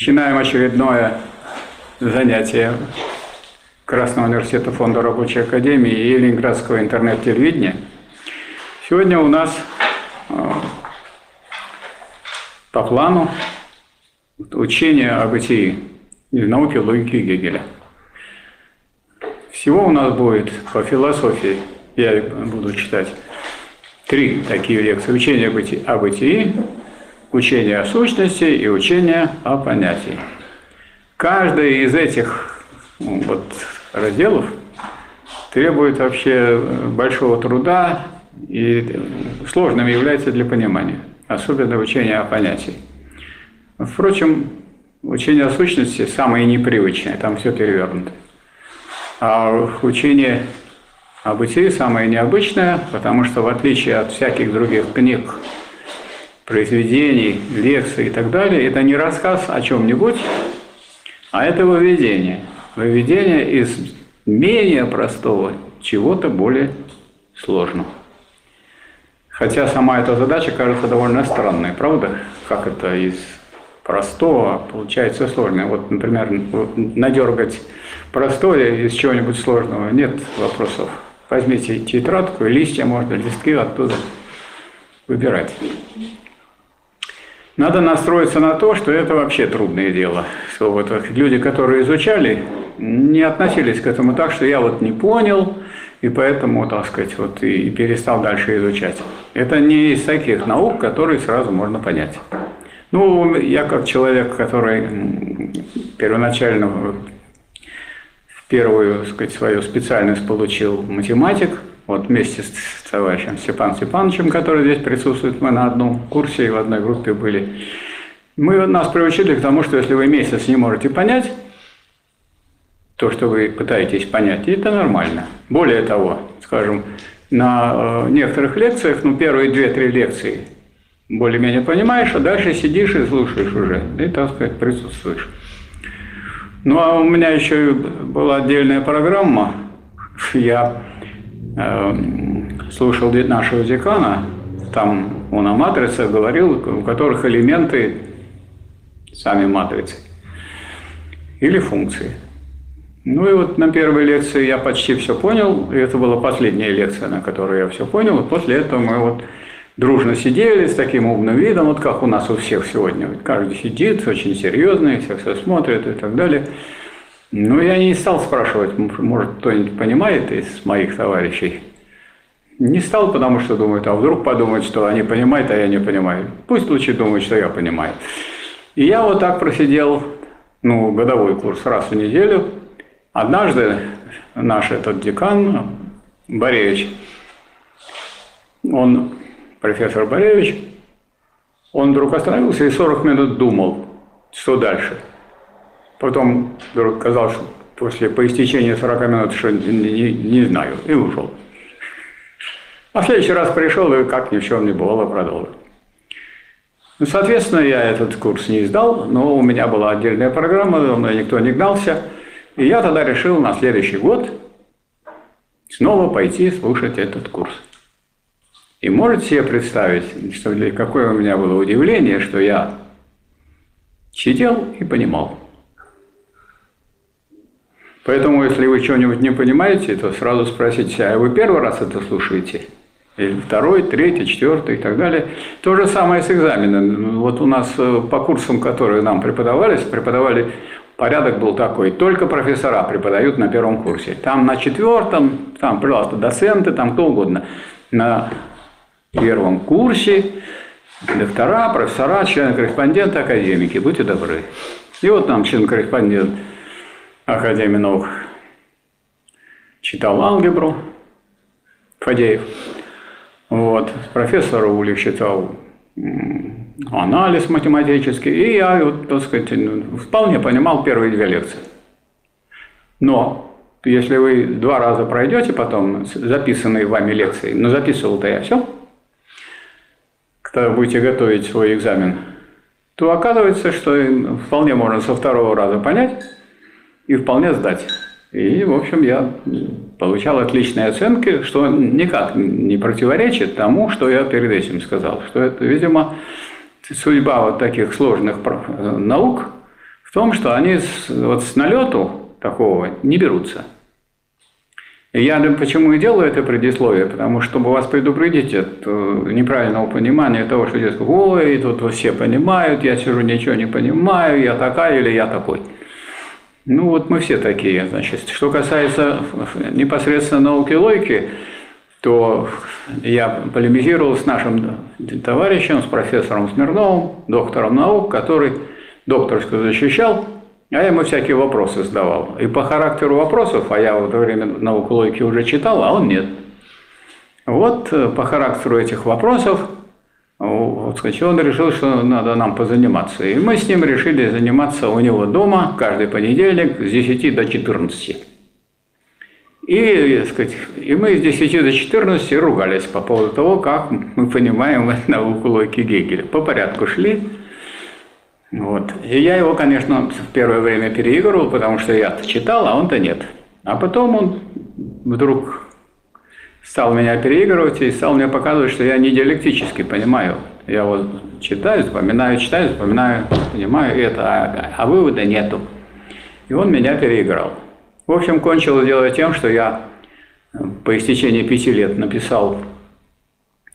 Начинаем очередное занятие Красного университета Фонда Рабочей Академии и Ленинградского интернет-телевидения. Сегодня у нас э, по плану учение об бытии из науки логики Гегеля. Всего у нас будет по философии, я буду читать, три такие лекции. Учение о бытии, учение о сущности и учение о понятии. Каждый из этих ну, вот, разделов требует вообще большого труда и сложным является для понимания, особенно учение о понятии. Впрочем, учение о сущности самое непривычное, там все перевернуто. А учение о бытии самое необычное, потому что в отличие от всяких других книг, произведений, лекций и так далее, это не рассказ о чем-нибудь, а это выведение. Выведение из менее простого чего-то более сложного. Хотя сама эта задача кажется довольно странной, правда? Как это из простого получается сложное. Вот, например, надергать простое из чего-нибудь сложного нет вопросов. Возьмите тетрадку, листья можно, листки оттуда выбирать. Надо настроиться на то, что это вообще трудное дело. Что вот люди, которые изучали, не относились к этому так, что я вот не понял, и поэтому, так сказать, вот и перестал дальше изучать. Это не из таких наук, которые сразу можно понять. Ну, я как человек, который первоначально первую, так сказать, свою специальность получил математик – вот вместе с товарищем Степаном Степановичем, который здесь присутствует, мы на одном курсе и в одной группе были. Мы нас приучили к тому, что если вы месяц не можете понять то, что вы пытаетесь понять, это нормально. Более того, скажем, на э, некоторых лекциях, ну, первые две-три лекции более-менее понимаешь, а дальше сидишь и слушаешь уже, и, так сказать, присутствуешь. Ну, а у меня еще была отдельная программа, я слушал нашего декана, там он о матрицах говорил, у которых элементы сами матрицы или функции. Ну и вот на первой лекции я почти все понял, и это была последняя лекция, на которой я все понял, и после этого мы вот дружно сидели с таким умным видом, вот как у нас у всех сегодня. Каждый сидит очень серьезный, все все смотрят и так далее. Ну, я не стал спрашивать, может, кто-нибудь понимает из моих товарищей. Не стал, потому что думают, а вдруг подумают, что они понимают, а я не понимаю. Пусть лучше думают, что я понимаю. И я вот так просидел, ну, годовой курс раз в неделю. Однажды наш этот декан, Боревич, он, профессор Боревич, он вдруг остановился и 40 минут думал, что дальше – Потом вдруг казалось, что после, по истечении 40 минут, что не, не, не знаю, и ушел. А в следующий раз пришел и как ни в чем не бывало продолжил. Ну, соответственно, я этот курс не издал, но у меня была отдельная программа, за мной никто не гнался. И я тогда решил на следующий год снова пойти слушать этот курс. И можете себе представить, что какое у меня было удивление, что я сидел и понимал. Поэтому, если вы что-нибудь не понимаете, то сразу спросите, а вы первый раз это слушаете? Или второй, третий, четвертый и так далее. То же самое с экзаменом. Вот у нас э, по курсам, которые нам преподавались, преподавали порядок был такой. Только профессора преподают на первом курсе. Там на четвертом, там, пожалуйста, доценты, там кто угодно. На первом курсе доктора, профессора, члены-корреспонденты, академики. Будьте добры. И вот нам член-корреспондент – Академии наук читал алгебру, Фадеев. Вот. Профессор Улик читал анализ математический, и я, вот, так сказать, ну, вполне понимал первые две лекции. Но если вы два раза пройдете потом записанные вами лекции, но записывал-то я все, когда будете готовить свой экзамен, то оказывается, что вполне можно со второго раза понять, и вполне сдать. И, в общем, я получал отличные оценки, что никак не противоречит тому, что я перед этим сказал. Что это, видимо, судьба вот таких сложных наук В том, что они вот с налету такого не берутся. И я почему и делаю это предисловие, потому что, чтобы вас предупредить от неправильного понимания того, что здесь, ой, тут все понимают, я сижу, ничего не понимаю, я такая или я такой. Ну вот мы все такие, значит. Что касается непосредственно науки логики, то я полемизировал с нашим товарищем, с профессором Смирновым, доктором наук, который докторскую защищал, а я ему всякие вопросы задавал. И по характеру вопросов, а я в это время науку логики уже читал, а он нет. Вот э, по характеру этих вопросов вот, сказать, он решил, что надо нам позаниматься. И мы с ним решили заниматься у него дома каждый понедельник с 10 до 14. И, сказать, и мы с 10 до 14 ругались по поводу того, как мы понимаем науку логики Гегеля. По порядку шли. Вот. И я его, конечно, в первое время переигрывал, потому что я читал, а он-то нет. А потом он вдруг стал меня переигрывать и стал мне показывать, что я не диалектически понимаю. Я вот читаю, запоминаю, читаю, запоминаю, понимаю это, а, а вывода нету. И он меня переиграл. В общем, кончилось дело тем, что я по истечении пяти лет написал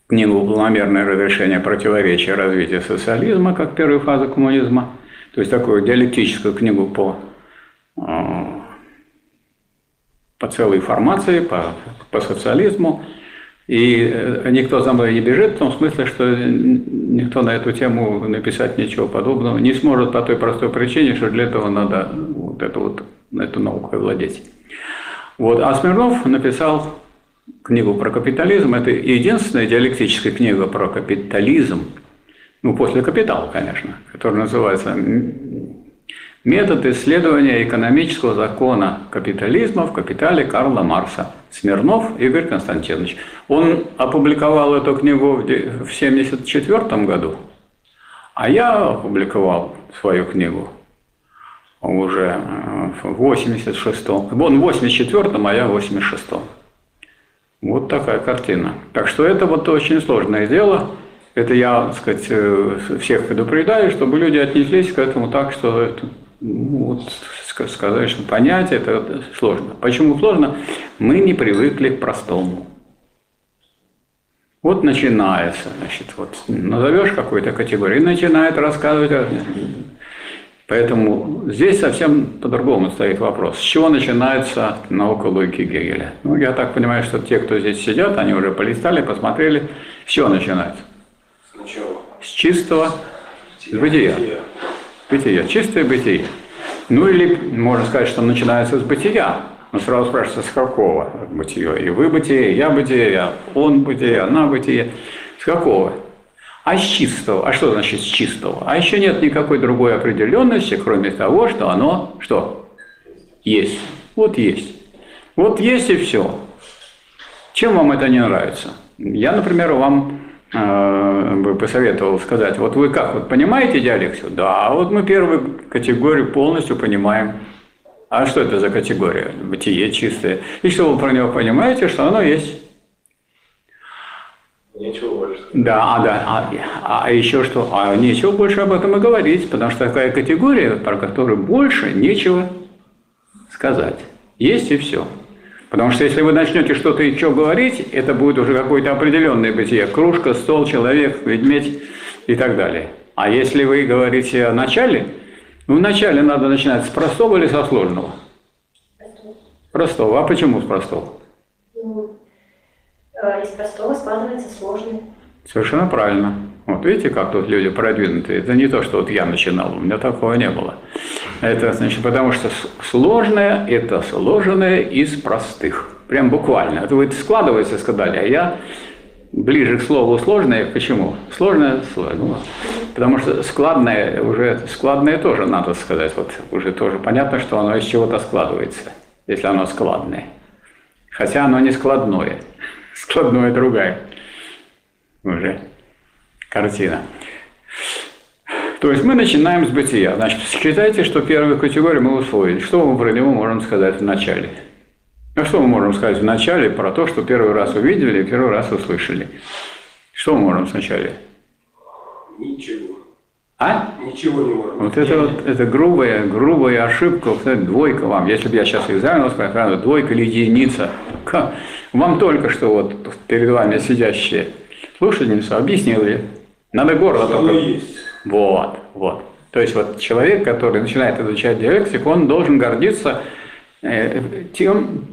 книгу «Планомерное разрешение противоречия развития социализма» как первую фазу коммунизма, то есть такую диалектическую книгу по, э, по целой формации, по, по социализму. И э, никто за мной не бежит, в том смысле, что никто на эту тему написать ничего подобного не сможет по той простой причине, что для этого надо вот эту вот эту наукой владеть. Вот. А Смирнов написал книгу про капитализм. Это единственная диалектическая книга про капитализм, ну, после «Капитала», конечно, которая называется «Метод исследования экономического закона капитализма в «Капитале» Карла Марса». Смирнов Игорь Константинович. Он опубликовал эту книгу в 1974 году, а я опубликовал свою книгу уже э, в 86-м. Он в 84-м, а я в 86-м. Вот такая картина. Так что это вот очень сложное дело. Это я, так сказать, э, всех предупреждаю, чтобы люди отнеслись к этому так, что это, ну, вот, сказать, что понять это сложно. Почему сложно? Мы не привыкли к простому. Вот начинается, значит, вот назовешь какую-то категорию и начинает рассказывать Поэтому здесь совсем по-другому стоит вопрос. С чего начинается наука логики Гегеля? Ну, я так понимаю, что те, кто здесь сидят, они уже полистали, посмотрели. С чего начинается? Сначала. С чистого бытия. Бытия. Чистое бытие. Ну или можно сказать, что начинается с бытия. Но сразу спрашивается, с какого бытия? И вы бытие, я бытие, он бытие, она бытие. С какого? А с чистого? А что значит с чистого? А еще нет никакой другой определенности, кроме того, что оно что? Есть. Вот есть. Вот есть и все. Чем вам это не нравится? Я, например, вам бы посоветовал сказать, вот вы как, вот понимаете диалектику? Да, вот мы первую категорию полностью понимаем. А что это за категория? Бытие чистое. И что вы про него понимаете, что оно есть. Нечего больше. Да, да. А, а еще что? А нечего больше об этом и говорить, потому что такая категория, про которую больше нечего сказать. Есть и все. Потому что если вы начнете что-то еще говорить, это будет уже какое-то определенное бытие. Кружка, стол, человек, ведмедь и так далее. А если вы говорите о начале, ну, вначале надо начинать с простого или со сложного? Простого. А почему с простого? Ну, Э, из простого складывается сложный. Совершенно правильно. Вот видите, как тут люди продвинутые. Это не то, что вот я начинал, у меня такого не было. Это значит, потому что сложное – это сложное из простых. Прям буквально. Это вы складываете, сказали, а я ближе к слову сложное. Почему? Сложное, сложное. Ну, потому что складное уже, складное тоже надо сказать. Вот уже тоже понятно, что оно из чего-то складывается, если оно складное. Хотя оно не складное складная другая уже картина. То есть мы начинаем с бытия. Значит, считайте, что первую категорию мы усвоили. Что мы про него можем сказать в начале? А что мы можем сказать в начале про то, что первый раз увидели и первый раз услышали? Что мы можем в начале? Ничего. А? Ничего не может Вот это вот это грубая, грубая ошибка, вот двойка вам. Если бы я сейчас экзамен сказал, двойка или единица. Вам только что вот перед вами сидящие слушательница объяснили. Надо горло только. есть. Вот, вот. То есть вот человек, который начинает изучать диалектику, он должен гордиться э, тем,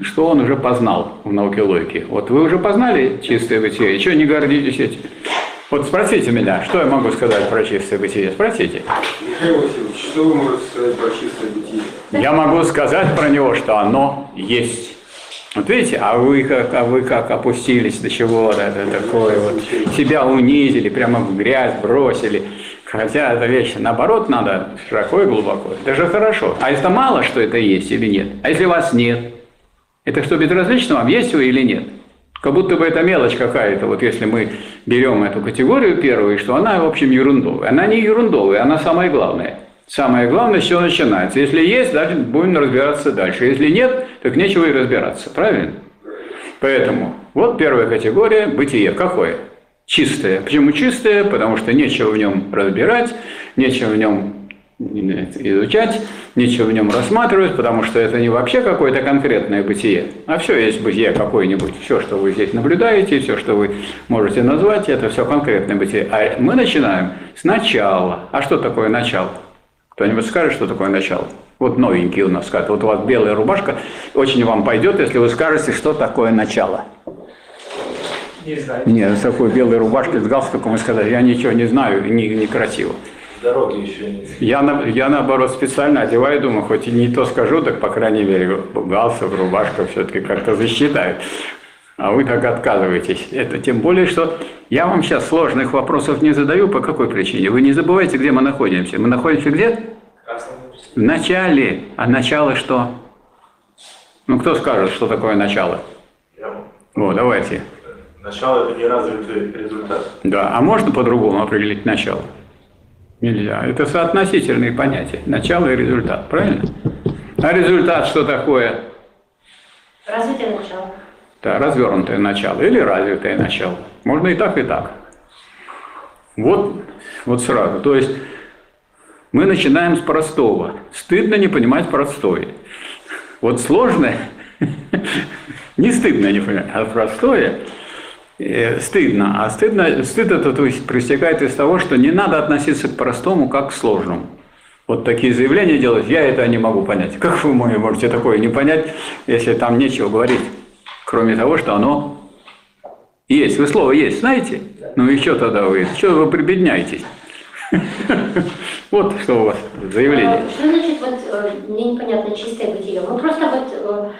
что он уже познал в науке логики. Вот вы уже познали чистое бытие, что не гордитесь этим? Вот спросите меня, что я могу сказать про чистое бытие? Спросите. Михаил Васильевич, что вы можете сказать про чистое бытие? Я могу сказать про него, что оно есть. Вот видите, а вы как, а вы как опустились до чего-то, это такое вот, себя унизили, прямо в грязь бросили. Хотя эта вещь, наоборот, надо широко и глубоко. Это же хорошо. А это мало, что это есть или нет? А если вас нет? Это что, безразлично вам, есть вы или нет? Как будто бы это мелочь какая-то, вот если мы берем эту категорию первую, что она, в общем, ерундовая. Она не ерундовая, она самая главная. Самое главное, все начинается. Если есть, значит, будем разбираться дальше. Если нет, так нечего и разбираться. Правильно? Поэтому вот первая категория – бытие. Какое? Чистое. Почему чистое? Потому что нечего в нем разбирать, нечего в нем изучать, нечего в нем рассматривать, потому что это не вообще какое-то конкретное бытие, а все есть бытие какое-нибудь. Все, что вы здесь наблюдаете, все, что вы можете назвать, это все конкретное бытие. А мы начинаем с начала. А что такое начало? Кто-нибудь скажет, что такое начало? Вот новенький у нас скажет. Вот у вас белая рубашка очень вам пойдет, если вы скажете, что такое начало. Не знаю. Нет, с такой белой рубашкой с галстуком и сказать, я ничего не знаю, не, некрасиво. Дороги еще нет. Я, на- я наоборот специально одеваю, думаю, хоть и не то скажу, так по крайней мере галстук, рубашка все-таки как-то засчитают. А вы так отказываетесь. Это тем более, что я вам сейчас сложных вопросов не задаю. По какой причине? Вы не забывайте, где мы находимся. Мы находимся где? В начале. А начало что? Ну, кто скажет, что такое начало? Я- Вот, давайте. Начало это неразвитый результат. Да, а можно по-другому определить начало? Нельзя. Это соотносительные понятия. Начало и результат, правильно? А результат что такое? Развитие начала. Да, развернутое начало или развитое начало. Можно и так, и так. Вот, вот сразу. То есть мы начинаем с простого. Стыдно не понимать простое. Вот сложное, не стыдно не понимать, а простое э, стыдно. А стыдно, стыд это проистекает из того, что не надо относиться к простому, как к сложному. Вот такие заявления делать, я это не могу понять. Как вы мо- можете такое не понять, если там нечего говорить, кроме того, что оно есть. Вы слово есть, знаете? Ну и что тогда вы? Что вы прибедняетесь? Вот что у вас заявление. А, Что значит, вот, э, мне непонятно, чистое бытие? Мы просто вот, э,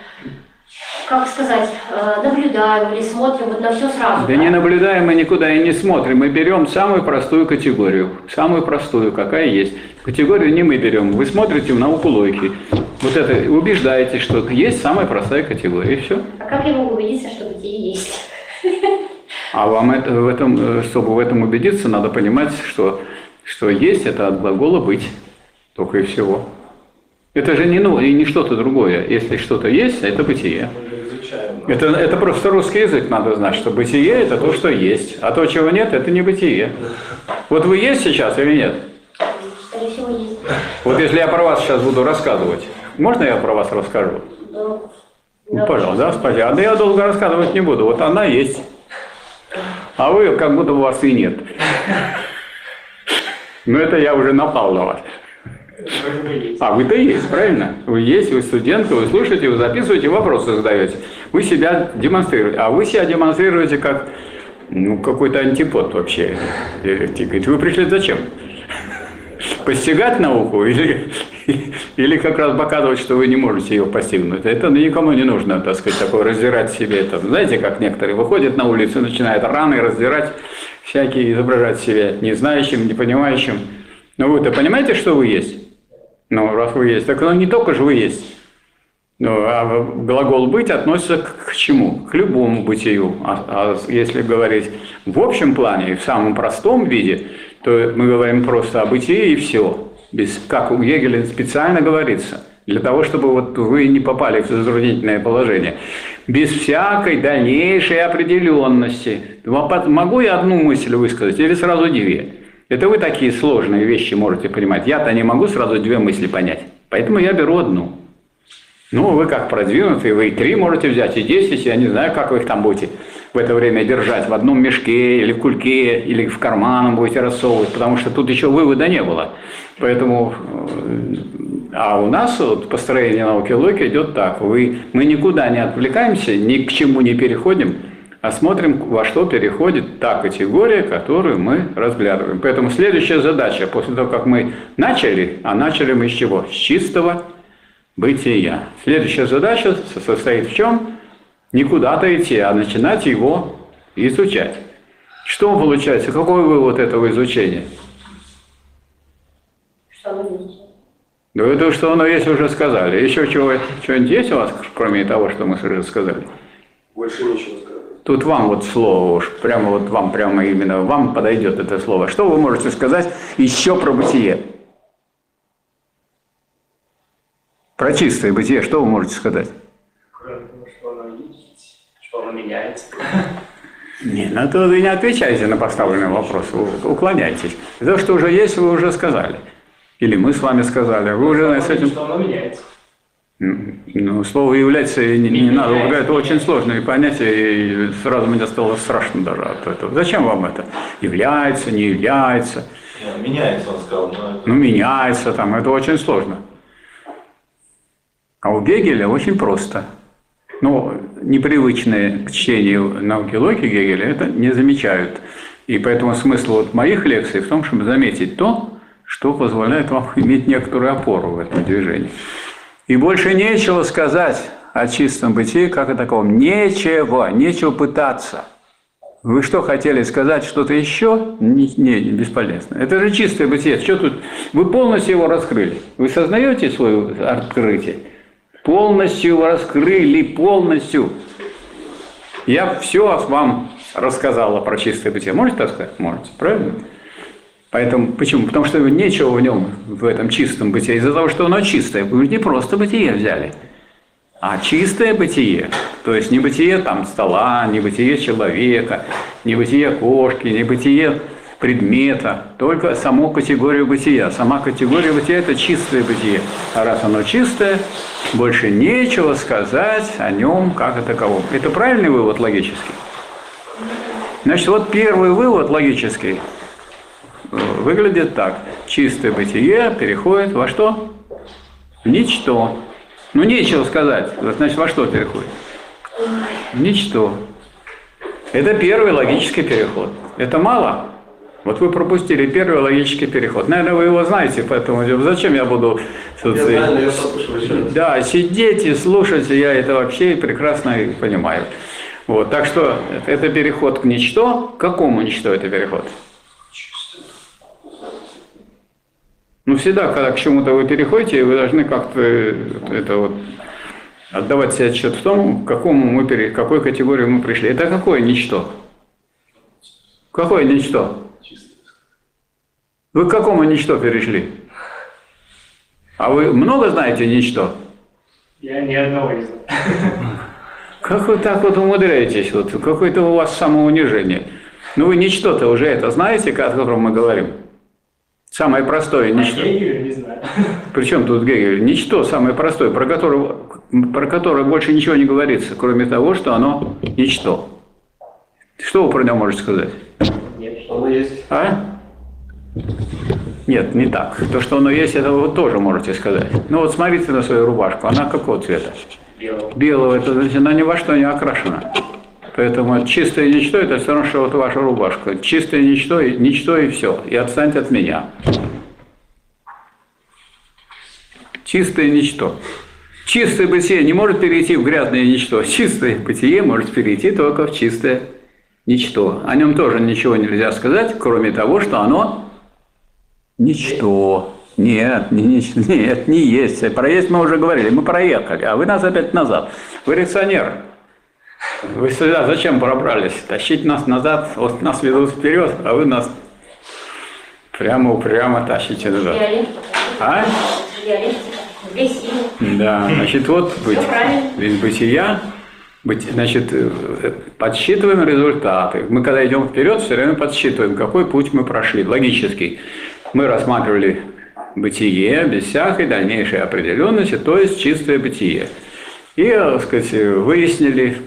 как сказать, э, наблюдаем или смотрим вот на все сразу. Да не наблюдаем мы никуда и не смотрим. Мы берем самую простую категорию. Самую простую, какая есть. Категорию не мы берем. Вы смотрите в науку логики. Вот это убеждаетесь, что есть самая простая категория. И все. А как я могу убедиться, что бытие есть? А вам это, в этом, э, чтобы в этом убедиться, надо понимать, что, что есть это от глагола быть. Только и всего. Это же не, ну, и не что-то другое. Если что-то есть, это бытие. Это, это просто русский язык надо знать, что бытие – это то, что есть. А то, чего нет, это не бытие. Вот вы есть сейчас или нет? Вот если я про вас сейчас буду рассказывать, можно я про вас расскажу? Ну, Ну, да. пожалуйста, да, спасибо. А да я долго рассказывать не буду. Вот она есть. А вы как будто у вас и нет. Но это я уже напал на вас. А вы-то есть, правильно? Вы есть, вы студентка, вы слушаете, вы записываете, вопросы задаете. Вы себя демонстрируете. А вы себя демонстрируете как ну, какой-то антипод вообще. Говорите, Вы пришли зачем? Постигать науку или, или как раз показывать, что вы не можете ее постигнуть. Это никому не нужно, так сказать, такое раздирать себе. Это, знаете, как некоторые выходят на улицу начинают раны раздирать, всякие изображать себя не знающим, не понимающим. Но вы-то понимаете, что вы есть? Ну, раз вы есть, так ну, не только же вы есть. Ну, а глагол «быть» относится к, к чему? К любому бытию. А, а если говорить в общем плане, в самом простом виде, то мы говорим просто о бытии и все. Без, как у Гегеля специально говорится, для того, чтобы вот вы не попали в затруднительное положение. Без всякой дальнейшей определенности. Могу я одну мысль высказать или сразу две? Это вы такие сложные вещи можете понимать. Я-то не могу сразу две мысли понять. Поэтому я беру одну. Ну, вы как продвинутые, вы и три можете взять, и десять, я не знаю, как вы их там будете в это время держать, в одном мешке или в кульке, или в карманом будете рассовывать, потому что тут еще вывода не было. Поэтому, а у нас вот построение науки логики идет так. Вы, мы никуда не отвлекаемся, ни к чему не переходим, а смотрим, во что переходит та категория, которую мы разглядываем. Поэтому следующая задача, после того, как мы начали, а начали мы с чего? С чистого бытия. Следующая задача состоит в чем? Не куда-то идти, а начинать его изучать. Что получается? Какой вывод этого изучения? Что оно есть? Да это что оно есть, уже сказали. Еще чего, что-нибудь есть у вас, кроме того, что мы уже сказали? Больше нечего сказать. Тут вам вот слово уж, прямо вот вам, прямо именно вам подойдет это слово. Что вы можете сказать еще про бытие? Про чистое бытие, что вы можете сказать? Кроме того, что оно есть, что оно меняется. Не, ну то вы не отвечаете на поставленный вопрос, уклоняйтесь. То, что уже есть, вы уже сказали. Или мы с вами сказали, вы уже с этим... Что оно меняется. Ну, слово является не, не надо, это очень сложное понятие, и сразу мне стало страшно даже от этого. Зачем вам это? Является, не является, Не, меняется, он сказал, но это... ну меняется там, это очень сложно. А у Гегеля очень просто. Ну, непривычные к чтению науки логики Гегеля это не замечают. И поэтому смысл вот моих лекций в том, чтобы заметить то, что позволяет вам иметь некоторую опору в этом движении. И больше нечего сказать о чистом бытии, как о таком. Нечего, нечего пытаться. Вы что хотели сказать, что-то еще? Не, не, не, бесполезно. Это же чистое бытие. Что тут? Вы полностью его раскрыли. Вы сознаете свое открытие? Полностью его раскрыли, полностью. Я все вам рассказала про чистое бытие. Можете так сказать? Можете, правильно? Поэтому, почему? Потому что нечего в нем, в этом чистом бытие, из-за того, что оно чистое. Вы не просто бытие взяли, а чистое бытие. То есть не бытие там стола, не бытие человека, не бытие кошки, не бытие предмета, только саму категорию бытия. Сама категория бытия – это чистое бытие. А раз оно чистое, больше нечего сказать о нем как о таковом. Это правильный вывод логический? Значит, вот первый вывод логический выглядит так. Чистое бытие переходит во что? В ничто. Ну, нечего сказать. Значит, во что переходит? В ничто. Это первый логический переход. Это мало? Вот вы пропустили первый логический переход. Наверное, вы его знаете, поэтому зачем я буду... Я знаю, я послушаю. Да, сидеть и слушать, я это вообще прекрасно понимаю. Вот, так что это переход к ничто. К какому ничто это переход? Ну, всегда, когда к чему-то вы переходите, вы должны как-то это вот отдавать себе отчет в том, к какому мы пере, к какой категории мы пришли. Это какое ничто? Какое ничто? Вы к какому ничто перешли? А вы много знаете ничто? Я ни одного не знаю. Как вы так вот умудряетесь? Вот какое-то у вас самоунижение. Ну вы ничто-то уже это знаете, о котором мы говорим? Самое простое ничто. Гегеля не знаю. Причем тут Гегель? Ничто самое простое, про которое, про которое больше ничего не говорится, кроме того, что оно ничто. Что вы про него можете сказать? Нет, что оно есть. А? Нет, не так. То, что оно есть, это вы тоже можете сказать. Ну вот смотрите на свою рубашку, она какого цвета? Белого. Белого, это значит, она ни во что не окрашена. Поэтому чистое ничто – это все равно, что вот ваша рубашка. Чистое ничто, и- ничто и все. И отстаньте от меня. Чистое ничто. Чистое бытие не может перейти в грязное ничто. Чистое бытие может перейти только в чистое ничто. О нем тоже ничего нельзя сказать, кроме того, что оно ничто. Нет, не, не- нет, не есть. Про есть мы уже говорили, мы проехали, а вы нас опять назад. Вы реакционер. Вы сюда зачем пробрались? Тащить нас назад, вот нас ведут вперед, а вы нас прямо упрямо тащите назад. А? Да, значит, вот быть, из бытия Быть, значит, э, подсчитываем результаты. Мы когда идем вперед, все время подсчитываем, какой путь мы прошли, логический. Мы рассматривали бытие без всякой дальнейшей определенности, то есть чистое бытие. И, так сказать, выяснили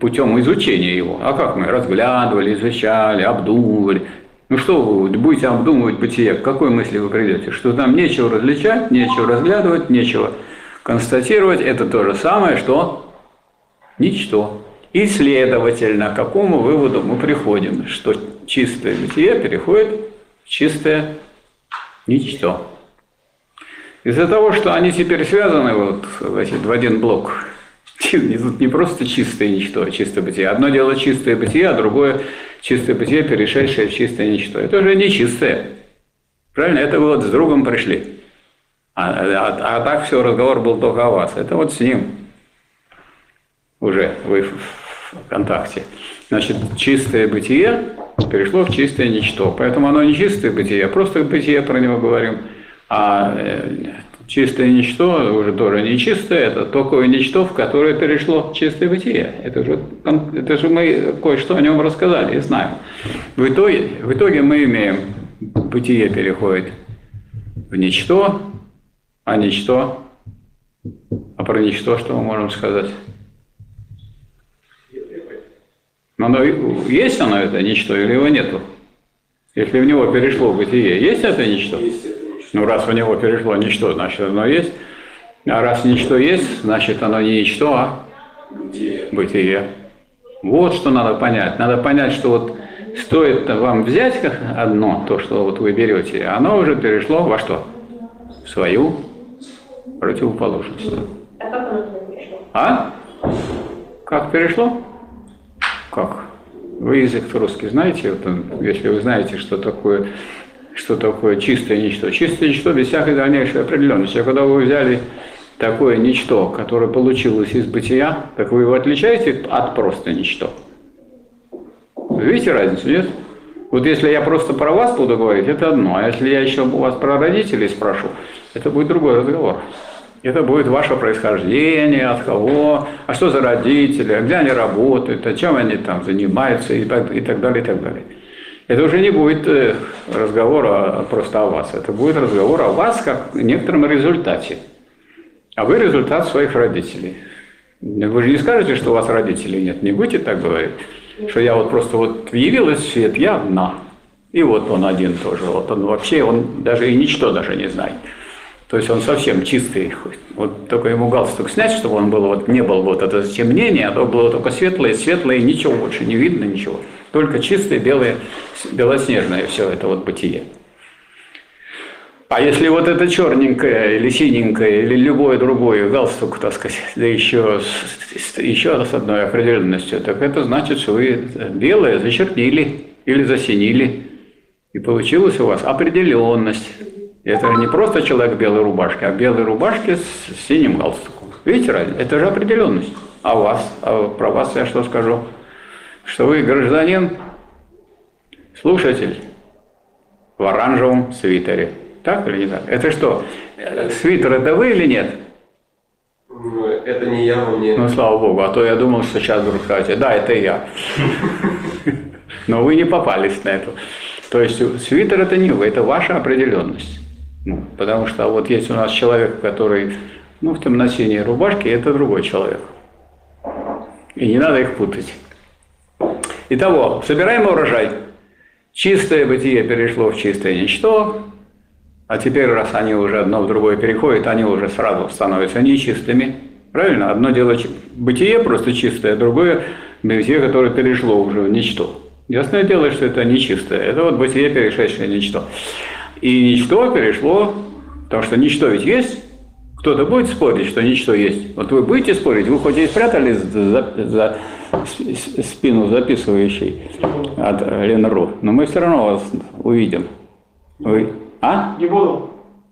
путем изучения его. А как мы разглядывали, изучали, обдумывали. Ну что вы будете обдумывать бытие, к какой мысли вы придете? Что там нечего различать, нечего разглядывать, нечего констатировать. Это то же самое, что ничто. И, следовательно, к какому выводу мы приходим? Что чистое бытие переходит в чистое ничто. Из-за того, что они теперь связаны вот в один блок, не просто чистое ничто, а чистое бытие. Одно дело чистое бытие, а другое чистое бытие, перешедшее в чистое ничто. Это уже не чистое. Правильно? Это вот с другом пришли. А, а, а так все, разговор был только о вас. Это вот с ним уже вы в контакте. Значит, чистое бытие перешло в чистое ничто. Поэтому оно не чистое бытие, а просто бытие про него говорим. А э, чистое ничто уже тоже не чистое, это такое ничто, в которое перешло чистое бытие. Это же, это же мы кое-что о нем рассказали и знаем. В итоге, в итоге мы имеем бытие переходит в ничто, а ничто, а про ничто что мы можем сказать? Но оно, есть оно это ничто или его нету? Если в него перешло бытие, есть это ничто? Есть. Ну, раз в него перешло ничто, значит, оно есть. А раз ничто есть, значит, оно не ничто, а бытие. Вот что надо понять. Надо понять, что вот стоит вам взять как одно, то, что вот вы берете, оно уже перешло во что? В свою противоположность. А как оно пришло? А? Как перешло? Как? Вы язык русский знаете? Вот, он, если вы знаете, что такое, что такое чистое ничто. Чистое ничто без всякой дальнейшей определенности. А когда вы взяли такое ничто, которое получилось из бытия, так вы его отличаете от просто ничто. Видите разницу, нет? Вот если я просто про вас буду говорить, это одно. А если я еще у вас про родителей спрошу, это будет другой разговор. Это будет ваше происхождение, от кого, а что за родители, а где они работают, а чем они там занимаются и так, и так далее, и так далее. Это уже не будет э, разговора просто о вас, это будет разговор о вас как некотором результате. А вы результат своих родителей. Вы же не скажете, что у вас родителей нет, не будете так говорить, что я вот просто вот явилась в свет, я одна. И вот он один тоже, вот он вообще, он даже и ничто даже не знает. То есть он совсем чистый. Вот только ему галстук снять, чтобы он был, вот, не был вот это затемнение, а то было только светлое, светлое, ничего больше не видно, ничего. Только чистое, белое, белоснежное все это вот бытие. А если вот это черненькое или синенькое, или любое другое галстук, так сказать, да еще еще с одной определенностью, так это значит, что вы белое зачернили или засинили, и получилась у вас определенность. Это не просто человек в белой рубашке, а в белой рубашке с синим галстуком. Видите? Это же определенность. А вас? А про вас я что скажу? Что вы гражданин, слушатель в оранжевом свитере. Так или не так? Это что? Свитер это вы или нет? Это не я, во мне. Ну, слава богу, а то я думал, что сейчас вдруг скажете, да, это я. Но вы не попались на это. То есть свитер это не вы, это ваша определенность. Ну, потому что вот есть у нас человек, который ну, в темно-синей рубашке, это другой человек. И не надо их путать. Итого, собираем урожай. Чистое бытие перешло в чистое ничто, а теперь, раз они уже одно в другое переходят, они уже сразу становятся нечистыми. Правильно? Одно дело бытие просто чистое, другое бытие, которое перешло уже в ничто. Ясное дело, что это нечистое. Это вот бытие, перешедшее в ничто. И ничто перешло, потому что ничто ведь есть. Кто-то будет спорить, что ничто есть. Вот вы будете спорить, вы хоть и спрятали за, за спину записывающей от Ленру, но мы все равно вас увидим. Вы, а? Не буду.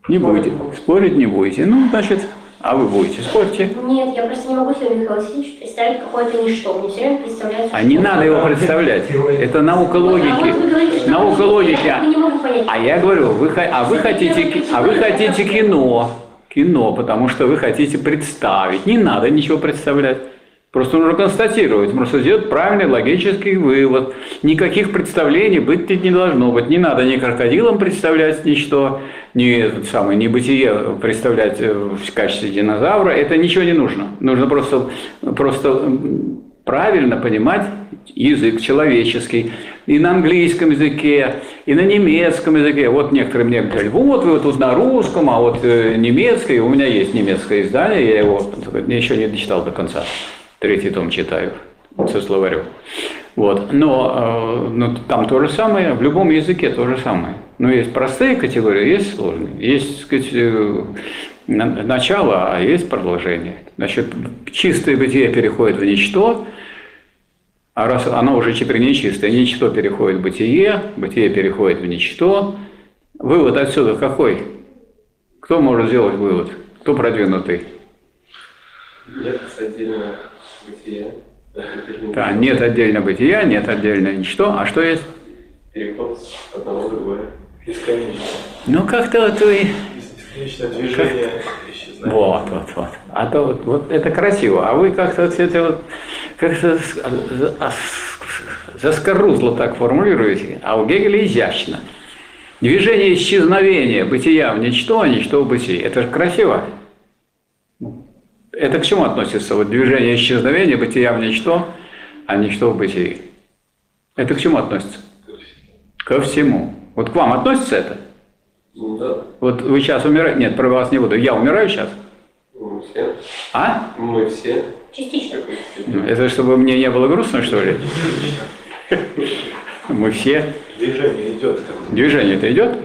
Не будете. Спорить не будете. Ну, значит, а вы будете, спорьте. Нет, я просто не могу себе, Михаил Васильевич, представить какое-то ничто. Мне все время представляется... А не надо его представлять. Это наука А логики. говорите, что Наука логики. А я говорю, вы, а вы хотите, а вы хотите кино. Кино, потому что вы хотите представить. Не надо ничего представлять. Просто нужно констатировать, просто сделать правильный логический вывод. Никаких представлений быть не должно быть. Не надо ни крокодилом представлять ничто, ни, самый, ни бытие представлять э, в качестве динозавра. Это ничего не нужно. Нужно просто, просто правильно понимать язык человеческий. И на английском языке, и на немецком языке. Вот некоторые мне говорят, вот вы тут на русском, а вот э, немецкий. У меня есть немецкое издание, я его еще не дочитал до конца. Третий том читаю со словарем. Вот. Но, э, но там то же самое, в любом языке то же самое. Но есть простые категории, есть сложные. Есть, сказать, э, начало, а есть продолжение. Значит, чистое бытие переходит в ничто, а раз оно уже теперь нечистое, ничто переходит в бытие, бытие переходит в ничто. Вывод отсюда какой? Кто может сделать вывод? Кто продвинутый? Отдельно бытия. Да, нет отдельно бытия, нет отдельно ничто. А что есть? Переход одного в другое. Бесконечно. Ну, как-то вот вы... Бесконечное движение. Вот, вот, вот. А то вот, вот это красиво. А вы как-то вот это вот как-то а- а- заскорузло так формулируете, а у Гегеля изящно. Движение исчезновения бытия в ничто, а ничто в бытие. Это же красиво. Это к чему относится? Вот движение исчезновения бытия в ничто, а ничто в бытии. Это к чему относится? Ко всему. Вот к вам относится это? Ну да, Вот вы сейчас умираете. Нет, про вас не буду. Я умираю сейчас. мы все. А? Мы все. Частично. Ну, Это чтобы мне не было грустно, что ли? Мы все. Движение идет. как бы. Движение-то идет?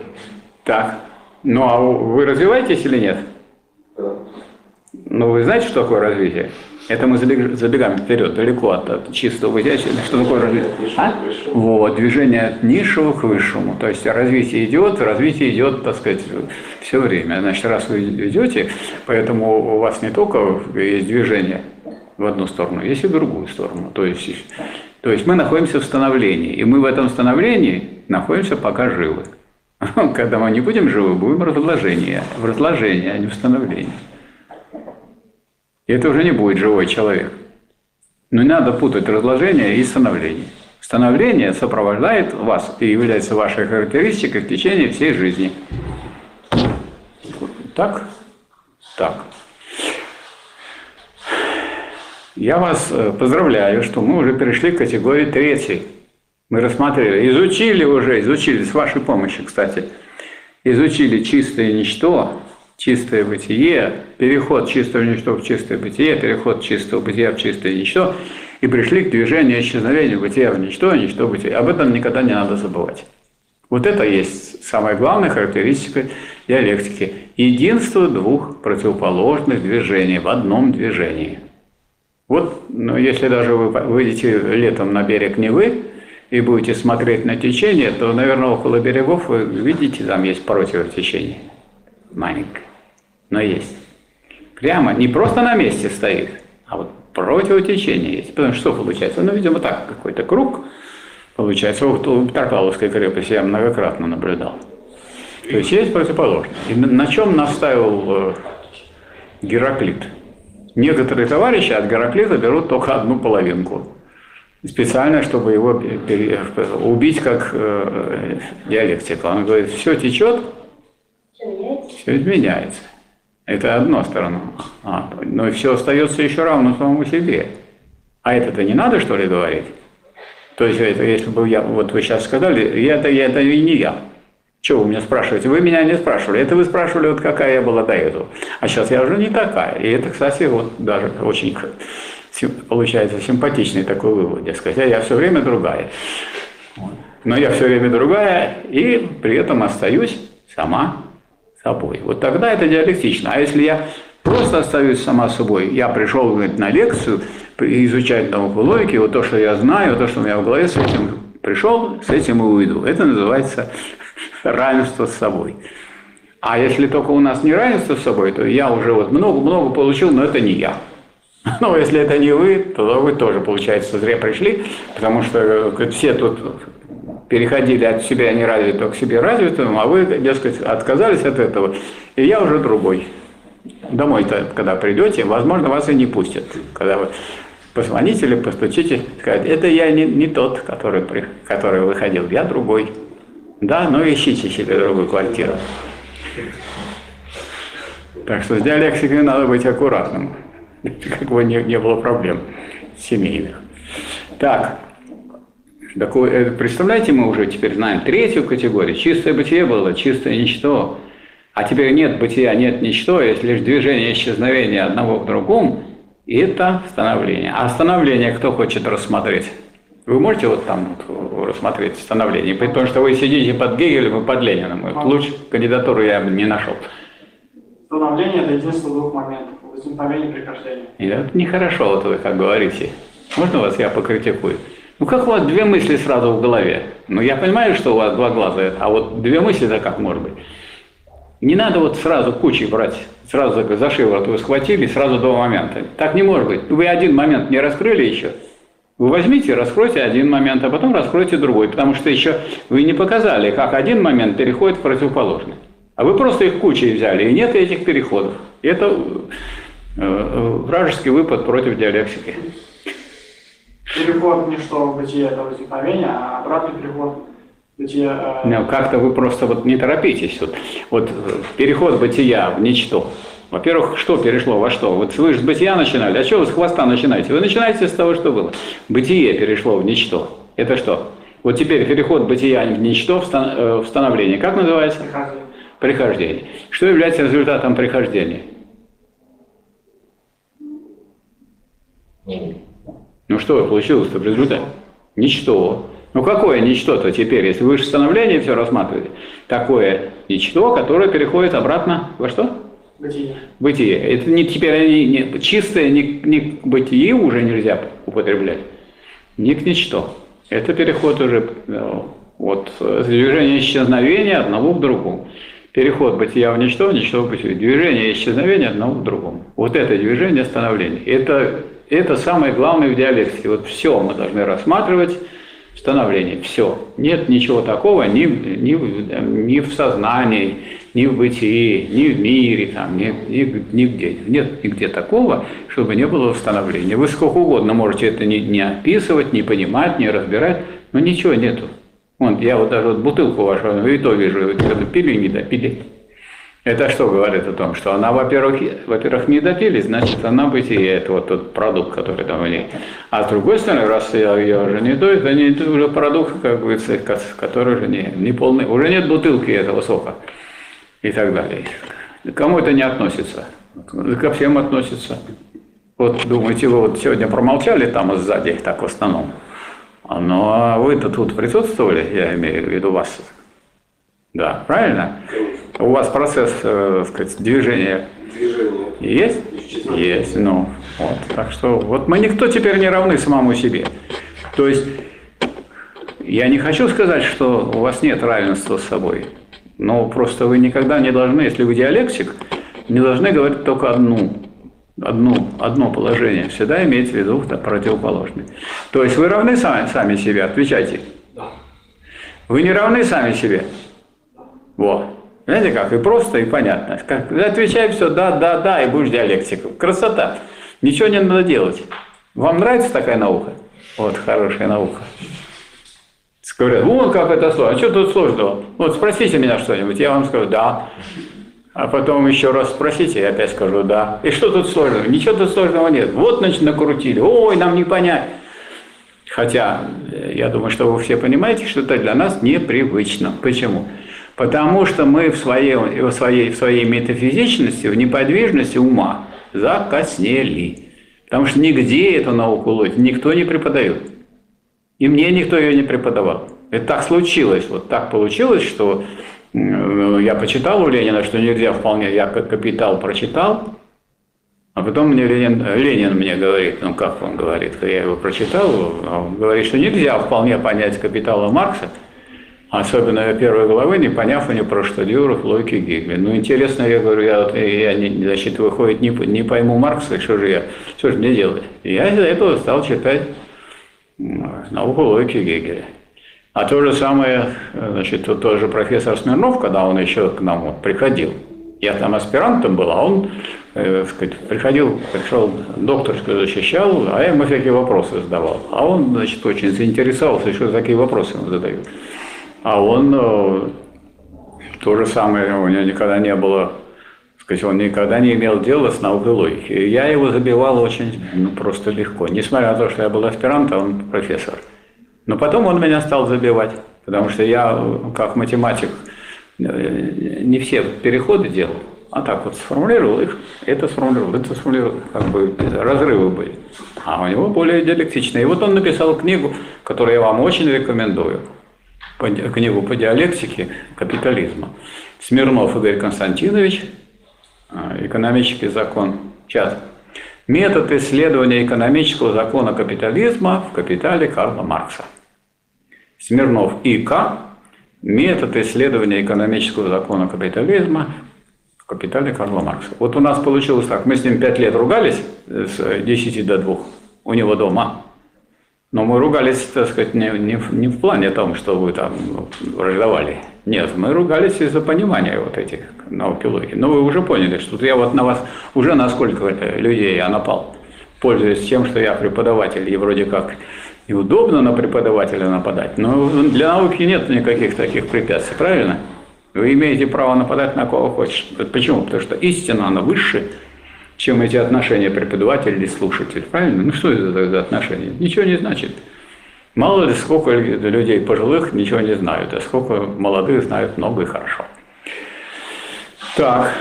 Так. Ну, а вы развиваетесь или нет? Да. Ну, вы знаете, что такое развитие? Это мы забег- забегаем вперед, далеко от, от чистого бытия. Что такое развитие? А? Вот, движение от низшего к высшему. То есть развитие идет, развитие идет, так сказать, все время. Значит, раз вы идете, поэтому у вас не только есть движение в одну сторону, есть и в другую сторону. То есть, то есть мы находимся в становлении, и мы в этом становлении находимся пока живы. Когда мы не будем живы, будем в разложении, в разложении, а не в становлении. И это уже не будет живой человек. Но не надо путать разложение и становление. Становление сопровождает вас и является вашей характеристикой в течение всей жизни. Так? Так. Я вас э, поздравляю, что мы уже перешли к категории третьей. Мы рассмотрели, изучили уже, изучили с вашей помощью, кстати, изучили чистое ничто, чистое бытие, переход чистого ничто в чистое бытие, переход чистого бытия в чистое ничто, и пришли к движению исчезновения бытия в ничто, ничто в бытие. Об этом никогда не надо забывать. Вот это есть самая главная характеристика диалектики. Единство двух противоположных движений в одном движении. Вот, ну, если даже вы выйдете летом на берег Невы и будете смотреть на течение, то, наверное, около берегов вы видите, там есть противотечение. Маленькое. Но есть. Прямо, не просто на месте стоит, а вот противотечение есть. Потому что что получается? Ну, видимо, так, какой-то круг получается. Вот у Тарпаловской крепости я многократно наблюдал. То есть есть противоположность. И на, чем настаивал э, Гераклит? Некоторые товарищи от Гераклита берут только одну половинку. Специально, чтобы его убить как э, диалектика. Он говорит, все течет, все изменяется. Это одна сторона. А, но и все остается еще равно самому себе. А это-то не надо, что ли, говорить? То есть, это, если бы я, вот вы сейчас сказали, я это, я, это и не я. Чего вы меня спрашиваете? Вы меня не спрашивали. Это вы спрашивали, вот какая я была до этого. А сейчас я уже не такая. И это, кстати, вот даже очень получается симпатичный такой вывод. Дескать, а я все время другая. Но я все время другая, и при этом остаюсь сама собой. Вот тогда это диалектично. А если я просто остаюсь сама собой, я пришел на лекцию изучать науку логики, вот то, что я знаю, то, что у меня в голове, с этим пришел, с этим и уйду. Это называется равенство с собой. А если только у нас не равенство с собой, то я уже вот много-много получил, но это не я. Но если это не вы, то вы тоже, получается, зря пришли, потому что э, все тут переходили от себя неразвитого к себе развитому, а вы, дескать, отказались от этого, и я уже другой. Домой-то, когда придете, возможно, вас и не пустят, когда вы Позвоните или постучите, сказать, это я не, не тот, который, который выходил, я другой. Да, ну ищите себе другую квартиру. Так что с диалектикой надо быть аккуратным, как бы не, не было проблем семейных. Так, такое, э, представляете, мы уже теперь знаем третью категорию. Чистое бытие было, чистое ничто. А теперь нет бытия, нет ничто, есть лишь движение исчезновения одного в другом, и это становление. А становление кто хочет рассмотреть? Вы можете вот там вот рассмотреть становление? Потому что вы сидите под Гегелем и под Лениным. Вот лучше кандидатуру я не нашел. Становление – это единство двух моментов – возникновение и прихождение. И это нехорошо, вот вы как говорите. Можно вас я покритикую? Ну как у вас две мысли сразу в голове? Ну я понимаю, что у вас два глаза, а вот две мысли-то как может быть? Не надо вот сразу кучей брать, сразу за шиворот вы схватили, сразу два момента. Так не может быть. Вы один момент не раскрыли еще. Вы возьмите, раскройте один момент, а потом раскройте другой, потому что еще вы не показали, как один момент переходит в противоположный. А вы просто их кучей взяли, и нет этих переходов. Это э, э, вражеский выпад против диалектики. Переход в ничто в бытие – это возникновение, а обратный переход в бытие э, Ну, как-то вы просто вот не торопитесь. Вот, вот э, переход бытия в ничто. Во-первых, что перешло во что? Вот вы же с бытия начинали, а что вы с хвоста начинаете? Вы начинаете с того, что было. Бытие перешло в ничто. Это что? Вот теперь переход бытия в ничто в э, в становление. Как называется? прихождение. Прихождение. Что является результатом прихождения? Ну что получилось-то в результате? Ничто. Ну какое ничто-то теперь, если вы же становление все рассматриваете? Такое ничто, которое переходит обратно во что? Бытие. Бытие. Это не теперь не, не- чистое не, не к бытие уже нельзя употреблять, не к ничто. Это переход уже э, от э, движения исчезновения одного к другому. Переход бытия в ничто, ничто в бытие. Движение исчезновения одного к другому. Вот это движение становления. Это, это самое главное в диалектике. Вот все мы должны рассматривать в становлении. Все. Нет ничего такого ни, ни, ни в сознании, ни в бытии, ни в мире, там, ни, ни- нигде. Нет нигде такого, чтобы не было становления. Вы сколько угодно можете это не, не описывать, не понимать, не разбирать, но ничего нету. Вон, я вот даже вот бутылку вашу и то вижу, вот пили, не допили. Это что говорит о том, что она, во-первых, во-первых, не допили, значит, она бытие, это вот тот продукт, который там в ней. А с другой стороны, раз я ее уже не даю, это, не, это уже продукт, как говорится, ко- который уже не, не полный, уже нет бутылки этого сока и так далее. Кому это не относится? Ко всем относится. Вот думаете, вы вот сегодня промолчали там сзади, так в основном. Ну, а вы-то тут присутствовали, я имею в виду вас. Да, правильно? У вас процесс, э, сказать, движения Движение. есть? Есть, ну, вот. Так что, вот мы никто теперь не равны самому себе. То есть, я не хочу сказать, что у вас нет равенства с собой. Но просто вы никогда не должны, если вы диалектик, не должны говорить только одну, одну, одно положение. Всегда иметь в виду да, противоположное. То есть вы равны сами, сами себе? Отвечайте. Да. Вы не равны сами себе? Вот. Знаете как? И просто, и понятно. Как, отвечай все, да, да, да, и будешь диалектиком. Красота. Ничего не надо делать. Вам нравится такая наука? Вот, хорошая наука. Говорят, вон как это сложно. А что тут сложного? Вот спросите меня что-нибудь, я вам скажу, да. А потом еще раз спросите, я опять скажу, да. И что тут сложного? Ничего тут сложного нет. Вот, значит, накрутили. Ой, нам не понять. Хотя, э, я думаю, что вы все понимаете, что это для нас непривычно. Почему? Потому что мы в своей, в своей, в своей метафизичности, в неподвижности ума закоснели. Потому что нигде эту науку ловить никто не преподает. И мне никто ее не преподавал. Это так случилось, вот так получилось, что я почитал у Ленина, что нельзя вполне, я как капитал прочитал, а потом мне Ленин, Ленин мне говорит, ну как он говорит, я его прочитал, он говорит, что нельзя вполне понять капитала Маркса, особенно первой главы, не поняв у него проштудирув логики Гегеля. Ну интересно, я говорю, я, я значит, выходит, не, не пойму Маркса, что же я, что же мне делать? И я из-за этого стал читать науку логики Гегеля. А то же самое, значит, вот тот же профессор Смирнов, когда он еще к нам вот приходил, я там аспирантом был, а он э, приходил, пришел докторскую защищал, а я ему всякие вопросы задавал. А он, значит, очень заинтересовался, что такие вопросы ему задают. А он э, то же самое, у него никогда не было, сказать, он никогда не имел дела с наукой логики. И я его забивал очень ну, просто легко. Несмотря на то, что я был аспирант, а он профессор. Но потом он меня стал забивать, потому что я, как математик, э, не все переходы делал, а так вот сформулировал их, это сформулировал, это сформулировал, как бы разрывы были. А у него более диалектичные. И вот он написал книгу, которую я вам очень рекомендую книгу по диалектике капитализма. Смирнов Игорь Константинович, а, экономический закон, сейчас. Метод исследования экономического закона капитализма в капитале Карла Маркса. Смирнов И.К. Метод исследования экономического закона капитализма в капитале Карла Маркса. Вот у нас получилось так, мы с ним пять лет ругались с 10 до 2 у него дома. Но мы ругались, так сказать, не, не, не в плане том, что вы там враждовали. Нет, мы ругались из-за понимания вот этих науки логики. Но вы уже поняли, что я вот на вас, уже на сколько людей я напал, пользуясь тем, что я преподаватель, и вроде как неудобно на преподавателя нападать. Но для науки нет никаких таких препятствий, правильно? Вы имеете право нападать на кого хочешь. Почему? Потому что истина, она выше, чем эти отношения преподаватель и слушатель. Правильно? Ну что это за отношения? Ничего не значит. Мало ли сколько людей пожилых ничего не знают, а сколько молодых знают много и хорошо. Так,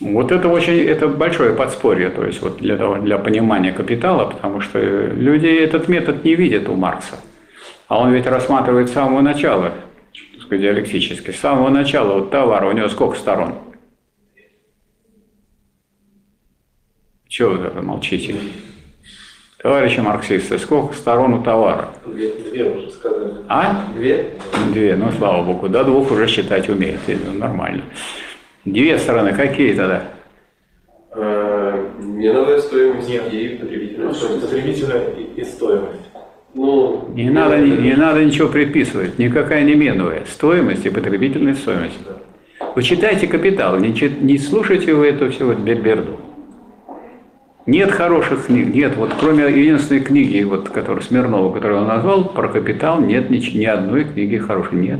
вот это очень, это большое подспорье, то есть вот для, для понимания капитала, потому что люди этот метод не видят у Маркса. А он ведь рассматривает с самого начала, сказать, диалектически, с самого начала вот товара, у него сколько сторон – Чего вы молчите? Товарищи марксисты, сколько сторон у товара? Две, две уже сказали. А? Две. Две, ну слава богу, до двух уже считать умеет, это нормально. Две стороны какие тогда? Меновая стоимость Нет. и потребительная Ну, стоимость. потребительная и, и стоимость. Ну, Не надо, не, не надо ничего предписывать, никакая не меновая. Стоимость и потребительная стоимость. Вы читайте «Капитал», не, не слушайте вы эту всю вот берберду. Нет хороших книг, нет, вот кроме единственной книги, вот, которую Смирнова, которую он назвал, про капитал, нет ни, ни одной книги хорошей, нет.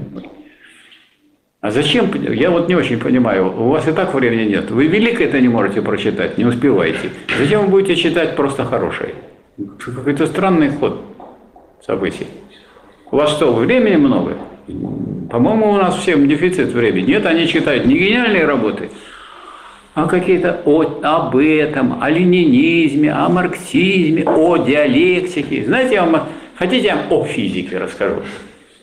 А зачем? Я вот не очень понимаю. У вас и так времени нет. Вы великое это не можете прочитать, не успеваете. Зачем вы будете читать просто хорошее? Какой-то странный ход событий. У вас что, времени много? По-моему, у нас всем дефицит времени. Нет, они читают не гениальные работы, а какие-то об этом, о ленинизме, о марксизме, о диалектике. Знаете, я вам, хотите, я вам о физике расскажу?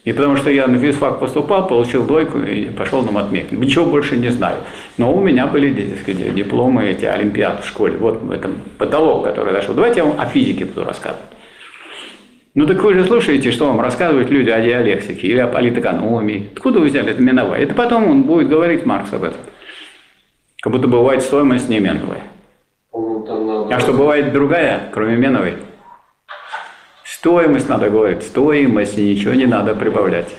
И потому что я на физфак поступал, получил двойку и пошел на матмек. Ничего больше не знаю. Но у меня были сказать, дипломы, эти олимпиады в школе. Вот в этом потолок, который дошел. Давайте я вам о физике буду рассказывать. Ну так вы же слушаете, что вам рассказывают люди о диалектике или о политэкономии. Откуда вы взяли это миновое? Это потом он будет говорить Маркс об этом. Как будто бывает стоимость не меновая. по-моему, там надо... А что бывает другая, кроме меновой? Стоимость надо говорить. Стоимость, и ничего не надо прибавлять.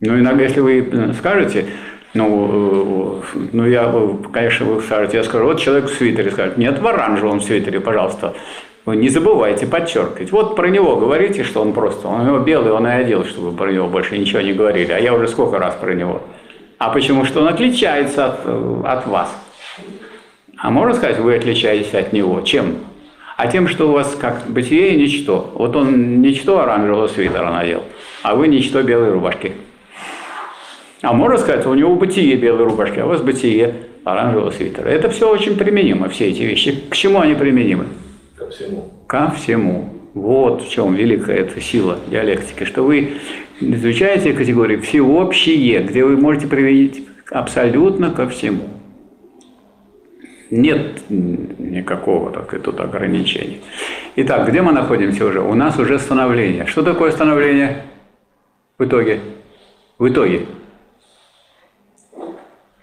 Ну, иногда, если вы скажете, ну, э, ну я, э, конечно, вы скажете, я скажу, вот человек в свитере скажет, нет, в оранжевом свитере, пожалуйста. Вы не забывайте подчеркивать. Вот про него говорите, что он просто, он его белый, он и одел, чтобы про него больше ничего не говорили. А я уже сколько раз про него. А почему? Что он отличается от, э, от вас. А можно сказать, вы отличаетесь от него? Чем? А тем, что у вас как бытие ничто. Вот он ничто оранжевого свитера надел, а вы ничто белой рубашки. А можно сказать, у него бытие белой рубашки, а у вас бытие оранжевого свитера. Это все очень применимо, все эти вещи. К чему они применимы? Ко всему. Ко всему. Вот в чем великая эта сила диалектики, что вы изучаете категории всеобщие, где вы можете применить абсолютно ко всему. Нет никакого так, и тут ограничений. Итак, где мы находимся уже? У нас уже становление. Что такое становление в итоге? В итоге.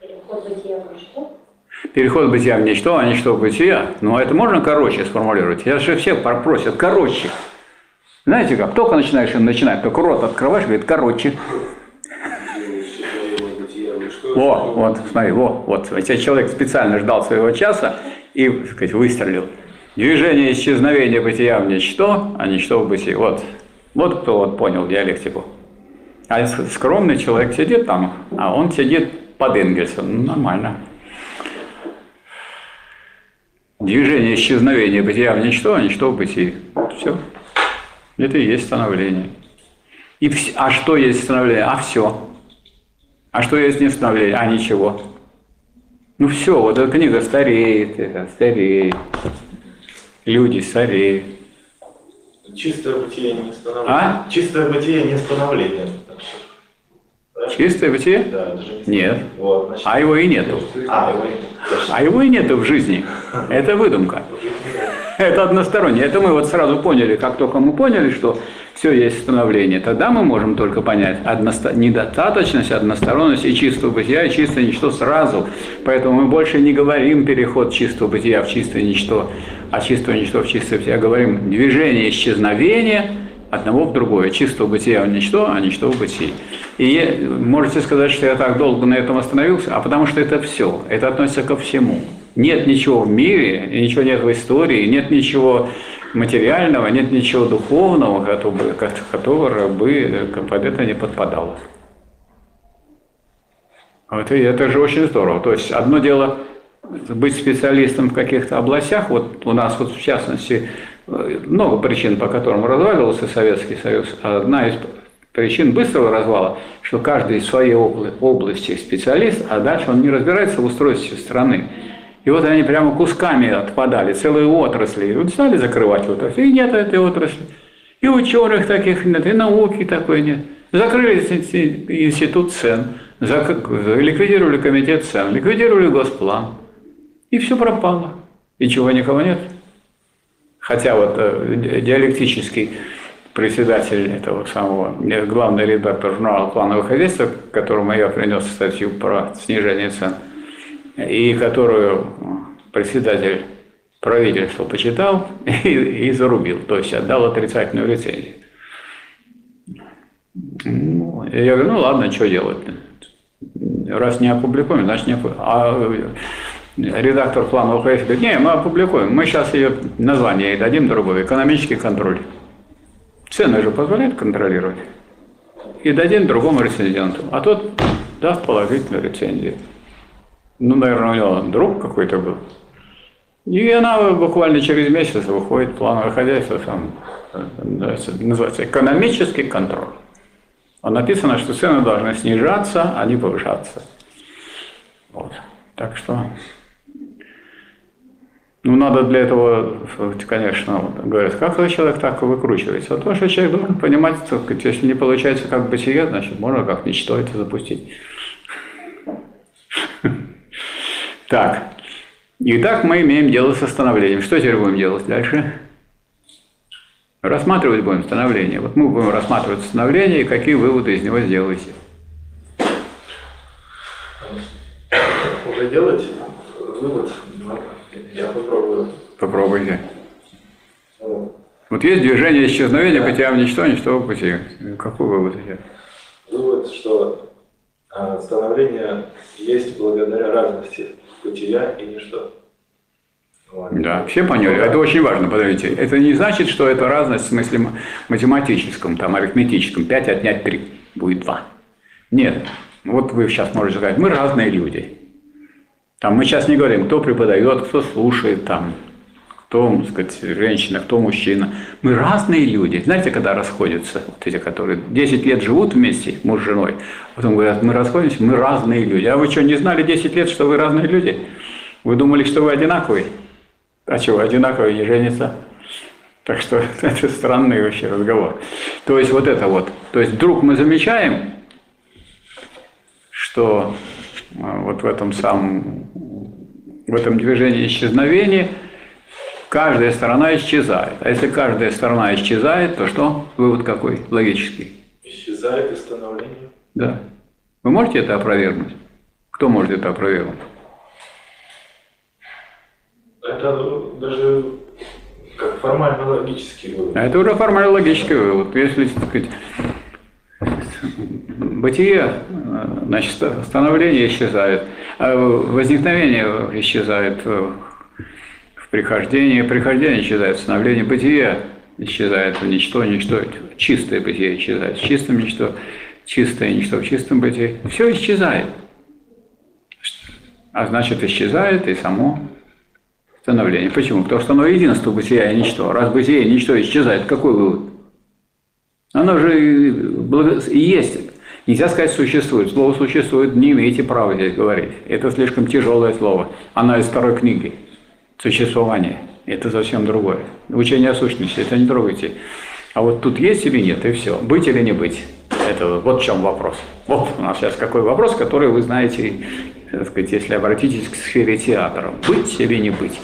Переход бытия в ничто. Переход бытия в ничто, а ничто в бытие. Ну, это можно короче сформулировать? Я же все просят короче. Знаете как? Только начинаешь, начинать, только рот открываешь, говорит, короче. Во, вот, смотри, во, вот. Если человек специально ждал своего часа и, так сказать, выстрелил. Движение исчезновения бытия в ничто, а ничто в бытии. Вот. Вот кто вот понял диалектику. А скромный человек сидит там, а он сидит под Энгельсом. Ну, нормально. Движение исчезновения бытия в ничто, а ничто в бытии. Все. Это и есть становление. И вс- а что есть становление? А все. А что есть не становление? А ничего. Ну все, вот эта книга стареет, это, стареет. Люди стареют. Чистое бытие не становление. А? Чистое бытие не становление. Чистое бытие? Да, не Нет. Вот, значит, А его и нету. а, его и. А его и нету в жизни. Это выдумка. Это одностороннее. Это мы вот сразу поняли, как только мы поняли, что все есть становление, тогда мы можем только понять односто... недостаточность, односторонность и чистого бытия, и чистое ничто сразу. Поэтому мы больше не говорим переход чистого бытия в чистое ничто, а чистого ничто в чистое бытие. Говорим движение исчезновения одного в другое. Чистого бытия в ничто, а ничто в бытии. И можете сказать, что я так долго на этом остановился, а потому что это все, это относится ко всему. Нет ничего в мире, ничего нет в истории, нет ничего материального, нет ничего духовного, которого, которого бы под это не подпадало. Вот, и это же очень здорово. То есть одно дело быть специалистом в каких-то областях, вот у нас вот в частности э, много причин, по которым разваливался Советский Союз. Одна из причин быстрого развала, что каждый из своей обла- области специалист, а дальше он не разбирается в устройстве страны. И вот они прямо кусками отпадали, целые отрасли. И вот стали закрывать отрасли, и нет этой отрасли. И ученых таких нет, и науки такой нет. Закрыли инсти- институт цен, зак- ликвидировали комитет цен, ликвидировали госплан. И все пропало. И чего никого нет. Хотя вот э, ди- диалектический председатель этого самого, э, главный редактор журнала «Плановое хозяйство», которому я принес статью про снижение цен, и которую председатель правительства почитал и, и зарубил, то есть отдал отрицательную рецензию. Ну, я говорю, ну ладно, что делать? Раз не опубликуем, значит не опубликуем. А э, редактор планового хозяйства говорит, не, мы опубликуем, мы сейчас ее название ей дадим другое, экономический контроль. Цены же позволяют контролировать. И дадим другому рецензенту. А тот даст положительную рецензию. Ну, наверное, у него друг какой-то был. И она буквально через месяц выходит плановое хозяйство, там, э, называется экономический контроль. А написано, что цены должны снижаться, а не повышаться. Вот. Так что, ну, надо для этого, конечно, вот, говорят, как человек так выкручивается? А то, что человек должен понимать, сказать, если не получается как бытие, значит, можно как ничто это запустить. Так. Итак, мы имеем дело со становлением. Что теперь будем делать дальше? Рассматривать будем становление. Вот мы будем рассматривать становление и какие выводы из него сделаете. Уже делать вывод? Я попробую. Попробуйте. Ну, Вот есть движение исчезновения бытия в ничто, ничто в бытие. Какой вывод этого? Вывод, что а, становление есть благодаря разности бытия и ничто. Да, все поняли. Это очень важно, подождите. Это не значит, что это разность в смысле математическом, там, арифметическом. 5 отнять 3 будет 2. Нет. Вот вы сейчас можете сказать, мы разные люди. Там мы сейчас не говорим, кто преподает, кто слушает, там, кто, так сказать, женщина, кто мужчина. Мы разные люди. Знаете, когда расходятся, вот эти, которые 10 лет живут вместе, муж с женой, потом говорят, мы расходимся, мы разные люди. А вы что, не знали 10 лет, что вы разные люди? Вы думали, что вы одинаковые? А чего, одинаковые не женятся? Так что это странный вообще разговор. То есть вот это вот. То есть вдруг мы замечаем, что э, вот в этом самом, в этом движении исчезновения каждая сторона исчезает. А если каждая сторона исчезает, то что? Вывод какой? Логический. Исчезает и становление. Да. Вы можете это опровергнуть? Кто может это опровергнуть? Это даже как формально-логический вывод. А это уже формально логический вывод. Если, так сказать, бытие, значит, становление исчезает, а возникновение исчезает в прихождении, прихождение исчезает, становление бытия исчезает в ничто, ничто, чистое бытие исчезает, в чистом ничто, чистое ничто в чистом бытии. Все исчезает. А значит, исчезает и само становление. Почему? Потому что оно единство бытия и ничто. Раз бытие и ничто исчезает, какой вывод? Оно же и есть. Нельзя сказать «существует». Слово «существует» не имеете права здесь говорить. Это слишком тяжелое слово. Оно из второй книги. Существование. Это совсем другое. Учение о сущности. Это не трогайте. А вот тут есть или нет, и все. Быть или не быть. Это вот в чем вопрос. Вот у нас сейчас какой вопрос, который вы знаете, так сказать, если обратитесь к сфере театра. Быть или не быть.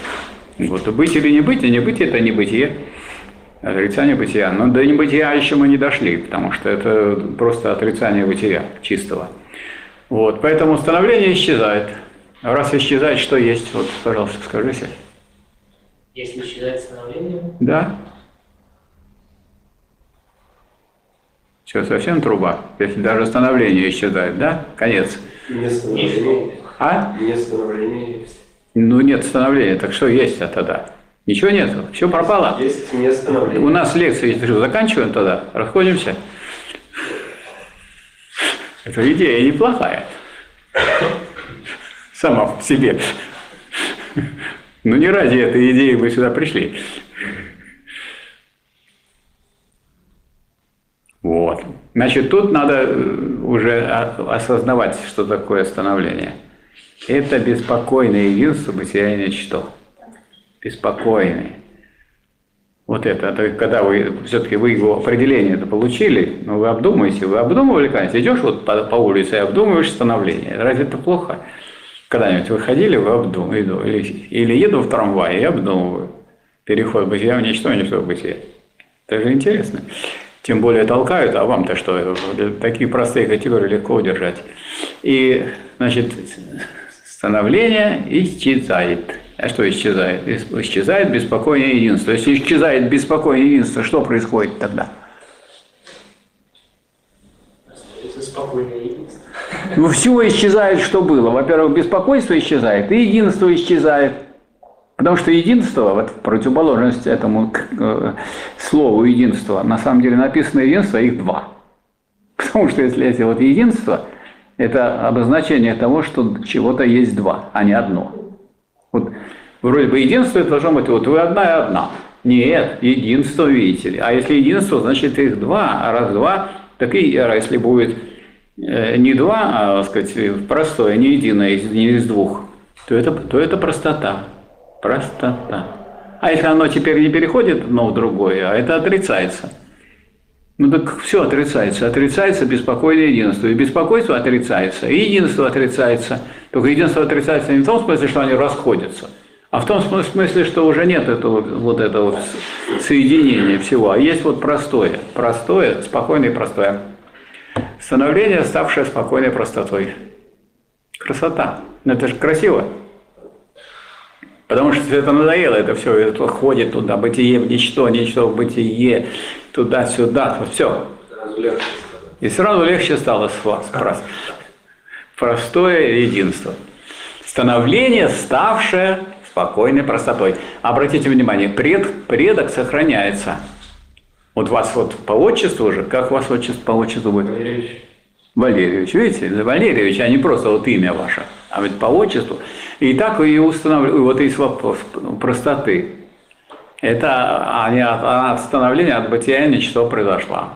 Вот быть или не быть, а не быть – это не бытие отрицание бытия. Но до небытия еще мы не дошли, потому что это просто отрицание бытия чистого. Вот, поэтому становление исчезает. Раз исчезает, что есть? Вот, пожалуйста, скажите. Если исчезает становление? Да. Что, совсем труба? Если даже становление исчезает, да? Конец. Не становление. А? Не становление есть. Ну, нет становления, так что есть-то тогда? Ничего нет, все пропало. Есть место на У нас лекции заканчиваем тогда, расходимся. Эта идея неплохая. Сама в себе. Но не ради этой идеи мы сюда пришли. Вот. Значит, тут надо э, уже осознавать, что такое становление. Это беспокойное единство бытия и ничто беспокойный. Вот это, это когда вы все-таки вы его определение это получили, но вы обдумаете, вы обдумывали когда идешь вот по, по улице и обдумываешь становление. Разве это плохо? Когда-нибудь выходили, вы обдумывали, или, или еду в трамвае и обдумываю. Переход бытия в ничто, ничто в бытие. Это же интересно. Тем более толкают, а вам-то что? Такие простые категории легко удержать. И, значит, становление исчезает. А что исчезает? Исчезает беспокойное единство. Если исчезает беспокойное единство, что происходит тогда? Это спокойное все исчезает, что было. Во-первых, беспокойство исчезает, и единство исчезает. Потому что единство, вот противоположность этому э, слову единство, на самом деле написано единство, их два. Потому что если эти вот единство, это обозначение того, что чего-то есть два, а не одно. Вот вроде бы единство это должно быть, вот вы одна и одна. Нет, единство, видите ли. А если единство, значит их два, а раз два, так и если будет не два, а, сказать, простое, не единое, не из двух, то это, то это простота. Простота. А если оно теперь не переходит одно в другое, а это отрицается. Ну так все отрицается. Отрицается беспокойное единство. И беспокойство отрицается, и единство отрицается. Только единство отрицается не в том смысле, что они расходятся, а в том смысле, что уже нет этого вот этого соединения всего, а есть вот простое, простое, спокойное и простое. Становление, ставшее спокойной простотой. Красота. Ну, это же красиво. Потому что это надоело, это все, это ходит туда, бытие в ничто, ничто в бытие, туда-сюда, все. И сразу легче стало с вас. Простое единство. Становление, ставшее спокойной простотой. Обратите внимание, пред, предок сохраняется. Вот вас вот по отчеству уже, как вас отчество по отчеству будет? Валерьевич. Валерьевич, видите, Валерьевич, а не просто вот имя ваше, а ведь по отчеству. И так и устанавливаете, вот из простоты. Это а не от, а становления, от бытия ничто произошло.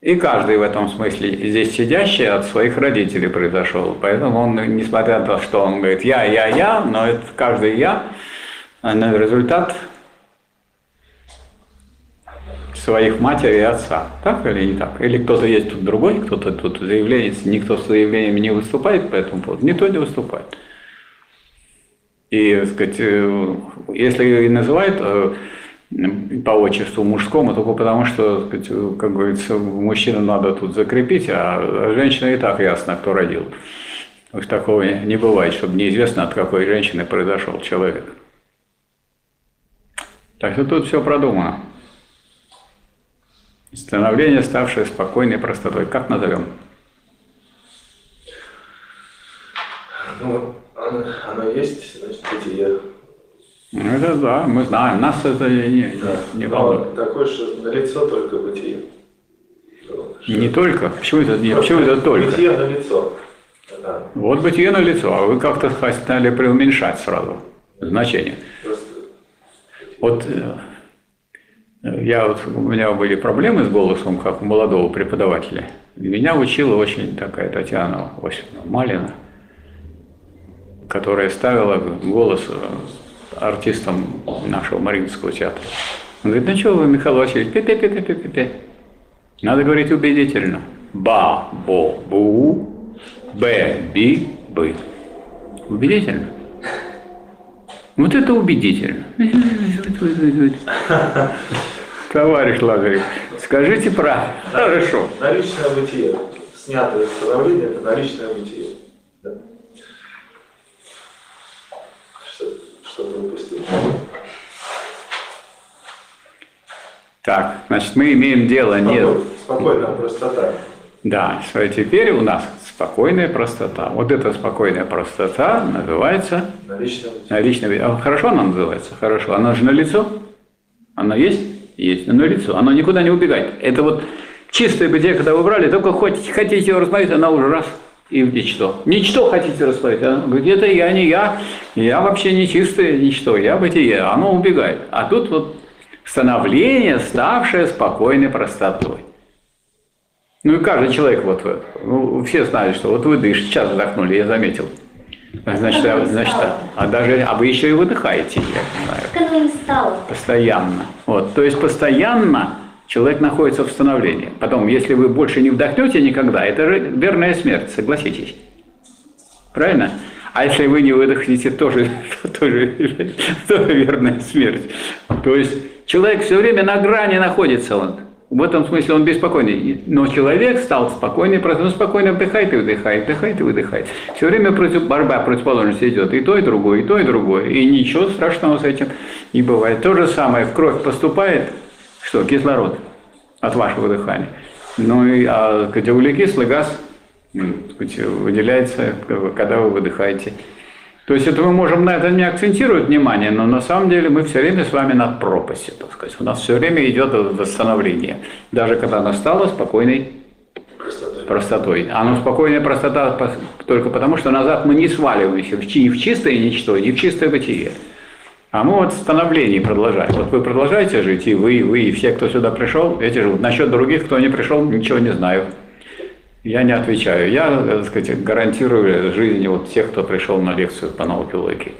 И каждый в этом смысле здесь сидящий от своих родителей произошел. Поэтому он, несмотря на то, что он говорит «я, я, я», но это каждый «я», на результат своих матери и отца. Так или не так? Или кто-то есть тут другой, кто-то тут заявление, никто с заявлениями не выступает по этому поводу, никто не выступает. И, так сказать, э, если и называют э, по отчеству мужскому, только потому что, сказать, как говорится, мужчину надо тут закрепить, а женщина и так ясно, кто родил. Уж такого не бывает, чтобы неизвестно, от какой женщины произошел человек. Так что тут все продумано. Становление, ставшее спокойной простотой. Как назовем? Ну, оно, оно есть, значит, бытие. Ну, это да, мы знаем, нас это не, да. не ну, волнует. Такое же на лицо только бытие. Не только? Почему это, не, почему это только? Бытие на лицо. Да. Вот бытие на лицо, а вы как-то стали преуменьшать сразу значение. Просто... Вот э, я вот, у меня были проблемы с голосом, как у молодого преподавателя. Меня учила очень такая Татьяна Осиповна Малина, которая ставила голос э, артистам нашего Мариинского театра. Он говорит, ну что вы, Михаил Васильевич, пе-пе-пе-пе-пе-пе. Надо говорить убедительно. Ба, бо, бу, б, би, бы. Убедительно. Вот это убедительно. Товарищ Лазарев, скажите правильно. Хорошо. наличное бытие. Снятое становление – это наличное бытие. Да. Что, что-то упустил. Так, значит, мы имеем дело не... Спокойно, спокойно, простота. Да, теперь у нас спокойная простота. Вот эта спокойная простота называется Наличное бытие. наличное... А хорошо она называется? Хорошо. Она же на лицо? Она есть? Есть. На лицо. Оно никуда не убегает. Это вот чистое бытие, когда вы брали, только хоть хотите его рассмотреть, она уже раз и в ничто. Ничто хотите рассмотреть. Она говорит, это я, не я. Я вообще не чистое ничто. Я бытие. Оно убегает. А тут вот становление, ставшее спокойной простотой. Ну и каждый человек, вот, ну, все знают, что вот вы дышите, сейчас вздохнули, я заметил. Значит, а, значит, а, а даже, а вы еще и выдыхаете, я стало? постоянно. Вот, то есть постоянно человек находится в становлении. Потом, если вы больше не вдохнете никогда, это же верная смерть, согласитесь. Правильно? А если вы не выдохнете, тоже, тоже, тоже верная смерть. То есть человек все время на грани находится. Он. В этом смысле он беспокойный. Но человек стал спокойный, просто он спокойно вдыхает и выдыхает, вдыхает и выдыхает. Все время против, борьба противоположности идет. И то, и другое, и то, и другое. И ничего страшного с этим не бывает. То же самое в кровь поступает, что кислород от вашего дыхания. Ну и а, углекислый газ так сказать, выделяется, когда вы выдыхаете. То есть это мы можем на это не акцентировать внимание, но на самом деле мы все время с вами над пропастью, так сказать. У нас все время идет восстановление. Даже когда она стала спокойной Простотой. простотой. А ну спокойная простота только потому, что назад мы не сваливаемся в чи- в чистое ничто, ни в чистое бытие. А мы вот в становлении продолжаем. Вот вы продолжаете жить, и вы, и вы, и все, кто сюда пришел, эти живут. Насчет других, кто не пришел, ничего не знаю. Я не отвечаю. Я, так сказать, гарантирую жизнь вот тех, кто пришел на лекцию по науке логики.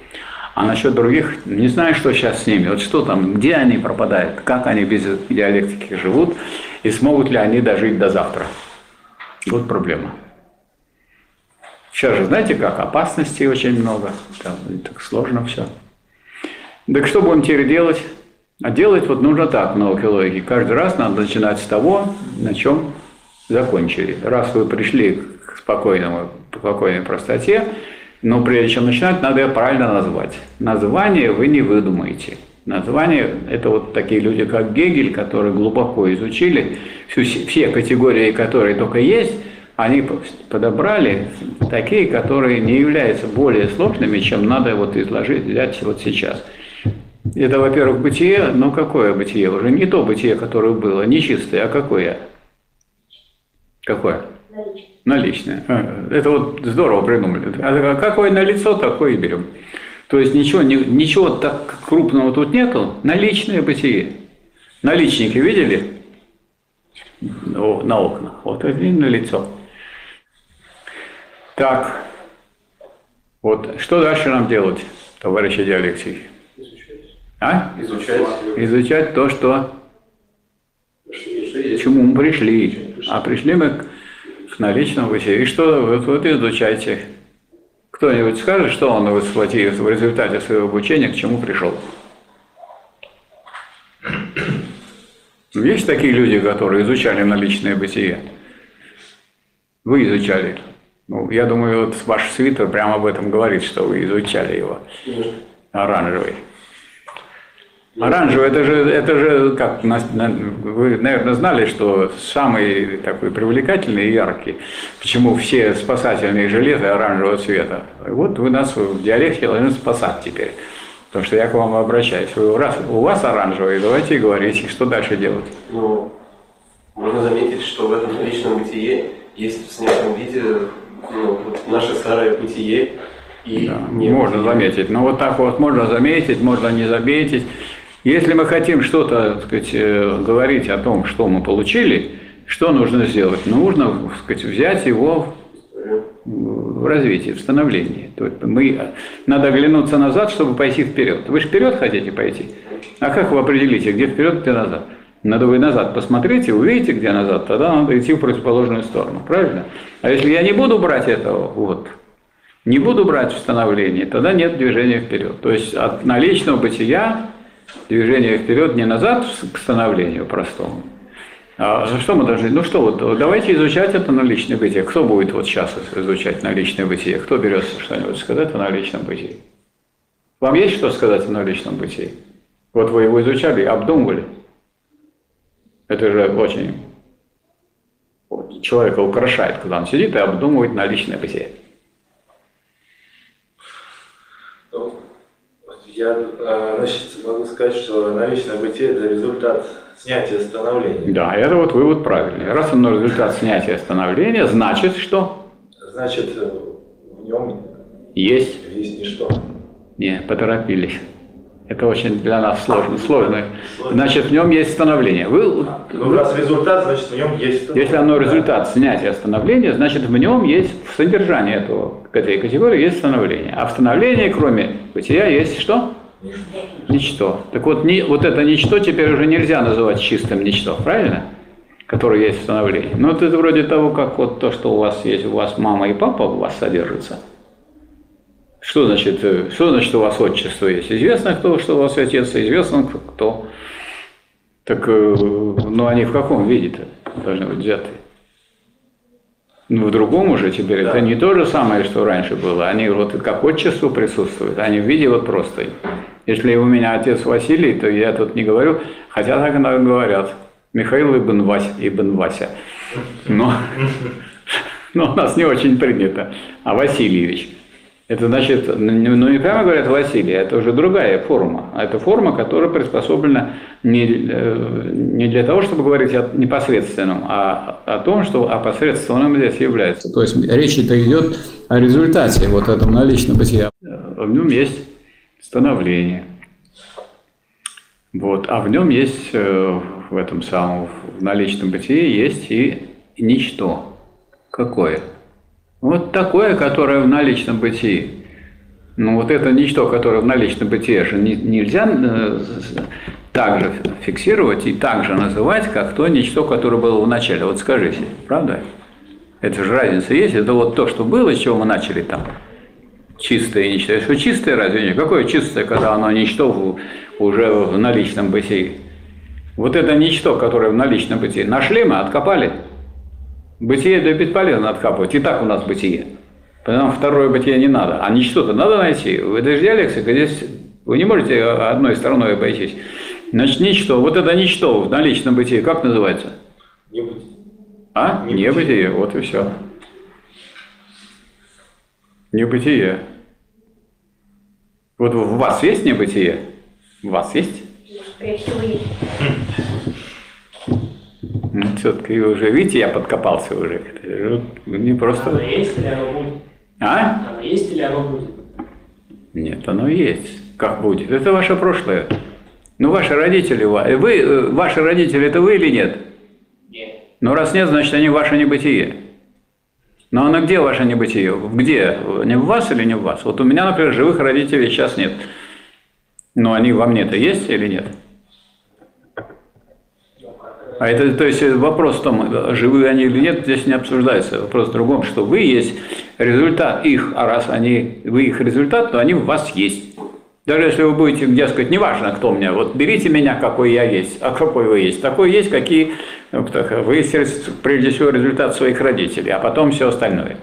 А насчет других, не знаю, что сейчас с ними. Вот что там, где они пропадают, как они без диалектики живут, и смогут ли они дожить до завтра. Вот проблема. Сейчас же, знаете как, опасностей очень много, там, так сложно все. Так что будем теперь делать? А делать вот нужно так в науке логики. Каждый раз надо начинать с того, на чем закончили. Раз вы пришли к спокойному, спокойной простоте, но прежде чем начинать, надо ее правильно назвать. Название вы не выдумаете. Название – это вот такие люди, как Гегель, которые глубоко изучили всю, все категории, которые только есть, они подобрали такие, которые не являются более сложными, чем надо вот изложить, взять вот сейчас. Это, во-первых, бытие, но какое бытие? Уже не то бытие, которое было, не чистое, а какое? Какое? Наличие. Наличное. А, Это вот здорово придумали. А какое налицо, такое и берем. То есть ничего, ни- ничего так крупного тут нету. Наличное бытие. Наличники видели? На окнах. Вот и на лицо. Так. Вот что дальше нам делать, товарищ Алексей? А? Изучать. Изучать то, что к чему мы пришли. А пришли мы к, к наличному бытию. И что вот, вот изучайте. Кто-нибудь скажет, что он вот схватил в результате своего обучения, к чему пришел? Есть такие люди, которые изучали наличное бытие? Вы изучали. Ну, я думаю, вот ваш свитер прямо об этом говорит, что вы изучали его. Оранжевый. Оранжевый, это же, это же как, вы, наверное, знали, что самый такой привлекательный и яркий, почему все спасательные жилеты оранжевого цвета. Вот вы нас в диалекте должны спасать теперь, потому что я к вам обращаюсь. Вы, раз у вас оранжевый, давайте говорите, что дальше делать. Ну, можно заметить, что в этом личном бытие есть в снятом виде ну, вот наше старое бытие и Да, не можно бытие. заметить. Но вот так вот можно заметить, можно не заметить. Если мы хотим что-то, сказать, э, говорить о том, что мы получили, что нужно сделать? Нужно, так сказать, взять его в развитии, в становлении. То есть мы, надо оглянуться назад, чтобы пойти вперед. Вы же вперед хотите пойти. А как вы определите, где вперед, где назад? Надо вы назад посмотрите, увидите, где назад, тогда надо идти в противоположную сторону. Правильно? А если я не буду брать этого, вот, не буду брать в становление, тогда нет движения вперед. То есть от наличного бытия движение вперед не назад к становлению простому. А за что мы должны? Ну что, вот давайте изучать это наличное бытие. Кто будет вот сейчас изучать наличное бытие? Кто берется что-нибудь сказать о наличном бытии? Вам есть что сказать о наличном бытии? Вот вы его изучали, обдумывали. Это же очень человека украшает, когда он сидит и обдумывает наличное бытие. Ну, Я, э, значит, могу сказать, что наличное бытие – это результат снятия становления. Да, это вот вывод правильный. Раз оно результат снятия становления, значит, что Значит, в нем есть. есть ничто. Не, поторопились. Это очень для нас сложно. сложно. Значит, в нем есть становление. Вы, Ну, раз результат, значит, в нем есть. если оно результат снятия становления, значит, в нем есть, в содержании этого, этой категории есть становление. А в становлении, кроме бытия, есть что? Ничто. Так вот, ни, вот это ничто теперь уже нельзя называть чистым ничто, правильно? Которое есть в становлении. Ну, вот это вроде того, как вот то, что у вас есть, у вас мама и папа у вас содержится. Что значит, э, что значит у вас отчество есть? Известно, кто, что у вас отец, известно, кто. Так, э, ну они в каком виде-то должны быть взяты? Ну, в другом уже теперь. Да. Это не то же самое, что раньше было. Они вот как отчество присутствуют, они в виде вот просто. Если у меня отец Василий, то я тут не говорю, хотя так иногда говорят. Михаил Ибн Вася. Ибн Вася. Но, но у нас не очень принято. А Васильевич. Это значит, ну ну, не прямо говорят Василий, это уже другая форма. А Это форма, которая приспособлена не, э, не для того, чтобы говорить о непосредственном, а о том, что опосредственным здесь является. То есть речь это идет о результате вот этого наличного бытия. В нем есть становление. Вот. А в нем есть, э, в этом самом в наличном бытии, есть и ничто. Какое? Вот такое, которое в наличном бытии. Ну вот это ничто, которое в наличном бытии же не- нельзя э, так же фиксировать и так же называть, как то ничто, которое было в начале. Вот скажите, правда? Это же разница есть. Это вот то, что было, с чего мы начали там. Чистое ничто. Что чистое разве нет? Какое чистое, когда оно ничто уже в наличном бытии? Вот это ничто, которое в наличном бытии. Нашли мы, откопали. Бытие да бесполезно откапывать. И так у нас бытие. Поэтому второе бытие не надо. А ничто-то надо найти. Это же диалектика. Здесь вы не можете одной стороной обойтись. Значит, ничто. Вот это ничто в наличном бытии как называется? Не будет. А? Небытие. Небытие. Вот и все. Небытие. Вот в вас есть небытие? В вас есть? Скорее всего, есть. Ну, все-таки уже, видите, я подкопался уже. Не Оно просто... есть или оно будет? А? Оно есть или оно будет? Нет, оно есть. Как будет? Это ваше прошлое. Ну, ваши родители, ва- вы, э, ваши родители, это вы или нет? Нет. Ну, раз нет, значит, они ваше небытие. Но оно где ваше небытие? Где? Не в вас или не в вас? Вот у меня, например, живых родителей сейчас нет. Но они во мне-то есть или нет? А это, то есть вопрос в том, живые они или нет, здесь не обсуждается. Вопрос в другом, что вы есть результат их, а раз они, вы их результат, то они в вас есть. Даже если вы будете, дескать, неважно, кто мне, вот берите меня, какой я есть, а какой вы есть. Такой есть, какие ну, вы, прежде всего, результат своих родителей, а потом все остальное.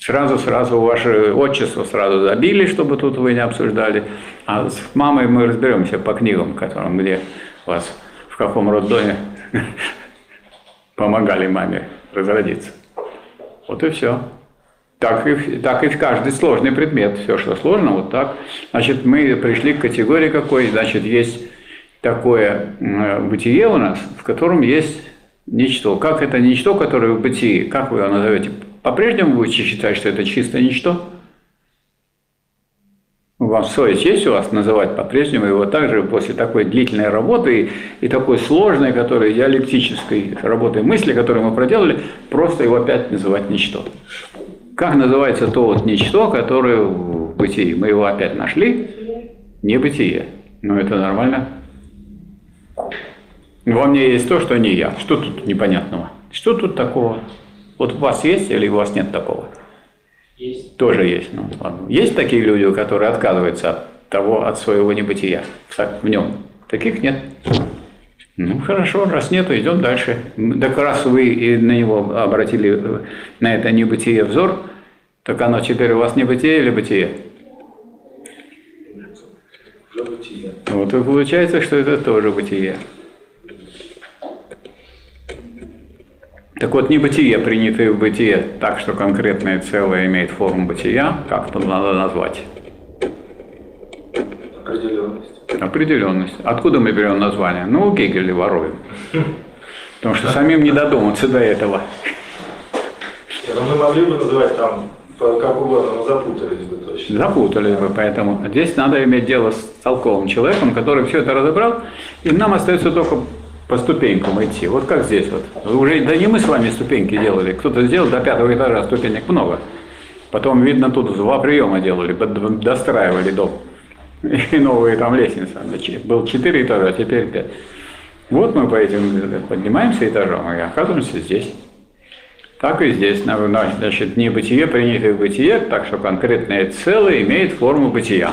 Сразу-сразу ваше отчество сразу забили, чтобы тут вы не обсуждали. А с мамой мы разберемся по книгам, которым, где вас каком роддоме помогали маме разродиться. Вот и все. Так и, так и в каждый сложный предмет. Все, что сложно, вот так. Значит, мы пришли к категории какой. Значит, есть такое бытие у нас, в котором есть ничто. Как это ничто, которое в бытии? Как вы его назовете? По-прежнему будете считать, что это чисто ничто? У вас совесть есть у вас называть по-прежнему его также после такой длительной работы и, такой сложной, которой диалектической работы мысли, которую мы проделали, просто его опять называть ничто. Как называется то вот ничто, которое в бытии? Мы его опять нашли? Небытие. Ну это нормально. Во мне есть то, что не я. Что тут непонятного? Что тут такого? Вот у вас есть или у вас нет такого? Есть. Тоже есть. Ну, ладно. Есть такие люди, которые отказываются от того, от своего небытия, в нем. Таких нет. Ну, хорошо, раз нету, идем дальше. Так раз вы и на него обратили, на это небытие взор, так оно теперь у вас небытие или бытие. Вот и получается, что это тоже бытие. Так вот, небытие, принятое в бытие так, что конкретное целое имеет форму бытия, как тут надо назвать? Определенность. Определенность. Откуда мы берем название? Ну, у Гегеля воруем. Потому что самим не додуматься до этого. Нет, ну мы могли бы называть там как угодно, но запутались бы точно. Запутались бы, поэтому здесь надо иметь дело с толковым человеком, который все это разобрал, и нам остается только по ступенькам идти. Вот как здесь вот. Уже, да не мы с вами ступеньки делали, кто-то сделал до пятого этажа ступенек много. Потом, видно, тут два приема делали, достраивали дом. И новые там лестницы. Был четыре этажа, а теперь пять. Вот мы по этим поднимаемся этажом и оказываемся здесь. Так и здесь, на- на- значит, небытие принятое в бытие, так что конкретное целое имеет форму бытия.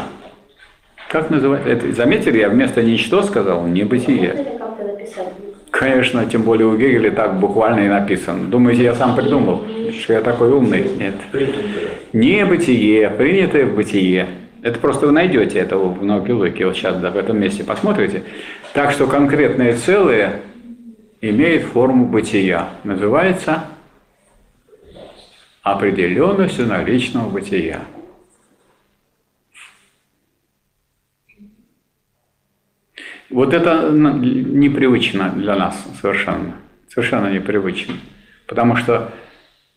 Как называть это? Заметили, я вместо ничто сказал как-то написать? Конечно, тем более у Гегеля так буквально и написано. Думаете, я сам придумал, что я такой умный? Нет. Принято. Небытие, принятое в бытие. Это просто вы найдете это в науке логики. Вот сейчас да, в этом месте посмотрите. Так что конкретное целое имеет форму бытия. Называется определенностью наличного бытия. Вот это н- непривычно для нас совершенно. Совершенно непривычно. Потому что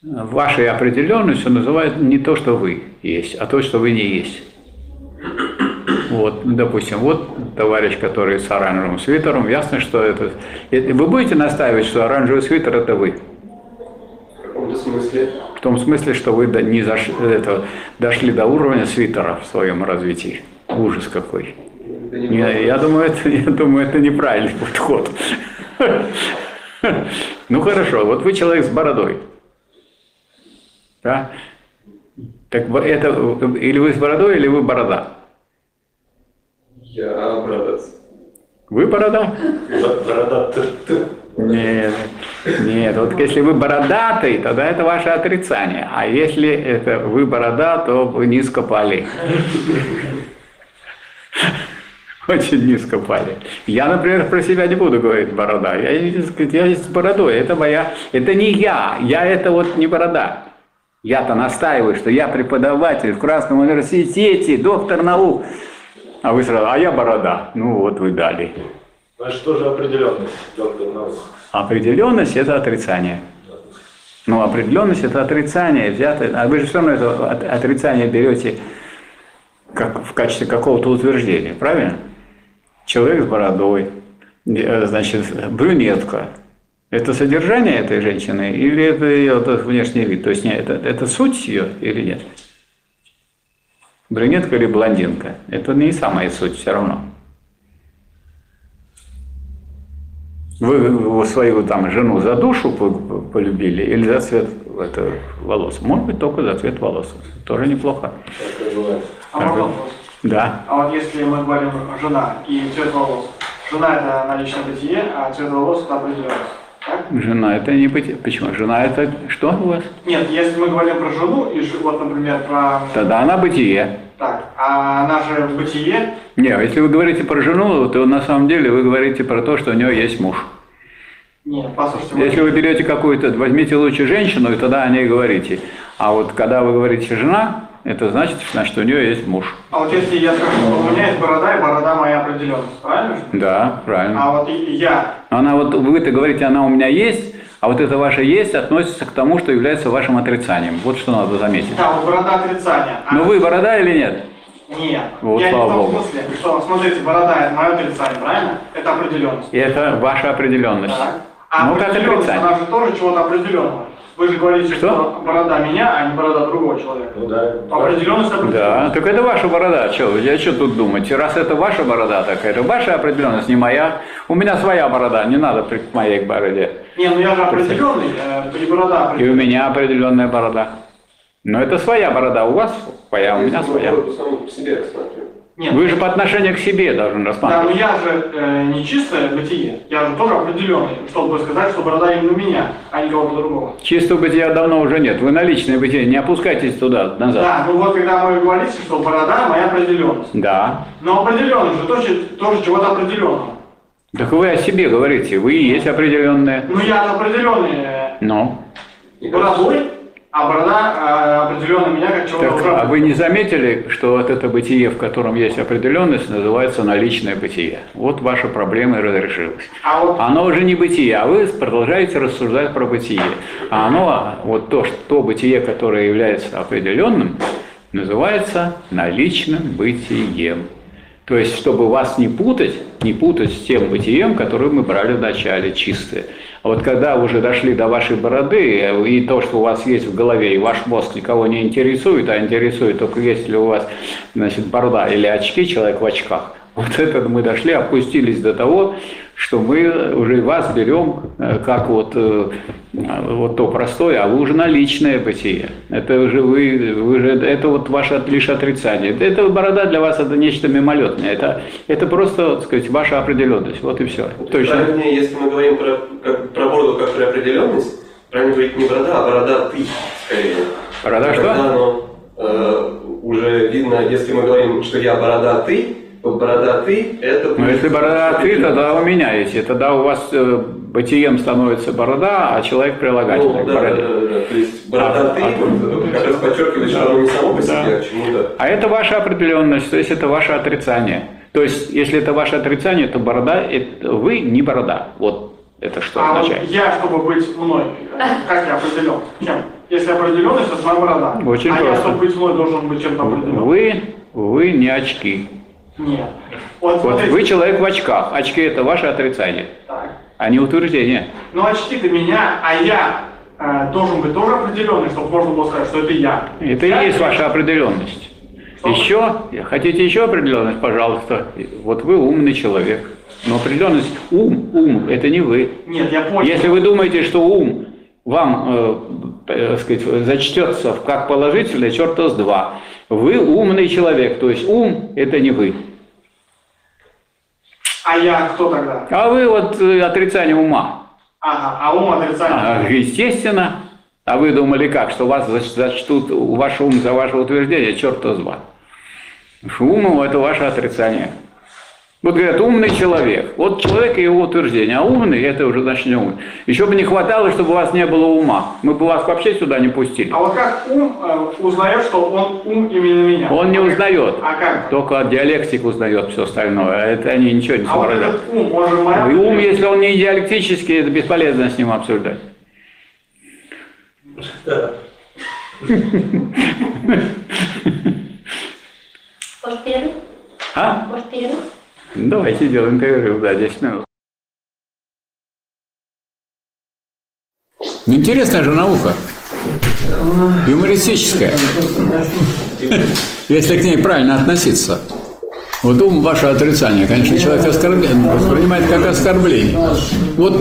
вашей определенностью называют не то, что вы есть, а то, что вы не есть. Вот, ну, допустим, вот товарищ, который с оранжевым свитером, ясно, что это... Вы будете настаивать, что оранжевый свитер – это вы? В каком-то смысле. В том смысле, что вы не заш- это, дошли до уровня свитера в своем развитии. Ужас какой. Это не важно. я думаю, это, я думаю, это неправильный подход. Ну хорошо, вот вы человек с бородой. Да? Так это или вы с бородой, или вы борода? Я братец. Вы борода? Б- Борода ты, ты. Нет, нет. Вот если вы бородатый, тогда это ваше отрицание. А если это вы борода, то вы низко пали. Очень низко пали. Я, например, про себя не буду говорить борода. Я, я с бородой. Это моя. Это не я. Я это вот не борода. Я-то настаиваю, что я преподаватель в Красном университете, доктор наук. А вы сразу, а я борода. Ну вот вы дали. Значит, тоже определенность, доктор наук. Определенность – это отрицание. Ну, определенность – это отрицание, взятое. А вы же все равно это от- отрицание берете как, в качестве какого-то утверждения, правильно? Человек с бородой, э, значит, брюнетка. Это содержание этой женщины или это ее тот внешний вид? То есть не, это, это суть ее или нет? Брюнетка или блондинка? Это не самая суть все равно. Вы свою там жену за душу по- по- полюбили или за цвет это, волос? Может быть, только за цвет волос. Тоже неплохо. А вопрос? Да. А вот если мы говорим жена и цвет волос, жена это наличное бытие, а цвет волос это определенность. Так? Жена это не бытие. Почему? Жена это что у вас? Нет, если мы говорим про жену, и вот, например, про... Тогда она бытие. Так, а она же бытие, Не, если вы говорите про жену, то на самом деле вы говорите про то, что у нее есть муж. Нет, послушайте, Если вы берете какую-то, возьмите лучше женщину, и тогда о ней говорите. А вот когда вы говорите жена, это значит, значит, у нее есть муж. а вот если я скажу, что у меня есть борода, и борода моя определенность, правильно? Да, правильно. А вот я, Она вот, вы-то говорите, она у меня есть, а вот это ваше есть относится к тому, что является вашим отрицанием. Вот что надо заметить. да, вот борода отрицания. а- Но вы борода или нет? Нет, Вот, я не в слава том Богу. смысле, что, смотрите, борода это мое отрицание, правильно? Это определенность. И это ваша определенность. Так. А Ну, как определенность, отрицание. она же тоже чего-то определенного. Вы же говорите, Что? что, борода меня, а не борода другого человека. Ну да. Определенность Да, так это ваша борода. Что, я что тут думать? Раз это ваша борода, так это ваша определенность, не моя. У меня своя борода, не надо при- моей бороде. Не, ну я же определенный, э, и борода И у меня определенная борода. Но это своя борода, у вас своя, у меня своя. Самому по себе рассматриваем. Нет, Вы же по отношению к себе должны да, рассматривать. но я же э, не чистое бытие, я же тоже определенный, чтобы сказать, что борода именно меня, а не кого-то другого. Чистого бытия давно уже нет. Вы на личное бытие, не опускайтесь туда, назад. Да, ну вот когда вы говорите, что борода моя определенность. Да. Но определенность же тоже, тоже чего-то определенного. Так вы о себе говорите, вы и есть определенные. Ну я определенный Ну. бородой, а э, определенно меня как чего-то Так, а вы не заметили, что вот это бытие, в котором есть определенность, называется наличное бытие? Вот ваша проблема и разрешилась. А вот Оно уже не бытие, а вы продолжаете рассуждать про бытие. А оно, вот то, что, то бытие, которое является определенным, называется наличным бытием. То есть, чтобы вас не путать, не путать с тем бытием, которое мы брали в начале, чистое. А вот когда уже дошли до вашей бороды, э, и то, что у вас есть в голове, и ваш мозг никого не интересует, а интересует только если у вас значит, борода или очки, человек в очках, вот это мы дошли, опустились до того, что мы уже вас берем э, как вот, э, вот то простое, а вы уже наличное бытие. Это уже вы, вы же, это вот ваше лишь отрицание. Это борода для вас это нечто мимолетное. Это, это просто, так сказать, ваша определенность. Вот и все. Точно. Правильнее, если мы говорим про, как, про бороду как про определенность, правильно говорить не борода, а борода ты, скорее. Борода Когда что? оно э, уже видно, если мы говорим, что я борода ты, то борода ты это... Ну, если борода ты, тогда вы меняете. Тогда у вас э, бытием становится борода, а человек прилагательный Ну, да, да, бороде. да, да. То есть борода А, ты, а, вот, как раз подчеркивает, что оно не само по себе, Да. а чему-то. А это ваша определенность, то есть это ваше отрицание. То есть, если это ваше отрицание, то борода, это вы не борода. Вот это что а вот означает. я, чтобы быть мной, как я определен? Чем? Если определенность, то это моя борода. Очень а я, просто. чтобы быть мной, должен быть чем-то определенным? Вы, вы не очки. Нет. Вот, Вот смотрите. вы человек в очках. Очки это ваше отрицание, Так. а не утверждение. Ну, очки-то меня, а я э, должен быть тоже определенный, чтобы можно было сказать, что это я. Это и Я- есть ваша определенность. Что? Еще, хотите еще определенность, пожалуйста. Вот вы умный человек. Но определенность, ум, ум, это не вы. Нет, я понял. Если вы думаете, что ум вам, э, э, сказать, зачтется как положительное, черта с два. Вы умный человек, то есть ум – это не вы. А я кто тогда? А вы вот э, отрицание ума. Ага, а ум отрицательный. А, естественно. А вы думали как, что вас зач- зачтут ваш ум за ваше утверждение, с два. Ум – это ваше отрицание. Вот говорят, умный человек. Вот человек и его утверждение. А умный – это уже значит не умный. Еще бы не хватало, чтобы у вас не было ума. Мы бы вас вообще сюда не пустили. А вот как ум э, узнает, что он ум именно меня? Он не узнает. А как? Только диалектик узнает все остальное. А это они ничего не А вот ум, он же моя... И ум, если он не диалектический, это бесполезно с ним обсуждать. Да. Может? А? Может, перерыв? Давайте сделаем перерыв, да, 10 минут. Ну, Интересная же наука. Юмористическая. Если к ней правильно относиться. Вот ум ваше отрицание, конечно, человек оскорбляет, воспринимает как оскорбление. Вот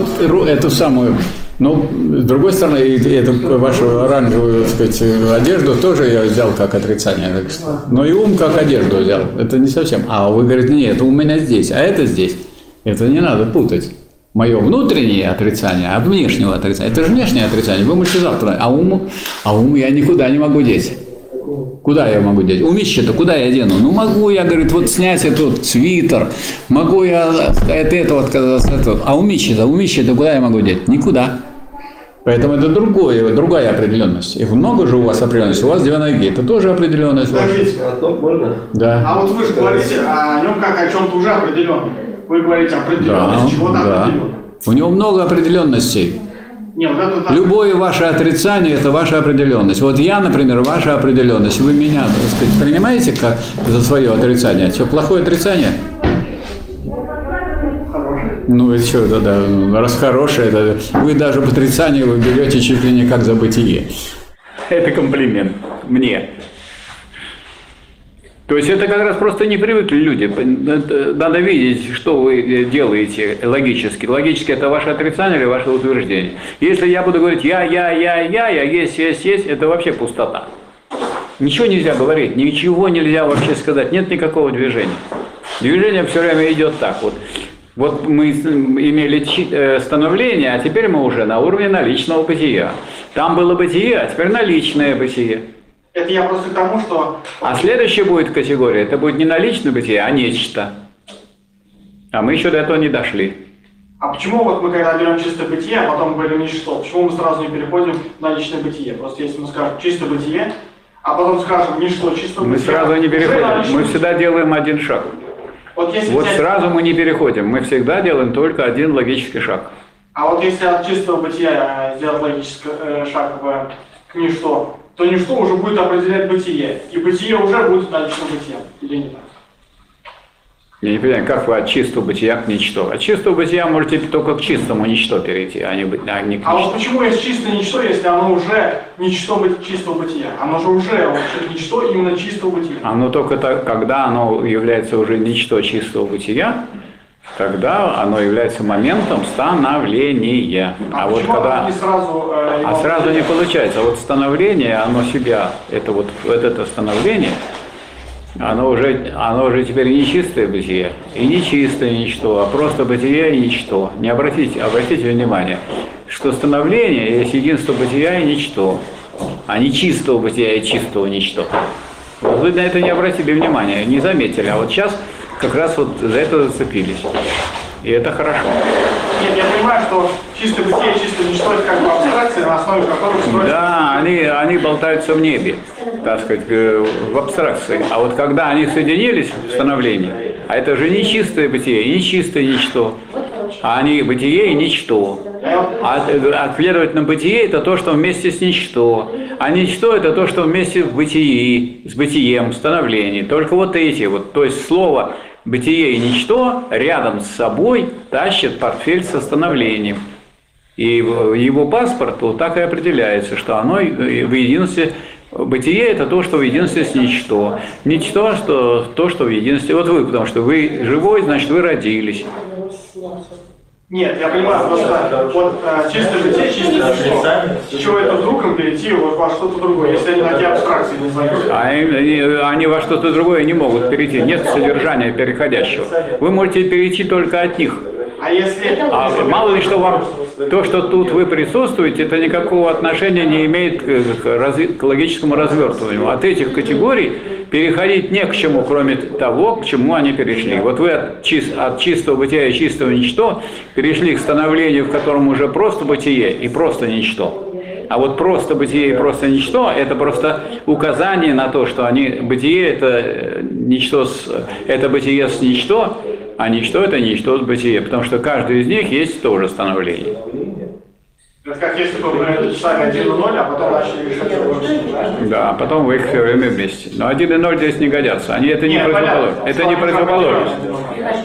эту самую, ну, с другой стороны, эту вашу оранжевую, так сказать, одежду тоже я взял как отрицание. Но и ум как одежду взял. Это не совсем. А вы говорите, нет, это у меня здесь, а это здесь. Это не надо путать. Мое внутреннее отрицание от внешнего отрицания. Это же внешнее отрицание. Вы можете завтра, а ум, а ум я никуда не могу деть. Куда я могу деть? Умище-то куда я дену? Ну могу я, говорит, вот снять этот свитер, могу я от этого отказаться, от этого. А умище-то, умище-то куда я могу деть? Никуда. Поэтому это другое, другая определенность. Их много же у вас определенностей. У вас две ноги. Это тоже определенность. Подождите. Одно можно? Да. А вот вы же говорите о нем как о чем-то уже определенном. Вы говорите Да, определенность чего-то да. определенного. У него много определенностей. Не, вот это так. Любое ваше отрицание – это ваша определенность. Вот я, например, ваша определенность. Вы меня, так сказать, принимаете как за свое отрицание? Что, плохое отрицание? Ну и что, да, да, ну, раз хорошее, да, вы даже в отрицание вы берете чуть ли не как за бытие. Это комплимент мне. То есть это как раз просто не привыкли люди. Надо видеть, что вы делаете логически. Логически это ваше отрицание или ваше утверждение. Если я буду говорить я, я, я, я, я, есть, есть, есть, это вообще пустота. Ничего нельзя говорить, ничего нельзя вообще сказать, нет никакого движения. Движение все время идет так вот. Вот мы имели э, становление, а теперь мы уже на уровне наличного бытия. Там было бытие, а теперь наличное бытие. Это я просто к тому, что А следующая будет категория, это будет не наличное бытие, а нечто. А мы еще до этого не дошли. А почему вот мы когда берем чистое бытие, а потом говорим ничто, почему мы сразу не переходим на личное бытие? Просто если мы скажем чистое бытие, а потом скажем ничто, чистое Мы бытие. сразу не переходим, мы всегда делаем один шаг. Вот если Вот взять- сразу мы не переходим, мы всегда делаем только один логический шаг. А вот если от чистого бытия э, сделать логический э, шаг в, к ничто, то ничто уже будет определять бытие. И бытие уже будет наличным бытием. Или не так? Я не понимаю, как вы от чистого бытия к ничто? От чистого бытия можете только к чистому ничто перейти, а не, а не к А вот ничто. почему есть чистое ничто, если оно уже ничто быть- чистого бытия? Оно же уже вообще ничто именно чистого бытия. Оно только так, когда оно является уже ничто чистого бытия, тогда оно является моментом становления. А, вот почему когда... не сразу... э, А сразу не получается. Вот становление, оно себя, это вот, вот это становление, оно уже, оно уже теперь не чистое бытие, и не чистое ничто, а просто бытие и ничто. Не обратите, обратите внимание, что становление есть единство бытия и ничто, а не чистого бытия и чистого ничто. Вот вы на это не обратили внимания, не заметили, а вот сейчас как раз вот за это зацепились. И это хорошо. Нет, я понимаю, что чистое бытие чистое ничто это как бы абстракция, на основе которой строится... Да, они, они болтаются в небе, так сказать, э, в абстракции. А вот когда они соединились в становлении, а это же не чистое бытие, не чистое ничто, а они бытие и ничто. А, э, а следовательно, бытие – это то, что вместе с ничто. А ничто – это то, что вместе в бытии, с бытием, становлении. Только вот эти вот, то есть слово «бытие» и «ничто» рядом с собой тащит портфель со становлением. И его паспорт вот так и определяется, что оно в единстве Бытие – это то, что в единстве с ничто. Ничто, что то, что в единстве. Вот вы, потому что вы живой, значит, вы родились. Нет, я понимаю, просто вот э, чистое бытие, чистое ничто. С чего это вдруг перейти вот во что-то другое, если они такие абстракции не знают? А они, они во что-то другое не могут перейти. Нет содержания переходящего. Вы можете перейти только от них. А если... А мало ли что вам, то, что тут вы присутствуете, это никакого отношения не имеет к, разви- к логическому развертыванию. От этих категорий переходить не к чему, кроме того, к чему они перешли. Вот вы от, чис- от чистого бытия и чистого ничто перешли к становлению, в котором уже просто бытие и просто ничто. А вот просто бытие и просто ничто – это просто указание на то, что они бытие – это э, ничто, с, это бытие с ничто, а ничто – это ничто с бытие, потому что каждый из них есть тоже становление. Это как если бы мы читали 1 и 0, а потом начали решать. Да, а потом вы их все время вместе. Но один и ноль здесь не годятся. Они это не Нет, противоположность. Это не противоположность.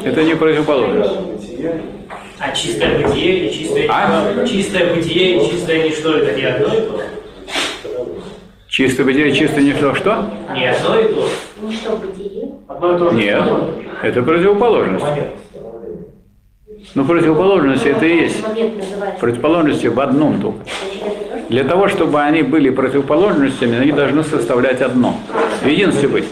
Это не противоположность. А чистое бытие и чистое А? ничто. Чистое бытие и чистое ничто это не одно и то же? Чистое бытие, чистое ничто что? Не одно и то же. Ничто бытие. Одно и то же. Нет, это противоположность. Ну, противоположность это и есть. Момент называется. Противоположности в одном только. Для того, чтобы они были противоположностями, они должны составлять одно. В единстве быть.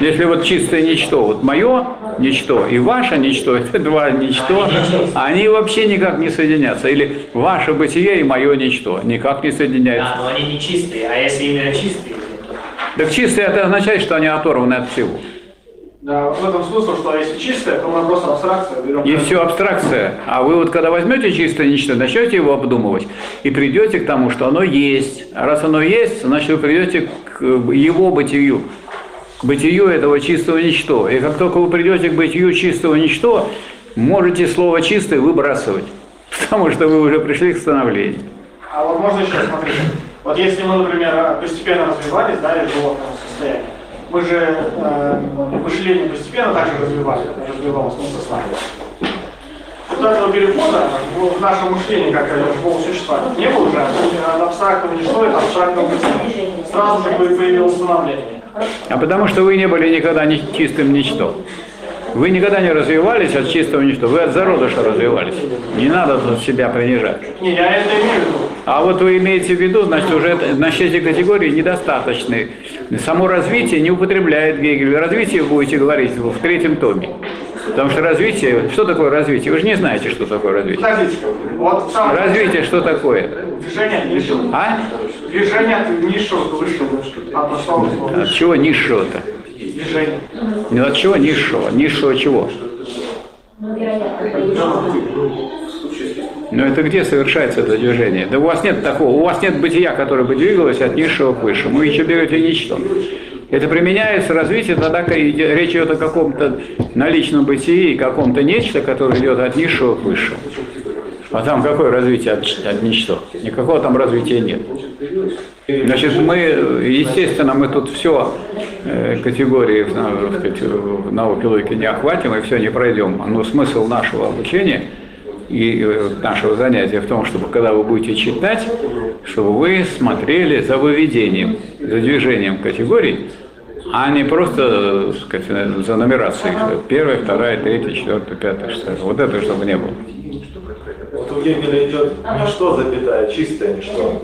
Если вот чистое ничто, вот мое ничто и ваше ничто, это два ничто, они вообще никак не соединятся. Или ваше бытие и мое ничто никак не соединяются. Да, но они не чистые. А если именно чистые, то Так чистое это означает, что они оторваны от всего. Да, в этом смысл, что если чистое, то мы просто абстракцию берем. И все абстракция. А вы вот когда возьмете чистое ничто, начнете его обдумывать и придете к тому, что оно есть. А раз оно есть, значит вы придете к его бытию, бытию этого чистого ничто. И как только вы придете к бытию чистого ничто, можете слово чистое выбрасывать. Потому что вы уже пришли к становлению. А вот можно еще смотреть. Вот если мы, например, постепенно развивались, да, из животного состояния, мы же э, мышление постепенно также развивали, развивалось вместе с нами. Вот этого перехода в наше мышление, как живого существа, не было же от абстрактного ничто, это абстрактного. Сразу же появилось становление. А потому что вы не были никогда ни чистым ничто. Вы никогда не развивались от чистого ничто, вы от зародыша развивались. Не надо тут себя принижать. Не, я это имею в виду. А вот вы имеете в виду, значит, уже значит, эти категории недостаточны. Само развитие не употребляет Гегель. Развитие будете говорить в третьем томе. Потому что развитие, что такое развитие? Вы же не знаете, что такое развитие. Подождите, вот сам Развитие что такое? движение низшего. А? Движение от низшего к высшему. От чего низшего-то? Движение. Ну от чего низшего? Низшего чего? Ну. Но это где совершается это движение? Да у вас нет такого, у вас нет бытия, которое бы двигалось от низшего к высшему. Вы еще берете ничто. Это применяется развитие тогда, речь идет о каком-то наличном бытии, каком-то нечто, которое идет от низшего к высшему. А там какое развитие от, от ничто? Никакого там развития нет. Значит, мы, естественно, мы тут все категории в, сказать, в науке логики не охватим и все не пройдем. Но смысл нашего обучения и э, нашего занятия в том, чтобы когда вы будете читать, чтобы вы смотрели за выведением, за движением категорий, а не просто э, сказать, за нумерацией. Первая, вторая, третья, четвертая, пятая, шестая. Вот это чтобы не было. Вот у Гегеля идет ничто, запятая, чистое ничто.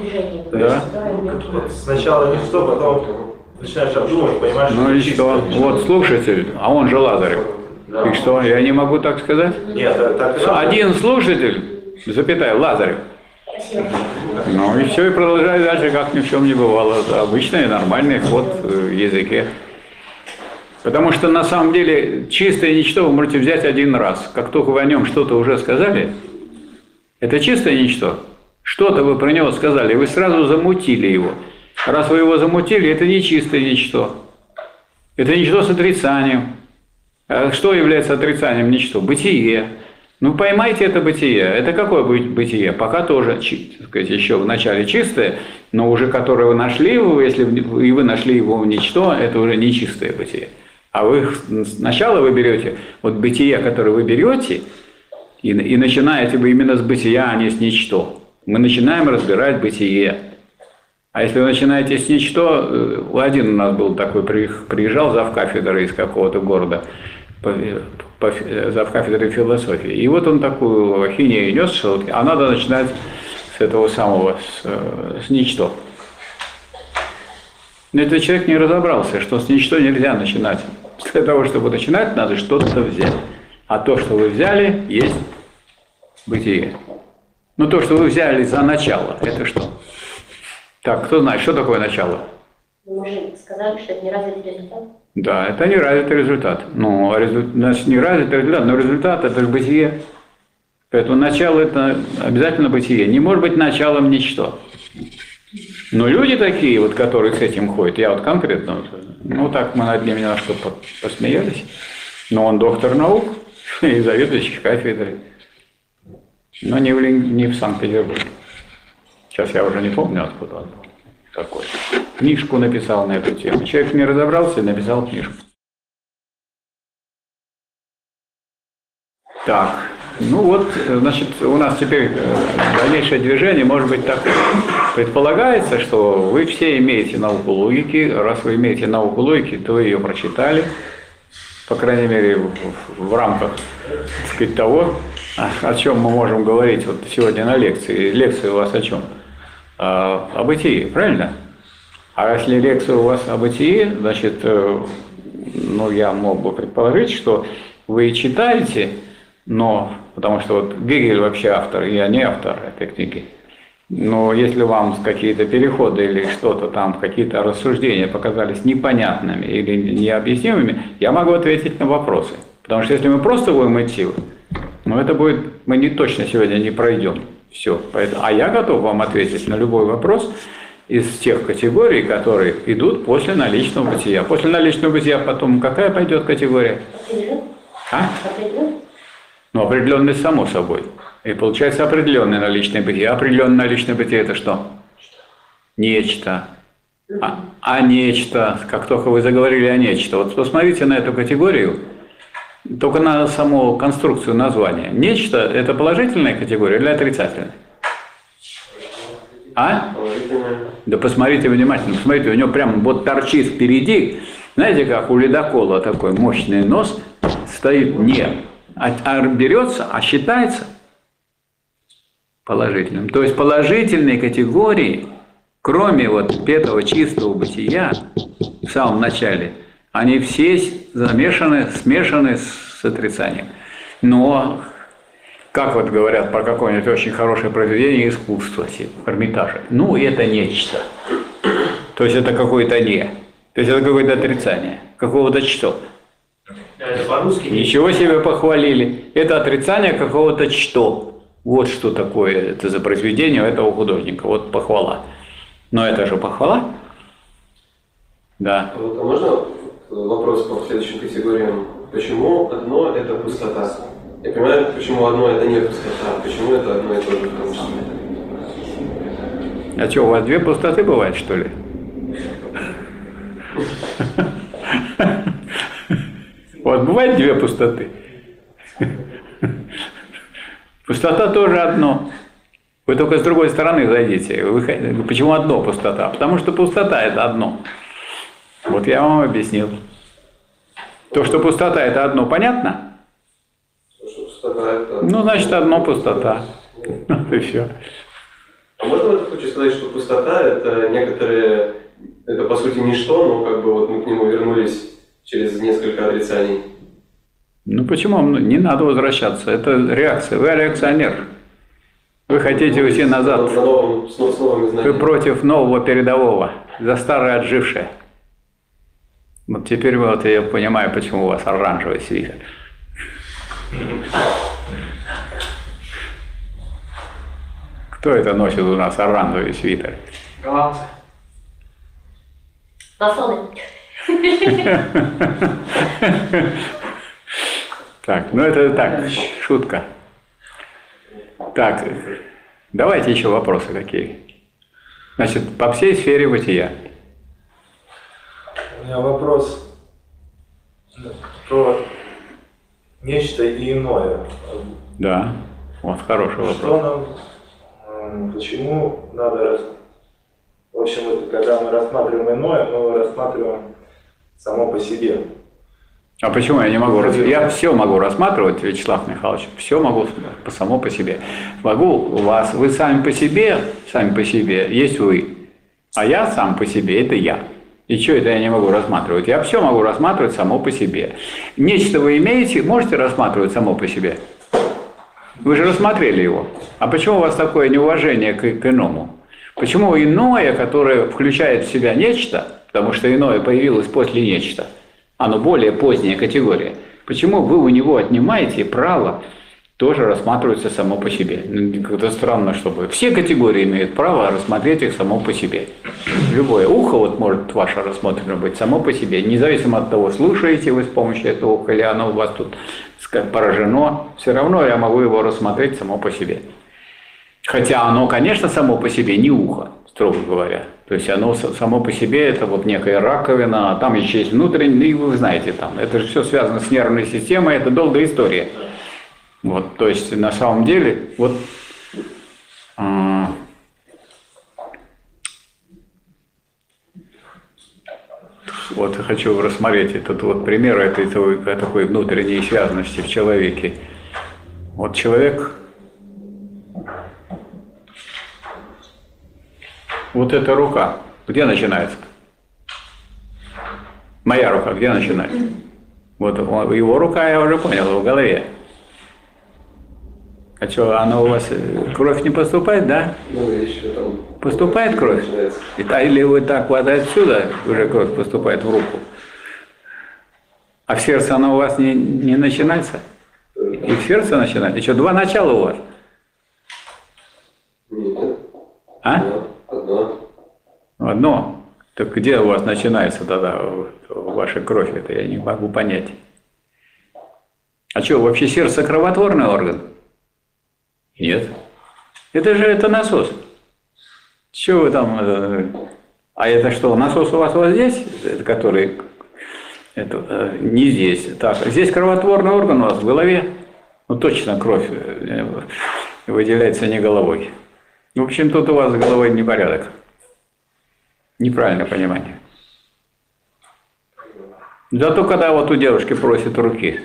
То Да. есть вот сначала ничто, потом начинаешь обдумывать, понимаешь, Ну и чистое что? ничто. Вот слушатель, а он же Лазарев. И что, я не могу так сказать? Нет, так, так. Один слушатель, запятая, Лазарев. Ну и все, и продолжаю дальше, как ни в чем не бывало. Это обычный нормальный ход э, в языке. Потому что на самом деле чистое ничто вы можете взять один раз. Как только вы о нем что-то уже сказали, это чистое ничто. Что-то вы про него сказали, вы сразу замутили его. Раз вы его замутили, это не чистое ничто. Это ничто с отрицанием. А что является отрицанием ничто? Бытие. Ну, поймайте это бытие. Это какое бы- бытие? Пока тоже, так сказать, еще в начале чистое, но уже которое вы нашли, если и вы нашли его в ничто, это уже не чистое бытие. А вы сначала вы берете, вот бытие, которое вы берете, и, и начинаете вы именно с бытия, а не с ничто. Мы начинаем разбирать бытие. А если вы начинаете с ничто, э, один у нас был такой, приезжал зав кафедры из какого-то города, фи- зав кафедры философии. И вот он такую ахинею нес, что а надо начинать с этого самого, с, э, с ничто. Но этот человек не разобрался, что с ничто нельзя начинать. Для того, чтобы начинать, надо что-то взять. А то, что вы взяли, есть бытие. Ну, то, что вы взяли за начало, это что? Так, кто знает, что такое начало? Мы же сказали, что это не развитый результат. Да, это не развитый результат. Ну, а резу- значит, не развитый результат, но результат это же бытие. Поэтому начало это обязательно бытие. Не может быть началом ничто. Но люди такие, вот, которые с этим ходят, я вот конкретно, ну так мы над ним немножко по- посмеялись, но он доктор наук и заведующий кафедрой, но не в, не в Санкт-Петербурге. Сейчас я уже не помню, откуда он такой. Книжку написал на эту тему. Человек не разобрался и написал книжку. Так, ну вот, значит, у нас теперь э, дальнейшее движение может быть такое. Предполагается, что вы все имеете науку логики. Раз вы имеете науку логики, то вы ее прочитали. По крайней мере, в, в- рамках так сказать, того, о чем мы можем говорить вот сегодня на лекции. Лекция у вас о чем? А, о бытии, правильно? А если лекция у вас о бытии, значит, э, ну, я мог бы предположить, что вы читаете, но, потому что вот Гегель вообще автор, я не автор этой книги, но если вам какие-то переходы или что-то там, какие-то рассуждения показались непонятными или необъяснимыми, я могу ответить на вопросы. Потому что если мы просто будем идти, ну это будет, мы не точно сегодня не пройдем. Все. А я готов вам ответить на любой вопрос из тех категорий, которые идут после наличного бытия. После наличного бытия потом какая пойдет категория? А? Ну, определенность само собой. И получается определенное наличное бытие. Определенное наличное бытие это что? Нечто. А, а нечто, как только вы заговорили о нечто. Вот посмотрите на эту категорию, только на саму конструкцию названия. Нечто – это положительная категория или отрицательная? А? Да посмотрите внимательно, посмотрите, у него прям вот торчит впереди, знаете, как у ледокола такой мощный нос стоит не, а, а берется, а считается положительным. То есть положительные категории, кроме вот этого чистого бытия в самом начале, они все замешаны, смешаны с отрицанием. Но как вот говорят про какое-нибудь очень хорошее произведение искусства, Эрмитажа. Ну, это нечто. То есть это какое-то не. То есть это какое-то отрицание. Какого-то что. Ничего себе похвалили. Это отрицание какого-то что. Вот что такое это за произведение у этого художника. Вот похвала. Но это же похвала. Да. Вот, а можно вопрос по следующим категориям? Почему одно – это пустота? Я понимаю, почему одно – это не пустота, почему это одно и то же в том числе. А что, у вас две пустоты бывает, что ли? У вас бывает две пустоты? Пустота тоже одно. Вы только с другой стороны зайдите. Вы, почему одно пустота? Потому что пустота – это одно. Вот я вам объяснил. То, что пустота – это одно, понятно? Пустота… Ну, значит, одно пустота. Вот и все. А можно в этом случае сказать, что пустота – это некоторые… Это, по сути, ничто, но как бы вот мы к нему вернулись через несколько отрицаний. Ну почему вам не надо возвращаться? Это реакция. Вы реакционер. Вы хотите уйти На назад. Вы против нового передового, за старое отжившее. Вот теперь вот я понимаю, почему у вас оранжевый свитер. Кто это носит у нас оранжевый свитер? Голландцы. Масоны. Так, ну это так, шутка. Так, давайте еще вопросы какие. Значит, по всей сфере бытия. У меня вопрос про нечто и иное. Да, вот хороший вопрос. Что нам, почему надо, в общем, когда мы рассматриваем иное, мы его рассматриваем само по себе. А почему я не могу? Я все могу рассматривать, Вячеслав Михайлович, все могу по- само по себе. Могу у вас, вы сами по себе, сами по себе, есть вы, а я сам по себе, это я. И что это я не могу рассматривать? Я все могу рассматривать само по себе. Нечто вы имеете, можете рассматривать само по себе? Вы же рассмотрели его. А почему у вас такое неуважение к, к иному? Почему иное, которое включает в себя нечто, потому что иное появилось после нечто, оно более поздняя категория, почему вы у него отнимаете право тоже рассматриваться само по себе? Ну, Как-то странно, чтобы все категории имеют право рассмотреть их само по себе. Любое ухо вот может ваше рассмотрено быть само по себе, независимо от того, слушаете вы с помощью этого уха или оно у вас тут поражено, все равно я могу его рассмотреть само по себе. Хотя оно, конечно, само по себе не ухо, строго говоря. То есть оно само по себе это вот некая раковина, а там еще есть внутренний, ну, вы знаете, там, это же все связано с нервной системой, это долгая история. Вот, то есть на самом деле, вот а, вот хочу рассмотреть этот вот пример этой такой, внутренней связанности в человеке. Вот человек Вот эта рука, где начинается? Моя рука где начинается? Вот его рука, я уже понял, в голове. А что, она у вас, э, кровь не поступает, да? Ну, еще там... Поступает кровь? И та- Или вы так вот отсюда уже кровь поступает в руку? А в сердце она у вас не, не начинается? И в сердце начинается? Еще два начала у вас? Нет, А? одно. Одно. Так где у вас начинается тогда ваша кровь? Это я не могу понять. А что, вообще сердце кровотворный орган? Нет. Это же это насос. Чего вы там... э, А это что, насос у вас вот здесь, это который... Это, э, не здесь. Так, здесь кровотворный орган у вас в голове. Ну, точно кровь э, выделяется не головой. В общем, тут у вас с головой непорядок. Неправильное понимание. Зато когда вот у девушки просят руки,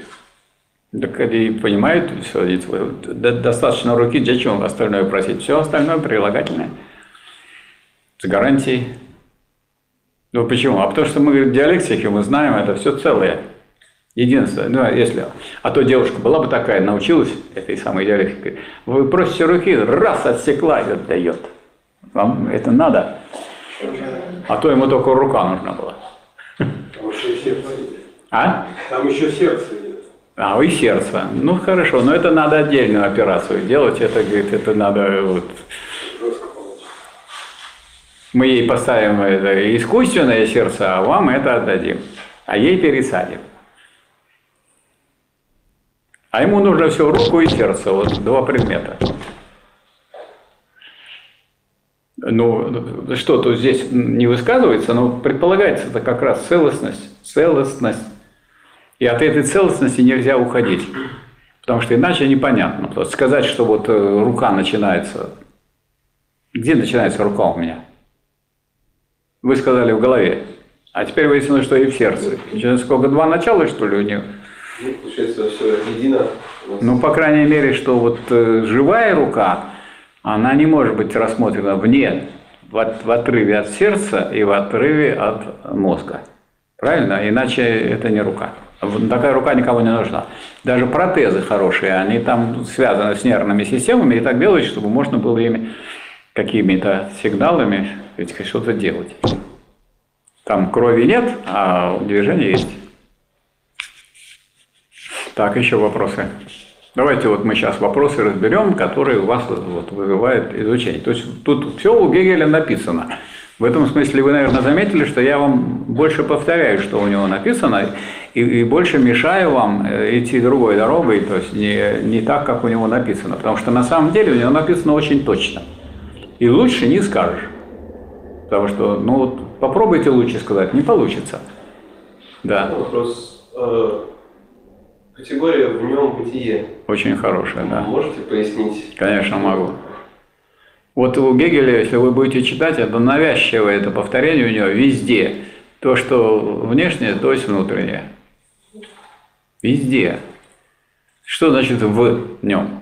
так они понимают, все, до- достаточно руки, чего остальное просить? Все остальное прилагательное. С гарантией. Ну почему? А потому что мы говорим, диалектики, мы знаем, это все целое. Единственное, ну, а если... А то девушка была бы такая, научилась этой самой диалектикой. Вы просите руки, раз отсекла и отдает. Вам это надо? А то ему только рука нужна была. И. А? Там еще сердце. А, и сердце. Ну, хорошо, но это надо отдельную операцию делать. Это, говорит, это надо вот... Мы ей поставим это искусственное сердце, а вам это отдадим. А ей пересадим. А ему нужно все руку и сердце, вот два предмета. Ну, что тут здесь не высказывается, но предполагается это как раз целостность, целостность. И от этой целостности нельзя уходить. Потому что иначе непонятно. То есть сказать, что вот э, рука начинается... Где начинается рука у меня? Вы сказали в голове. А теперь выяснилось, что и в сердце. Сейчас сколько, два начала, что ли, у нее? Ну, получается, все едино. Ну, по крайней мере, что вот э, живая рука, она не может быть рассмотрена вне, в, от- в отрыве от сердца и в отрыве от мозга. Правильно? Иначе это не рука. Такая рука никому не нужна. Даже протезы хорошие, они там связаны с нервными системами и так делают, чтобы можно было ими какими-то сигналами что-то делать. Там крови нет, а движение есть. Так, еще вопросы. Давайте вот мы сейчас вопросы разберем, которые у вас вот, вызывают изучение. То есть тут все у Гегеля написано. В этом смысле вы, наверное, заметили, что я вам больше повторяю, что у него написано, и, и больше мешаю вам э, идти другой дорогой, то есть не, не так, как у него написано. Потому что на самом деле у него написано очень точно. И лучше не скажешь. Потому что, ну вот, попробуйте лучше сказать, не получится. Да, Вопрос. э, Категория в нем бытие. очень хорошая, да. Можете пояснить? Конечно, могу. Вот у Гегеля, если вы будете читать, это навязчивое это повторение у него везде. То, что внешнее, то есть внутреннее. Везде. Что значит в нем?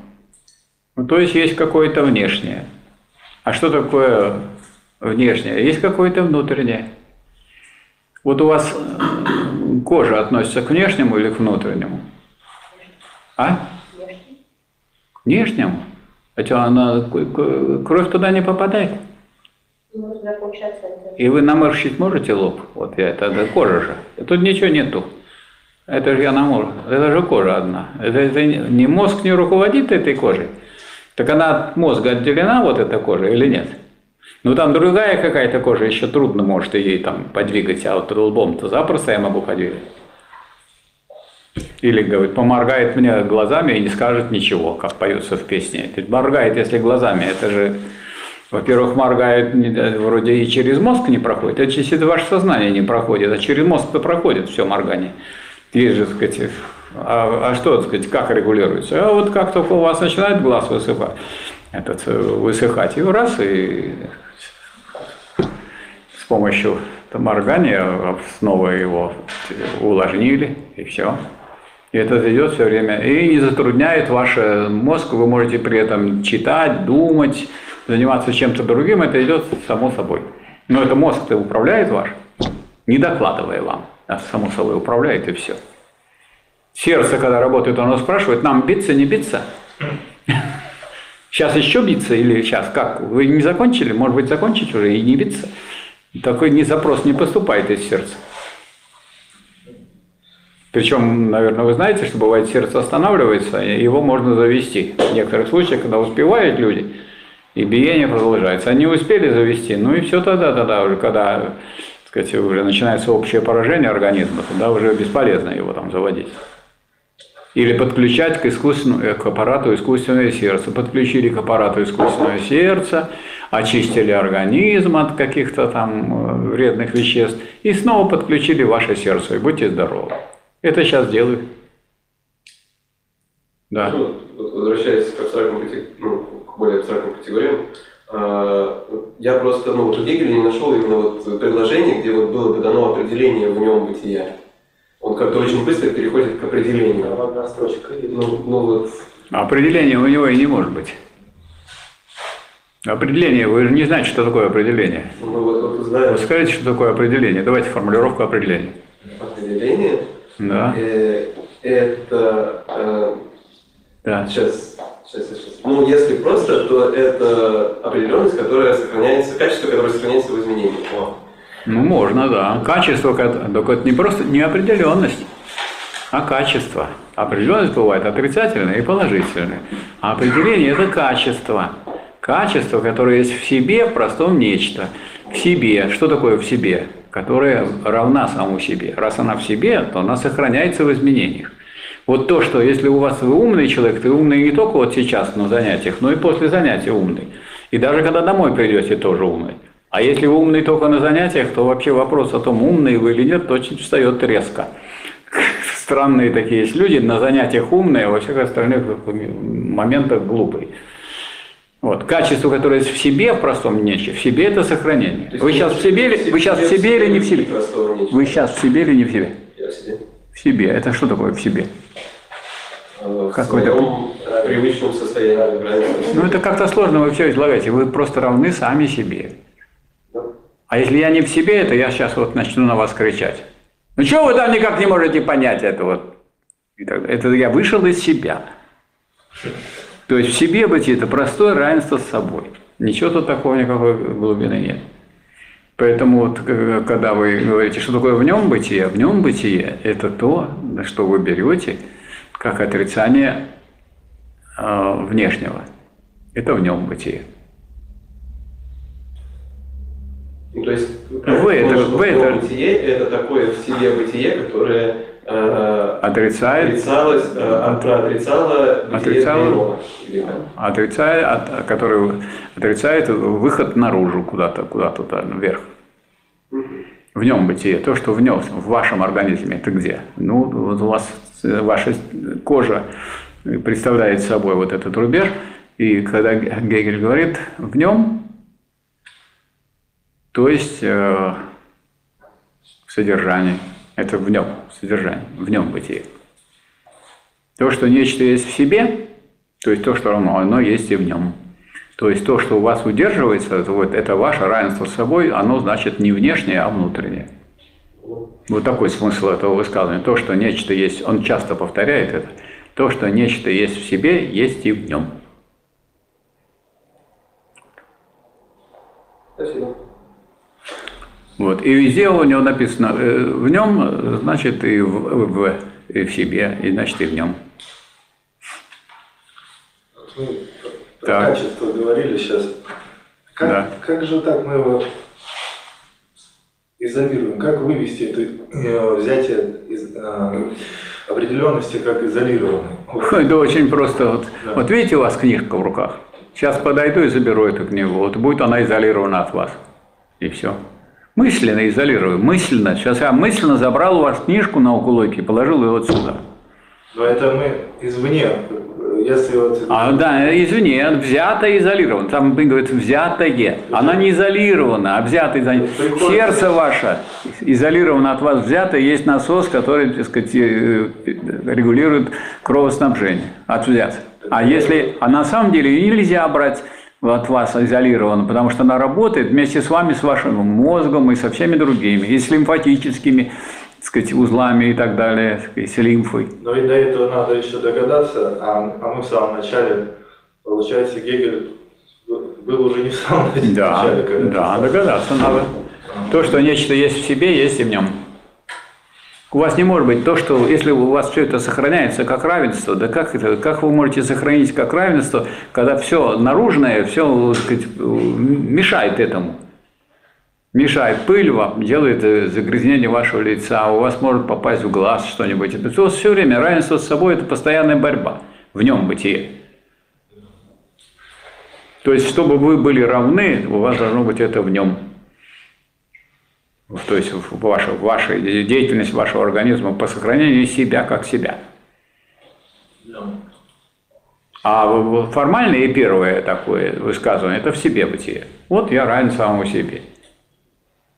Ну, то есть есть какое-то внешнее. А что такое внешнее? Есть какое-то внутреннее. Вот у вас кожа относится к внешнему или к внутреннему? А? К внешнему? Хотя она, кровь туда не попадает. И вы наморщить можете лоб? Вот я, это, это кожа же. Тут ничего нету. Это же я наморщу. Это же кожа одна. Это, это не мозг не руководит этой кожей. Так она от мозга отделена, вот эта кожа, или нет? Ну там другая какая-то кожа, еще трудно может ей там подвигать, а вот лбом-то запросто я могу подвигать. Или, говорит, поморгает мне глазами и не скажет ничего, как поется в песне. Ведь моргает, если глазами, это же, во-первых, моргает э, вроде и через мозг не проходит, это через ваше сознание не проходит, а через мозг-то проходит все моргание. Есть же, так сказать, а, а что, так сказать, как регулируется? А вот как только у вас начинает глаз высыпать, этот, э, высыхать, и раз, и с помощью моргания снова его увлажнили, и все. И это идет все время. И не затрудняет ваш мозг, вы можете при этом читать, думать, заниматься чем-то другим, это идет само собой. Но это мозг-то управляет ваш. не докладывая вам, а само собой управляет и все. Сердце, когда работает, оно спрашивает, нам биться, не биться? Сейчас еще биться или сейчас как? Вы не закончили? Может быть, закончить уже и не биться? Такой не запрос не поступает из сердца. Причем, наверное, вы знаете, что бывает сердце останавливается, его можно завести. В некоторых случаях, когда успевают люди, и биение продолжается. Они успели завести, ну и все тогда, тогда уже, когда так сказать, уже начинается общее поражение организма, тогда уже бесполезно его там заводить. Или подключать к, искусственному, к аппарату искусственное сердце. Подключили к аппарату искусственное сердце, очистили организм от каких-то там э, вредных веществ и снова подключили ваше сердце. И будьте здоровы. Это сейчас делают. Да. Ну, вот возвращаясь к абстрактным, ну, к более абстрактным категориям, а, я просто, ну, вот у Гегеля не нашел именно вот предложение, где вот было бы дано определение в нем бытия. Он как-то очень быстро переходит к определению. Там одна строчка. Ну, ну вот, Определение у него и не может быть. Определение, вы же не знаете, что такое определение. ну вот, вот знаем Вы скажите, что такое определение. Давайте формулировку определения. определение. Да, Э, это э, да. Сейчас, сейчас, сейчас. Ну, если просто, то это определенность, которая сохраняется, качество, которое сохраняется в изменении. О. Ну, можно, да. Качество, ко- только это не просто не определенность, а качество. Определенность бывает отрицательная и положительная. А определение – это качество. Качество, которое есть в себе, в простом нечто. В себе. Что такое в себе? Которое равна саму себе. Раз она в себе, то она сохраняется в изменениях. Вот то, что если у вас вы умный человек, ты умный не только вот сейчас на занятиях, но и после занятия умный. И даже когда домой придете, тоже умный. А если вы умный только на занятиях, то вообще вопрос о том, умный вы или нет, очень встает резко. Странные такие есть люди, на занятиях умные, а во всех остальных моментах глупые. Вот. Качество, которое в себе, в простом нече, в себе это сохранение. Есть Вы сейчас в себе, или- вы сейчас в себе или не в себе? Вы сейчас в себе или не в себе? Я в себе. В себе. Это что такое в себе? Э, В Какой-то- привычном состоянии? Ну, это как-то сложно вы все излагаете. Вы просто равны сами себе. А если я не в себе, это я сейчас вот начну на вас кричать. Ну, что вы там никак не можете понять это вот? Это я вышел из себя. То есть в себе быть это простое равенство с собой. Ничего тут такого никакой глубины нет. Поэтому вот, э, когда вы говорите, что такое в нем бытие, в нем бытие – это то, что вы берете как отрицание э, внешнего. Это в нем бытие. Ну, то есть, Вы это- вы это- бытие – это такое в себе бытие, которое Отрицает, отрицалось, э, от- отрицало бытие Отрицало. древнего. Или как? отрицает, от- который отрицает выход наружу куда-то, куда-то туда, вверх. В нем бытие, то, что в нем, в вашем организме, это где? Ну, вот у вас э, ваша кожа представляет собой вот этот рубеж, и когда Гегель говорит в нем, то есть э, в содержании, это в нем, содержание, в нем бытие. То, что нечто есть в себе, то есть то, что равно, оно есть и в нем. То есть то, что у вас удерживается, вот, это ваше равенство с собой, оно значит не внешнее, а внутреннее. Вот такой смысл этого высказывания. То, что нечто есть, он часто повторяет это, то, что нечто есть в себе, есть и в нем. Спасибо. Вот. И везде у него написано, э, в нем, значит, и в, в- и в себе, и значит, и в нем. Мы про Так. качество говорили сейчас. Как, Да. как же так мы его изолируем? Как вывести это э, взятие из, э, определенности как изолированной? Вот. Это очень просто. Вот, Да. вот видите, у вас книжка в руках. Сейчас подойду и заберу эту книгу. Вот будет она изолирована от вас. И все. Мысленно изолирую. Мысленно. Сейчас я мысленно забрал вашу книжку на укулойке и положил ее вот сюда. Но это мы извне. Если вот... А, да, извини, взято изолировано. Там говорит взятое. Она не изолирована, а взято изолировано. Сердце ваше изолировано от вас взято. Есть насос, который, так сказать, э, регулирует кровоснабжение от взят. А если, а на самом деле нельзя брать от вас изолирована, потому что она работает вместе с вами, с вашим мозгом и со всеми другими, и с лимфатическими так сказать, узлами и так далее, так сказать, с лимфой. Но и до этого надо еще догадаться, а, а мы в самом начале, получается, Гегель был уже не в самом Да, начале. когда да, писал. догадаться надо. То, что нечто есть в себе, есть и в нем. У вас не может быть то, что если у вас все это сохраняется как равенство, да как это, как вы можете сохранить как равенство, когда все наружное, все сказать, мешает этому? Мешает пыль вам, делает э, загрязнение вашего лица, у вас может попасть в глаз что-нибудь. Это все, все время равенство с собой – это постоянная борьба, в нем бытие. То есть, чтобы вы были равны, у вас должно быть это в нем. То есть, ваша, ваша деятельность вашего организма по сохранению себя как себя. А формальное и первое такое высказывание – это в себе бытие. Вот я равен самому себе.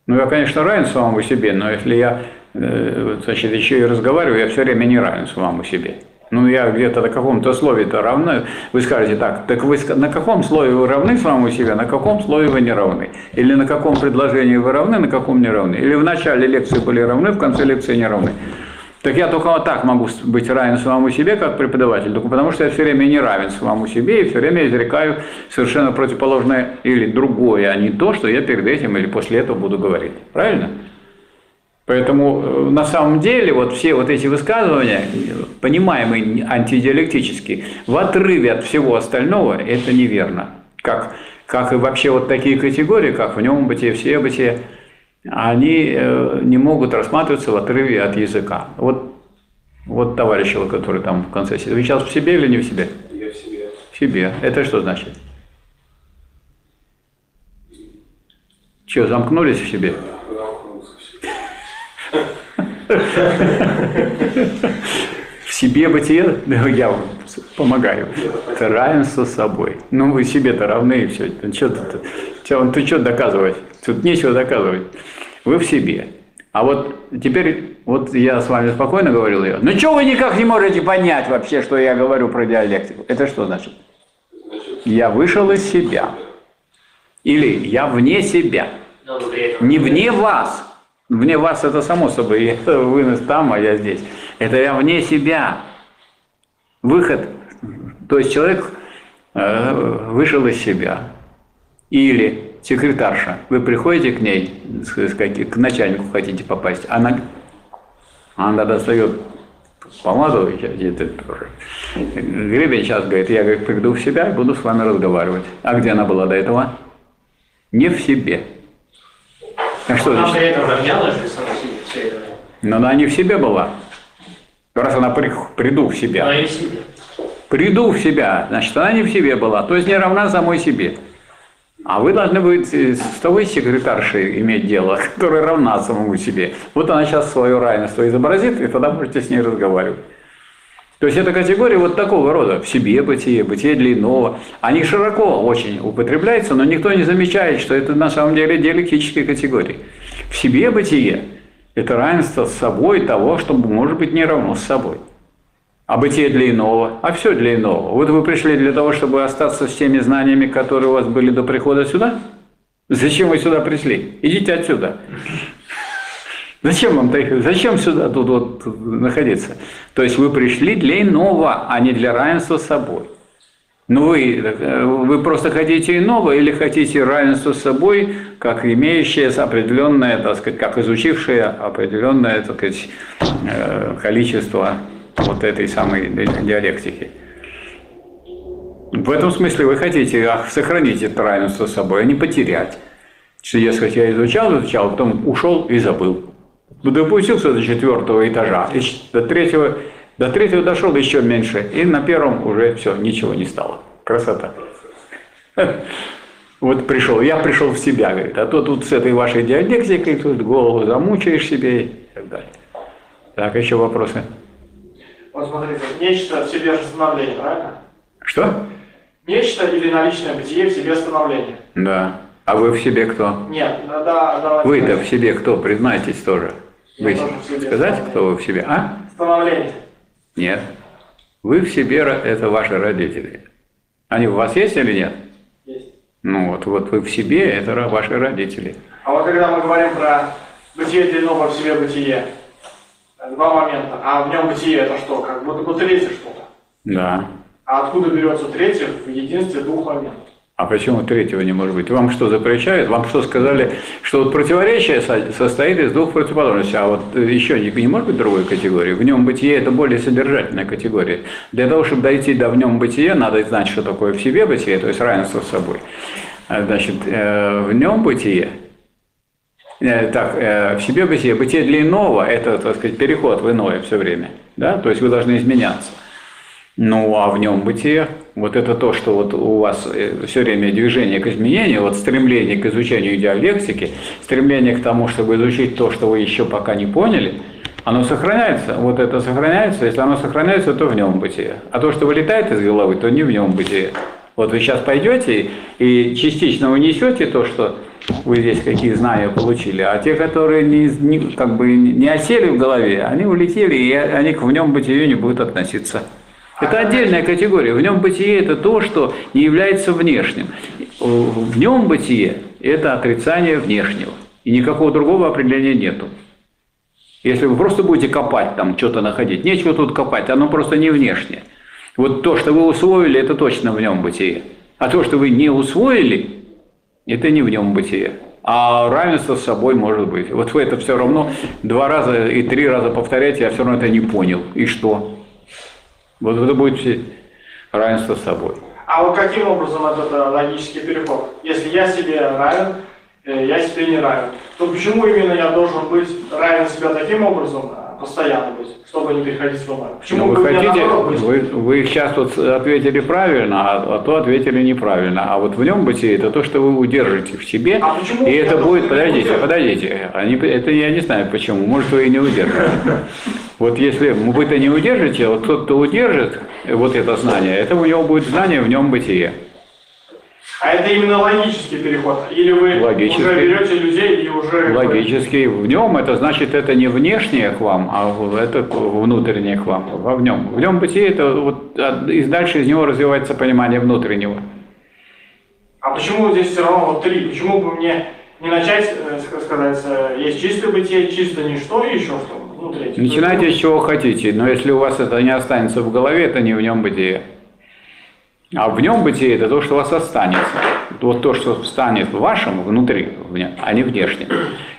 Ну, я, конечно, равен самому себе, но если я, э, значит, еще и разговариваю, я все время не равен самому себе. Ну, я где-то на каком-то слове-то равны. Вы скажете так, так вы на каком слове вы равны самому себе, на каком слове вы не равны? Или на каком предложении вы равны, на каком не равны? Или в начале лекции были равны, в конце лекции не равны? Так я только вот так могу быть равен самому себе, как преподаватель, только потому что я все время не равен самому себе и все время изрекаю совершенно противоположное или другое, а не то, что я перед этим или после этого буду говорить. Правильно? Поэтому э, на самом деле вот все вот эти высказывания, понимаемые антидиалектически, в отрыве от всего остального, это неверно. Как, как и вообще вот такие категории, как в нем бытие, все бытие, они э, не могут рассматриваться в отрыве от языка. Вот, вот товарищ, который там в конце сидит, вы сейчас в себе или не в себе? Я в себе. В себе. Это что значит? Что, замкнулись в себе? В себе бытие, я вам помогаю. Это равенство с собой. Ну, вы себе-то равны, и все. Что ты, ты, ты что доказывать? Тут нечего доказывать. Вы в себе. А вот теперь, вот я с вами спокойно говорил, я, ну что вы никак не можете понять вообще, что я говорю про диалектику? Это что значит? Я вышел из себя. Или я вне себя. Не вне вас. Вне вас это само собой. Это вы там, а я здесь. Это я вне себя. Выход. То есть человек э, вышел из себя. Или секретарша. Вы приходите к ней, к начальнику хотите попасть. Она, она достает помаду, и это тоже. Гребень сейчас говорит, я говорит, приду в себя и буду с вами разговаривать. А где она была до этого? Не в себе. А что она при этом равнялась же сама себе все это время. Но она не в себе была. Раз она при- приду в себя. Она и в себе. Приду в себя, значит, она не в себе была, то есть не равна самой себе. А вы должны быть э, с той секретаршей иметь дело, которая равна самому себе. Вот она сейчас свое равенство изобразит, и тогда можете с ней разговаривать. То есть это категория вот такого рода, в себе бытие, бытие для иного. Они широко очень употребляются, но никто не замечает, что это на самом деле диалектические категории. В себе бытие – это равенство с собой того, что может быть не равно с собой. А бытие для иного, а все для иного. Вот вы пришли для того, чтобы остаться с теми знаниями, которые у вас были до прихода сюда? Зачем вы сюда пришли? Идите отсюда. Зачем вам зачем сюда тут вот находиться? То есть вы пришли для иного, а не для равенства с собой. Ну вы, вы просто хотите иного или хотите равенство с собой, как имеющее определенное, так сказать, как изучившее определенное, так сказать, э, количество вот этой самой ди- диалектики. В этом смысле вы хотите сохранить это равенство с собой, а не потерять. Что, дескать, я изучал, изучал, потом ушел и забыл. Допустился до четвертого этажа, до третьего, до третьего дошел еще меньше, и на первом уже все, ничего не стало. Красота. Вот пришел, я пришел в себя, говорит, а то тут с этой вашей диалектикой тут голову замучаешь себе и так далее. Так, еще вопросы? Вот смотрите, нечто в себе же становление, правильно? Что? Нечто или наличное бытие в себе становление. Да. А вы в себе кто? Нет, да, да. Вы-то в себе кто? Признайтесь тоже. Я Вы тоже себе. сказать, кто вы в себе? А? Становление. Нет. Вы в себе это ваши родители. Они у вас есть или нет? Есть. Ну вот, вот вы в себе, это ваши родители. А вот когда мы говорим про бытие длинного в себе бытие, два момента. А в нем бытие это что? Как будто бы третье что-то. Да. А откуда берется третье в единстве двух моментов? А почему третьего не может быть? Вам что запрещают? Вам что сказали, что вот противоречие со- состоит из двух противоположностей, а вот э, еще не, не может быть другой категории? В нем бытие – это более содержательная категория. Для того, чтобы дойти до в нем бытия, надо знать, что такое в себе бытие, то есть равенство с собой. А, Значит, э, в нем бытие Э, Так, э, в себе бытие. Бытие для иного – это, так сказать, переход в иное все время. Да? То есть вы должны изменяться. Ну, а в нем бытие, вот это то, что вот у вас все время движение к изменению, вот стремление к изучению диалектики, стремление к тому, чтобы изучить то, что вы еще пока не поняли, оно сохраняется. Вот это сохраняется. Если оно сохраняется, то в нем бытие. А то, что вылетает из головы, то не в нем бытие. Вот вы сейчас пойдете и частично унесете то, что вы здесь какие знания получили, а те, которые не, не- как бы не осели в голове, они улетели, и они к в нем бытию не будут относиться. Это отдельная категория. В нем бытие – это то, что не является внешним. В нем бытие – это отрицание внешнего. И никакого другого определения нету. Если вы просто будете копать там, что-то находить, нечего тут копать, оно просто не внешнее. Вот то, что вы усвоили, это точно в нем бытие. А то, что вы не усвоили, это не в нем бытие. А равенство с собой может быть. Вот вы это все равно два раза и три раза повторяете, я все равно это не понял. И что? Вот это будет равенство с собой. А вот каким образом этот э, логический переход? Если я себе равен, э, я себе не равен, то почему именно я должен быть равен себе таким образом, э, постоянно быть, чтобы не переходить в? Почему Ну, вы хотите, вы, вы сейчас тут ответили правильно, а, а то ответили неправильно. А вот в нем бытие это то, что вы удержите в себе, А почему и это будет, подождите, подождите, они, это я не знаю почему, может вы и не удержите. Вот если вы-то не удержите, вот тот, кто удержит вот это знание, это у него будет знание в нем бытие. А это именно логический переход? Или вы Логический. уже берете людей и уже... Логически в нем это значит это не внешнее к вам, а это внутреннее к вам. Во в нем. В нем бытие это вот от- и дальше из него развивается понимание внутреннего. А почему здесь все равно вот три? Почему бы мне не начать, э, sk- сказать, э, есть чистое бытие, чисто ничто и еще что? Ну, третье. Начинайте с чего хотите, но если у вас это не останется в голове, это не в нем бытие. А в нем бытие это то, что у вас останется. Вот то, что станет в вашем внутри, а не внешнем.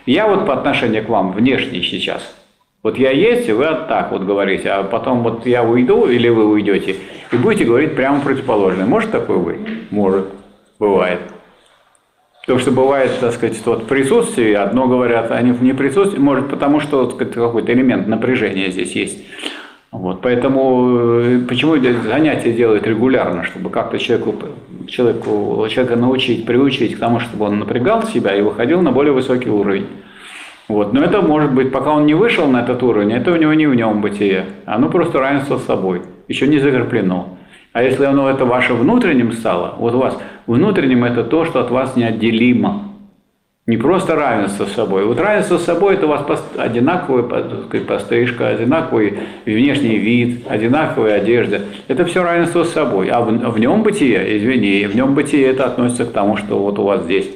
Я вот по отношению к вам внешний сейчас. Вот я есть, и вы вот так вот говорите, а потом вот я уйду или вы уйдете, и будете говорить прямо противоположное. Может такое быть? Может. Бывает. Потому что бывает, так сказать, вот присутствие, одно говорят, они в неприсутствии, может потому что вот как- какой-то элемент напряжения здесь есть. Вот, поэтому э, почему занятия делают регулярно, чтобы как-то человеку, человеку, человека научить, приучить к тому, чтобы он напрягал себя и выходил на более высокий уровень. Вот. Но это может быть, пока он не вышел на этот уровень, это у него не в нем бытие. Оно просто равенство с собой, еще не закреплено. А если оно это ваше внутренним стало, вот у вас внутренним это то, что от вас неотделимо. Не просто равенство с собой. Вот равенство с собой это у вас одинаковая сказать, пострижка, одинаковый внешний вид, одинаковая одежда. Это все равенство с собой. А в, в нем бытие, извини, в нем бытие это относится к тому, что вот у вас здесь.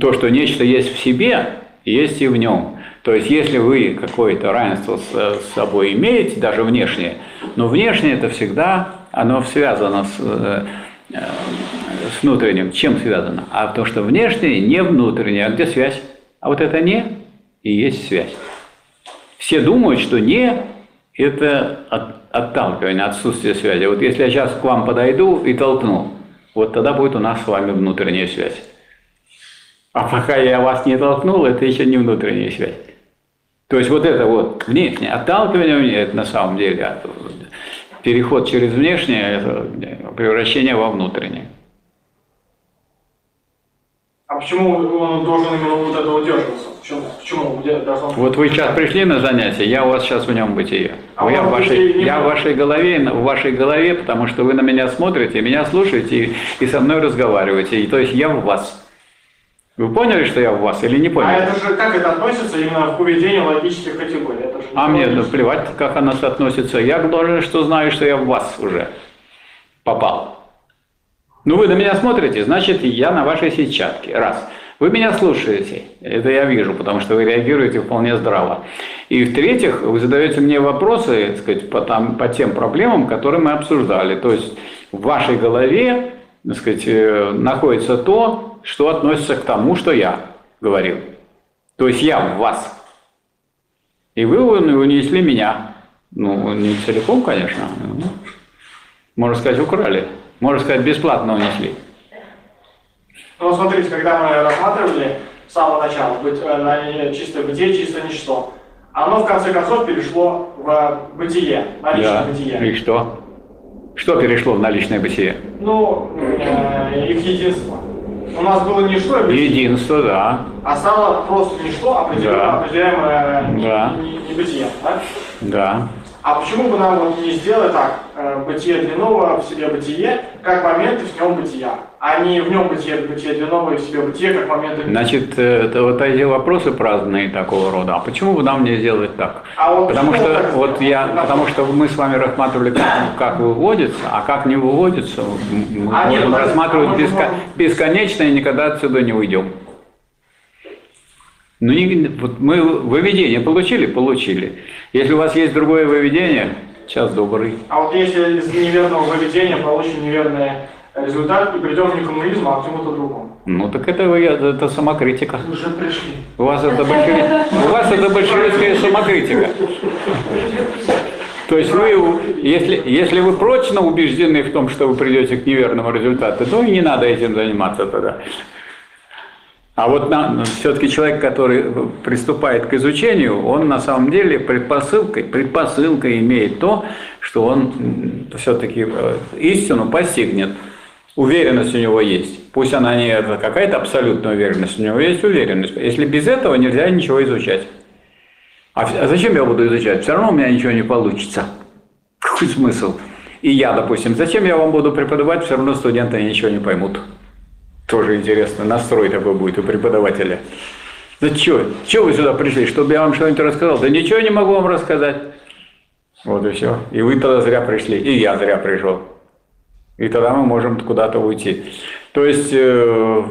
То, что нечто есть в себе, есть и в нем. То есть, если вы какое-то равенство с, с собой имеете, даже внешнее, но внешнее это всегда, оно связано с, э, с внутренним. Чем связано? А то, что внешнее не внутреннее. А где связь? А вот это не и есть связь. Все думают, что не – это от- отталкивание, отсутствие связи. Вот если я сейчас к вам подойду и толкну, вот тогда будет у нас с вами внутренняя связь. А пока я вас не толкнул, это еще не внутренняя связь. То есть вот это вот внешнее отталкивание, это на самом деле переход через внешнее, это превращение во внутреннее. А почему он должен именно вот это удерживаться? Почему? Почему должен? Вот вы сейчас пришли на занятие, я у вас сейчас в нем бытие. А я, в вашей, я в вашей голове, в вашей голове, потому что вы на меня смотрите, меня слушаете и, и со мной разговариваете. И, то есть я в вас. Вы поняли, что я в вас или не А поняли? это же как это относится именно к поведению логических категорий? Это же А мне логично. плевать, как она соотносится. Я должен, что знаю, что я в вас уже попал. Ну, вы на меня смотрите, значит, я на вашей сетчатке. Раз. Вы меня слушаете. Это я вижу, потому что вы реагируете вполне здраво. И в-третьих, вы задаете мне вопросы, так сказать, по, там, по тем проблемам, которые мы обсуждали. То есть в вашей голове, так сказать, э, находится то, что относится к тому, что я говорил. То есть я в вас. И вы унесли меня. Ну, не целиком, конечно. Ну, можно сказать, украли. Можно сказать, бесплатно унесли. Ну, смотрите, когда мы рассматривали с самого начала быть, э, чистое бытие, чистое ничто, оно в конце концов перешло в бытие, наличное Да. бытие. И что? Что перешло в наличное бытие? Ну, э, их единство. У нас было ничто, Единство, да. а стало просто ничто, Да. определяемое Да. не, не бытие. Да? Да. А почему бы нам вот не сделать так, э, бытие длинного в себе бытие, как моменты в нем бытия, а не в нем бытие, бытие длинного и в себе бытие, как моменты Значит, э, это вот эти вопросы праздные такого рода. А почему бы нам не сделать так? А вот Потому что вот я, потому что мы с вами рассматривали, как, как выводится, а как не выводится, мы А нет, можем подожди, рассматривать а беско- бесконечно и никогда отсюда не уйдем. Ну, не- вот мы выведение получили? Получили. Если у вас есть другое выведение, час добрый. А вот если из неверного выведения получим неверный результат, и придем не к коммунизму, а к чему-то другому. Ну, так это, вы- это самокритика. Уже пришли. У вас это, большеви- у вас это большевистская самокритика. То есть вы, если, если вы прочно убеждены в том, что вы придете к неверному результату, то и не надо этим заниматься тогда. А вот все-таки человек, который приступает к изучению, он на самом деле предпосылкой, предпосылкой имеет то, что он все-таки истину постигнет. Уверенность у него есть. Пусть она не какая-то абсолютная уверенность, у него есть уверенность. Если без этого нельзя ничего изучать. А, а зачем я буду изучать? Все равно у меня ничего не получится. Какой смысл? И я, допустим, зачем я вам буду преподавать, все равно студенты ничего не поймут. Тоже интересно, настрой такой будет у преподавателя. Да что, что вы сюда пришли, чтобы я вам что-нибудь рассказал? Да ничего не могу вам рассказать. Вот и все. И вы тогда зря пришли, и я зря пришел. И тогда мы можем куда-то уйти. То есть, э,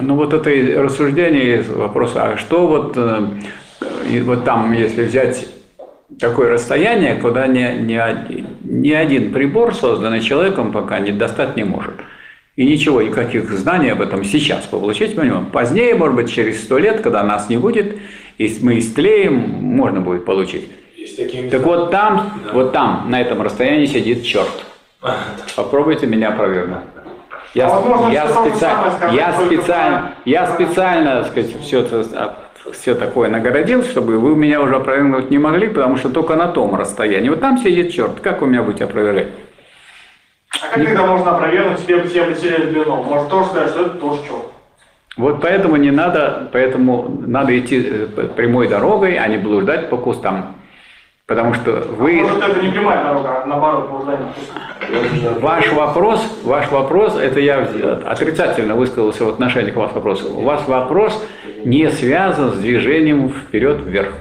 ну вот это рассуждение, вопрос, а что вот, э, вот там, если взять такое расстояние, куда ни, ни, ни один прибор, созданный человеком, пока не достать не может. И ничего, никаких знаний об этом сейчас получить мы не можем. Позднее, может быть, через сто лет, когда нас не будет, и мы истлеем, можно будет получить. Так вот там, да. вот там, на этом расстоянии сидит черт. Попробуйте меня опровергнуть. Я, а возможно, я, специально, сказать, я, специально, я специально, так сказать, все, это, все такое нагородил, чтобы вы меня уже опровергнуть не могли, потому что только на том расстоянии. Вот там сидит черт. Как вы меня будете опровергать? А как тогда можно опровергнуть себе все потеряли длину? Может тоже сказать, что это тоже черт. Вот поэтому не надо, поэтому надо идти прямой дорогой, а не блуждать по кустам. Потому что вы... А может, это не прямая дорога, а наоборот, блуждание Ваш вопрос, ваш вопрос, это я отрицательно высказался в отношении к вашему вопросу. У вас вопрос не связан с движением вперед-вверх.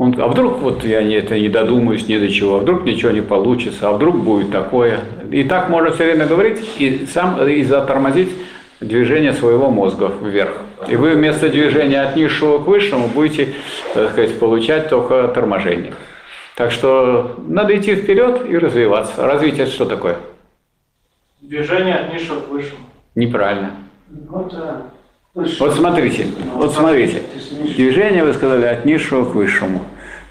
Он, а вдруг вот я не, это не додумаюсь ни до чего, а вдруг ничего не получится, а вдруг будет такое. И так можно все время говорить и сам и затормозить движение своего мозга вверх. И вы вместо движения от низшего к высшему будете, так сказать, получать только торможение. Так что надо идти вперед и развиваться. Развитие что такое? Движение от низшего к высшему. Неправильно. Вот, да. Вот смотрите, вот смотрите. Движение, вы сказали, от низшего к высшему.